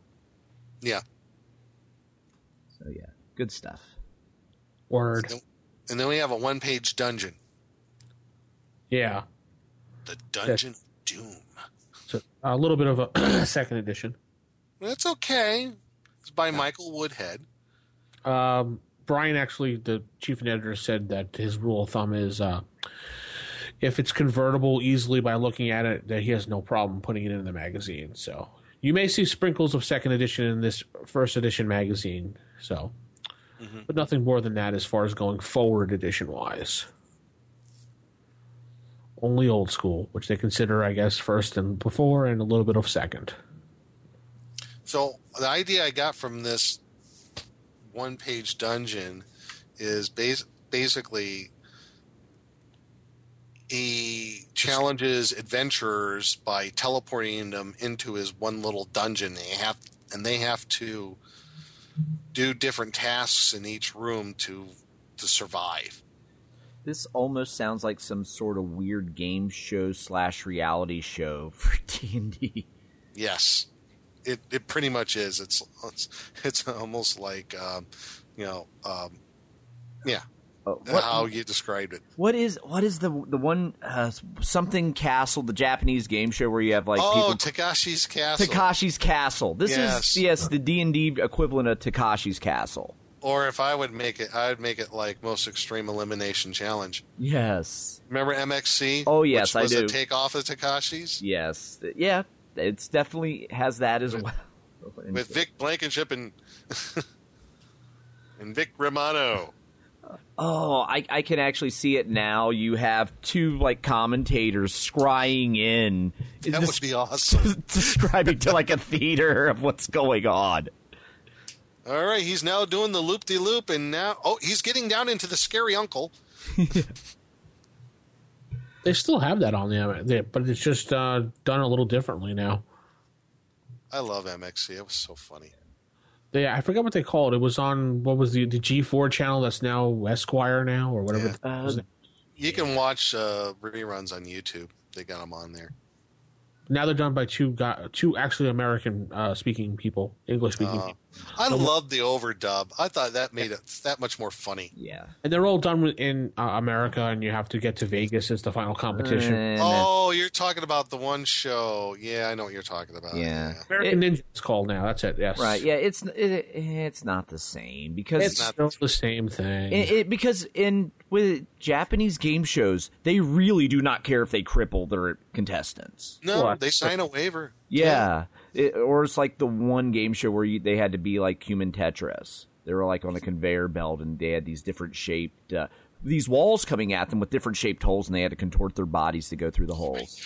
Speaker 7: Yeah.
Speaker 6: So yeah, good stuff.
Speaker 5: Word.
Speaker 7: And then we have a one page dungeon,
Speaker 5: Yeah.
Speaker 7: the Dungeon of Doom.
Speaker 5: So a little bit of a second edition.
Speaker 7: That's okay. It's by Michael Woodhead.
Speaker 5: Um, Brian actually, the chief editor, said that his rule of thumb is uh, if it's convertible easily by looking at it, that he has no problem putting it in the magazine. So you may see sprinkles of second edition in this first edition magazine. So, mm-hmm. but nothing more than that as far as going forward edition wise. Only old school, which they consider, I guess, first and before, and a little bit of second.
Speaker 7: So the idea I got from this one page dungeon is bas- basically he challenges adventurers by teleporting them into his one little dungeon. They have and they have to do different tasks in each room to to survive.
Speaker 6: This almost sounds like some sort of weird game show slash reality show for D and D.
Speaker 7: Yes, it it pretty much is. It's it's, it's almost like um, you know, um, yeah,
Speaker 6: what-
Speaker 7: how you described it.
Speaker 6: What is what is the the one uh, something castle the Japanese game show where you have like
Speaker 7: oh,
Speaker 6: people
Speaker 7: Takeshi's Castle,
Speaker 6: Takeshi's Castle. This
Speaker 7: Yes.
Speaker 6: is yes the D and D equivalent of Takeshi's Castle.
Speaker 7: or if I would make it, I would make it like most extreme elimination challenge.
Speaker 6: Yes,
Speaker 7: Remember MXC?
Speaker 6: Oh, yes, I do.
Speaker 7: a takeoff of Takeshi's
Speaker 6: yes, yeah. It's definitely has that as well.
Speaker 7: with Vic Blankenship and and Vic Romano.
Speaker 6: Oh, I, I can actually see it now. You have two like commentators scrying in,
Speaker 7: That
Speaker 6: des-
Speaker 7: would be awesome.
Speaker 6: describing to like a theater of what's going on.
Speaker 7: All right, he's now doing the loop de loop, and now oh, he's getting down into the scary uncle.
Speaker 5: They still have that on the, they- but it's just uh, done a little differently now.
Speaker 7: I love MXC. It was so funny.
Speaker 5: They, I forgot what they called it. It was on what was the the G four channel that's now Esquire now or whatever.
Speaker 7: Yeah.
Speaker 5: the-
Speaker 7: You can watch uh, reruns on YouTube. They got them on there.
Speaker 5: Now they're done by two guy, two actually American uh, speaking people, English speaking,
Speaker 7: Uh,
Speaker 5: people.
Speaker 7: I love the overdub. I thought that made it that much more funny.
Speaker 6: Yeah.
Speaker 5: and they're all done in uh, America. And you have to get to Vegas as the final competition.
Speaker 6: And,
Speaker 7: Oh, you're talking about the one show. Yeah, I know what you're talking about.
Speaker 6: Yeah.
Speaker 5: American Ninja it's called now. That's it. Yes,
Speaker 6: Right. Yeah. It's it, it's not the same because
Speaker 5: It's still the same thing.
Speaker 6: It, it, because in with Japanese game shows, they really do not care if they cripple their contestants.
Speaker 7: No,
Speaker 5: What?
Speaker 7: they sign a waiver.
Speaker 6: Yeah, It- or it's like the one game show where you, they had to be like human Tetris. They were like on a conveyor belt, and they had these different shaped uh, these walls coming at them with different shaped holes, and they had to contort their bodies to go through the holes.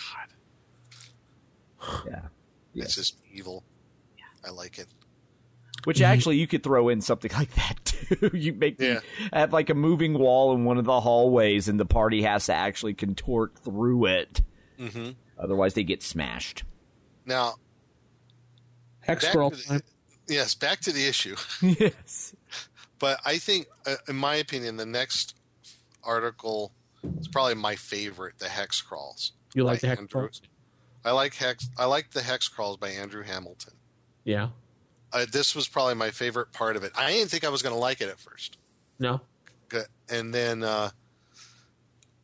Speaker 6: Oh god. yeah,
Speaker 7: It's just evil. Yeah. I like it.
Speaker 6: which actually you could throw in something like that too. you make the, have like a moving wall in one of the hallways, and the party has to actually contort through it.
Speaker 7: hmm
Speaker 6: Otherwise, they get smashed.
Speaker 7: Now,
Speaker 5: Hex
Speaker 7: back
Speaker 5: scroll
Speaker 7: to the-
Speaker 5: time.
Speaker 7: yes, back to the issue.
Speaker 6: yes.
Speaker 7: But I think, uh, in my opinion, the next article is probably my favorite, the hex crawls.
Speaker 5: You like the hex
Speaker 7: Andrew-
Speaker 5: crawls?
Speaker 7: I like hex. I like the hex crawls by Andrew Hamilton.
Speaker 5: Yeah.
Speaker 7: Uh, this was probably my favorite part of it. I didn't think I was going to like it at first.
Speaker 5: No.
Speaker 7: Good. And then uh,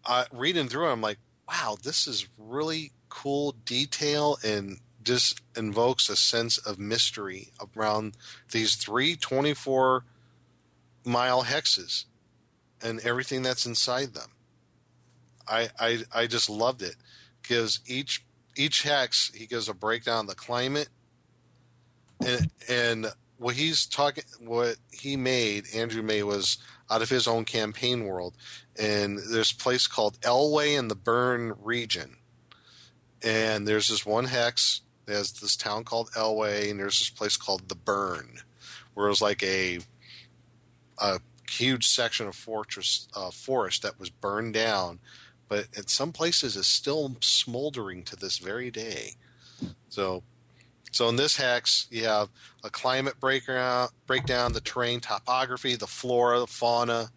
Speaker 7: I, reading through it, I'm like, wow, this is really cool detail and just invokes a sense of mystery around these three 24 mile hexes and everything that's inside them. I, I, I just loved it. Because each each hex he gives a breakdown of the climate. And and what he's talking what he made andrew may was out of his own campaign world. And there's a place called elway in the burn region. And there's this one hex there's this town called elway and there's this place called the burn where it was like a a huge section of fortress uh, forest that was burned down but in some places is still smoldering to this very day so so in this hex, you have a climate breakdown, breakdown, the terrain topography, the flora, the fauna,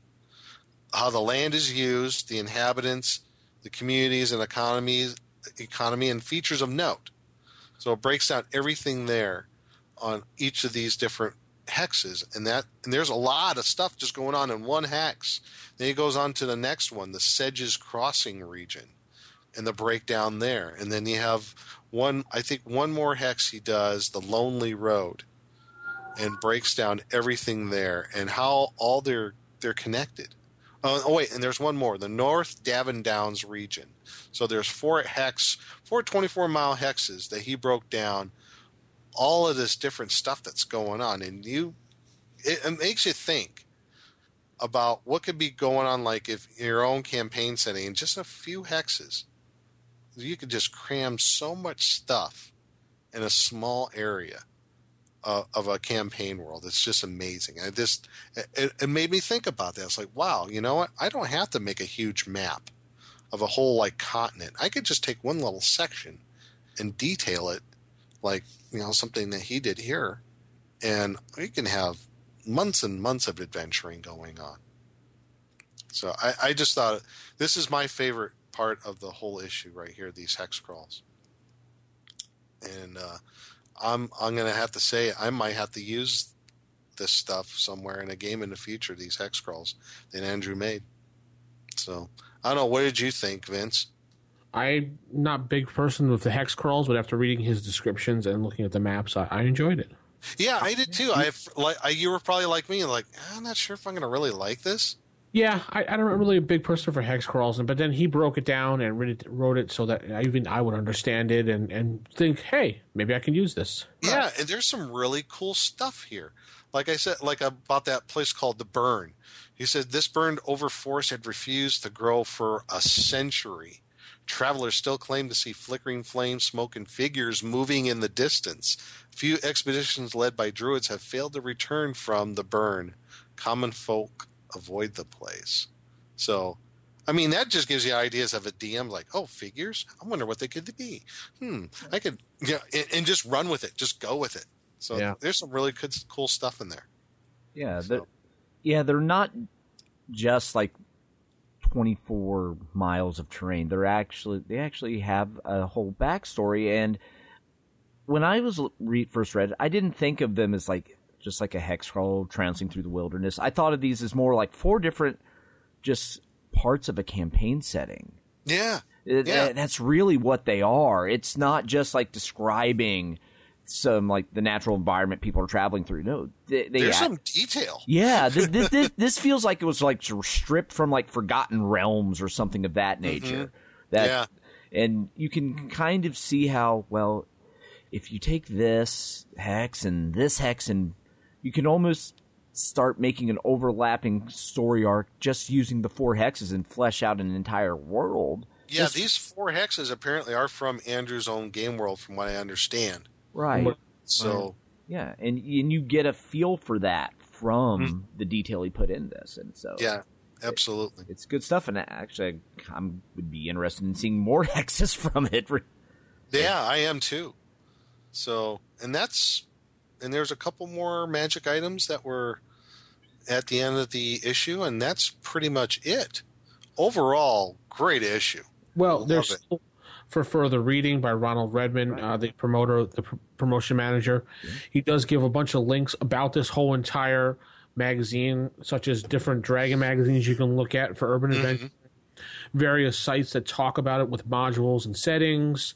Speaker 7: how the land is used, the inhabitants, the communities and economies, economy, and features of note. So it breaks down everything there on each of these different hexes, and that and there's a lot of stuff just going on in one hex. Then he goes on to the next one, the Sedges Crossing region, and the breakdown there, and then you have one i think one more hex he does the lonely road and breaks down everything there and how all they're they're connected oh, oh wait and there's one more the north davin downs region. So there's four hex four 24 mile hexes that he broke down all of this different stuff that's going on and you it, it makes you think about what could be going on like if your own campaign setting in just a few hexes. You could just cram so much stuff in a small area uh, of a campaign world. It's just amazing. I just it, it made me think about that. It's like, wow, you know what? I don't have to make a huge map of a whole like continent. I could just take one little section and detail it, like you know something that he did here, and we can have months and months of adventuring going on. So I, I just thought this is my favorite part of the whole issue right here. These hex crawls, and uh, I'm I'm gonna have to say I might have to use this stuff somewhere in a game in the future. These hex crawls that Andrew made. So I don't know. What did you think, Vince?
Speaker 5: I'm not big person with the hex crawls, but after reading his descriptions and looking at the maps, I, I enjoyed it.
Speaker 7: Yeah, I did too. I like I, you were probably like me, like ah, I'm not sure if I'm gonna really like this.
Speaker 5: Yeah, I, I'm not really a big person for hex crawls, but then he broke it down and wrote it, wrote it so that I, even I would understand it and, and think, hey, maybe I can use this.
Speaker 7: Yeah, and there's some really cool stuff here. Like I said, like about that place called the Burn. He said this burned over forest had refused to grow for a century. Travelers still claim to see flickering flames, smoke, and figures moving in the distance. Few expeditions led by druids have failed to return from the burn. Common folk avoid the place. So, I mean, that just gives you ideas of a DM like, oh, figures? I wonder what they could be. Hmm, I could, yeah, and, and just run with it, just go with it. So
Speaker 6: Yeah.
Speaker 7: there's some really good, cool stuff in there.
Speaker 6: Yeah, they're, yeah, they're not just like 24 miles of terrain. They're actually they actually have a whole backstory. And when I was re- first read it, I didn't think of them as like just like a hex crawl trouncing through the wilderness. I thought of these as more like four different just parts of a campaign setting.
Speaker 7: Yeah.
Speaker 6: It-
Speaker 7: Yeah.
Speaker 6: That's really what they are. It's not just like describing some like the natural environment people are traveling through. No, they, they
Speaker 7: There's
Speaker 6: act-
Speaker 7: some detail.
Speaker 6: yeah, this, this, this, this feels like it was like stripped from like Forgotten Realms or something of that mm-hmm. nature. That
Speaker 7: Yeah.
Speaker 6: and you can kind of see how well if you take this hex and this hex and you can almost start making an overlapping story arc just using the four hexes and flesh out an entire world.
Speaker 7: Yeah,
Speaker 6: Just-
Speaker 7: these four hexes apparently are from Andrew's own game world, from what I understand.
Speaker 6: right.
Speaker 7: So
Speaker 6: Yeah, and and you get a feel for that from mm-hmm. the detail he put in this, and so
Speaker 7: yeah, absolutely.
Speaker 6: it's good stuff. And actually, I would be interested in seeing more hexes from it.
Speaker 7: Yeah, I am too. So, and that's and there's a couple more magic items that were at the end of the issue, and that's pretty much it. Overall, great issue.
Speaker 5: Well,
Speaker 7: Love
Speaker 5: there's still for further reading by Ronald Redman, uh, the promoter, the pr- promotion manager. He does give a bunch of links about this whole entire magazine, such as different Dragon magazines you can look at for Urban Adventure, various sites that talk about it with modules and settings,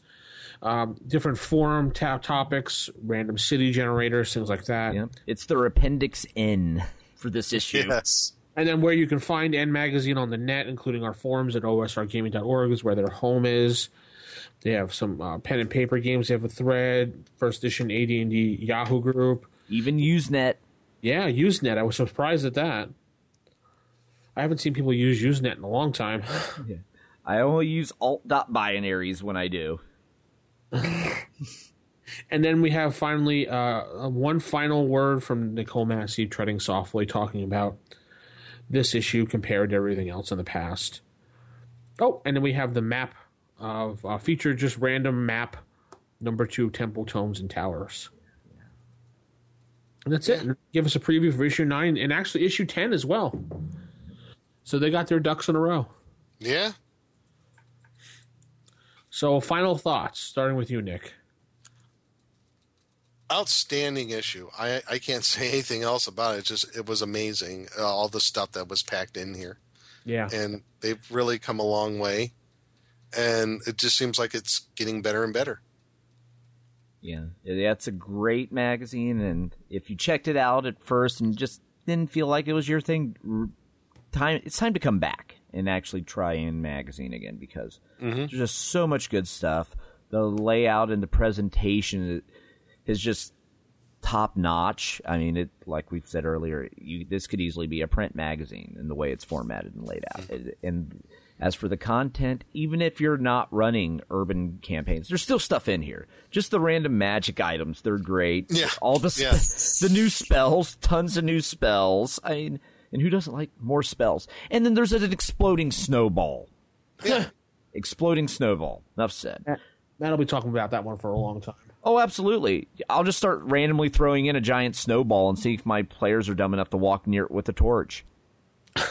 Speaker 5: um, different forum tab topics, random city generators, things like that.
Speaker 6: Yeah, it's their appendix N for this issue.
Speaker 7: Yes.
Speaker 5: And then where you can find & Magazine on the net, including our forums at osrgaming.org, is where their home is. They have some uh, pen and paper games. They have a thread, first edition AD&D Yahoo group.
Speaker 6: Even Usenet.
Speaker 5: Yeah, Usenet. I was surprised at that. I haven't seen people use Usenet in a long time. yeah.
Speaker 6: I only use alt dot binaries when I do.
Speaker 5: And then we have finally uh, one final word from Nicole Massey, treading softly, talking about this issue compared to everything else in the past. Oh, and then we have the map of uh, feature, just random map number two, Temple Tomes and Towers. And that's it. Give us a preview for issue nine and actually issue ten as well. So they got their ducks in a row.
Speaker 7: Yeah.
Speaker 5: So final thoughts, starting with you, Nick.
Speaker 7: Outstanding issue. I I can't say anything else about it. It's just it was amazing. Uh, all the stuff that was packed in here.
Speaker 5: Yeah.
Speaker 7: and they've really come a long way. And it just seems like it's getting better and better.
Speaker 6: Yeah, that's a great magazine, and if you checked it out at first and just didn't feel like it was your thing, time it's time to come back and actually try & magazine again because mm-hmm. there's just so much good stuff. The layout and the presentation is just top notch. I mean, it like we've said earlier, you, this could easily be a print magazine in the way it's formatted and laid out. Mm-hmm. It- and as for the content, even if you're not running urban campaigns, there's still stuff in here. Just the random magic items, they're great.
Speaker 7: Yeah.
Speaker 6: all the spe-
Speaker 7: Yeah.
Speaker 6: the new spells, tons of new spells. I mean, and who doesn't like more spells? And then there's an exploding snowball.
Speaker 7: Yeah.
Speaker 6: Exploding snowball. Enough said.
Speaker 5: Matt will be talking about that one for a long time.
Speaker 6: Oh, absolutely. I'll just start randomly throwing in a giant snowball and see if my players are dumb enough to walk near it with a torch.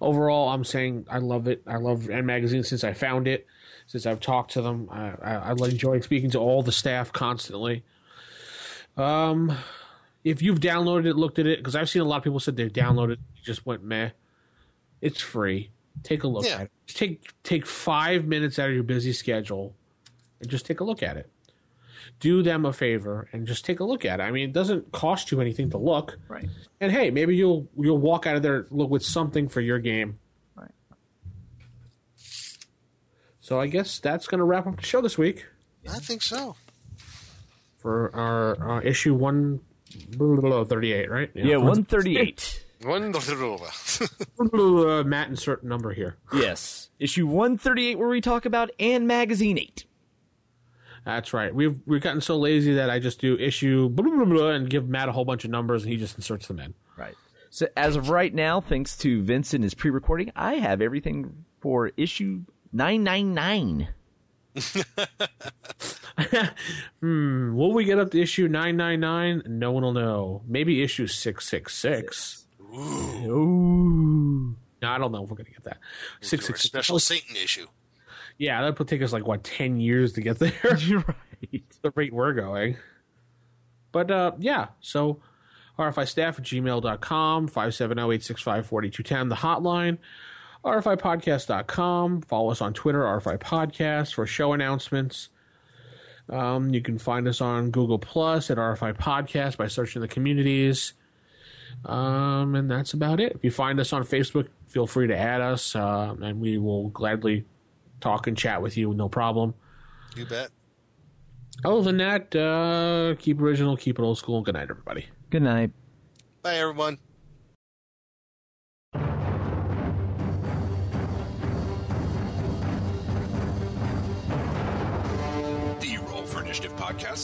Speaker 5: overall, I'm saying I love it. I love & Magazine since I found it, since I've talked to them. I, I, I enjoy speaking to all the staff constantly. Um, if you've downloaded it, looked at it, because I've seen a lot of people said they've downloaded, it, just went meh. It's free. Take a look
Speaker 7: Yeah.
Speaker 5: at it. Just take take five minutes out of your busy schedule, and just take a look at it. Do them a favor and just take a look at it. I mean, it doesn't cost you anything to look.
Speaker 6: Right.
Speaker 5: And hey, maybe you'll you'll walk out of there look with something for your game.
Speaker 6: Right.
Speaker 5: So I guess that's going to wrap up the show this week
Speaker 7: I think so.
Speaker 5: for our uh, issue one thirty eight, right?
Speaker 6: Yeah, 138.
Speaker 7: Wonderful.
Speaker 5: Uh, Matt insert number here.
Speaker 6: yes. Issue 138 where we talk about & Magazine 8.
Speaker 5: That's right. We've we've gotten so lazy that I just do issue blah, blah, blah, blah, and give Matt a whole bunch of numbers and he just inserts them in.
Speaker 6: Right. So as of right now, thanks to Vincent his pre-recording, I have everything for issue 999.
Speaker 5: Hmm. Will we get up to issue nine nine nine? No one will know. Maybe issue six six six.
Speaker 6: Ooh.
Speaker 5: No, I don't know if we're gonna get that. Six
Speaker 7: Or a
Speaker 5: six
Speaker 7: special Satan issue.
Speaker 5: Yeah, that would take us like what ten years to get there.
Speaker 6: You're right.
Speaker 5: the rate we're going. But uh, yeah, so RFI staff at gmail.com, 570-865-4210, the hotline, RFIpodcast.com. Follow us on Twitter, RFI Podcast, for show announcements. Um, you can find us on Google Plus at RFI Podcast by searching the communities. Um, and that's about it. If you find us on Facebook, feel free to add us, uh, and we will gladly talk and chat with you, no problem.
Speaker 7: You bet.
Speaker 5: Other than that, uh, keep original, keep it old school, good night, everybody.
Speaker 6: Good night.
Speaker 7: Bye, everyone.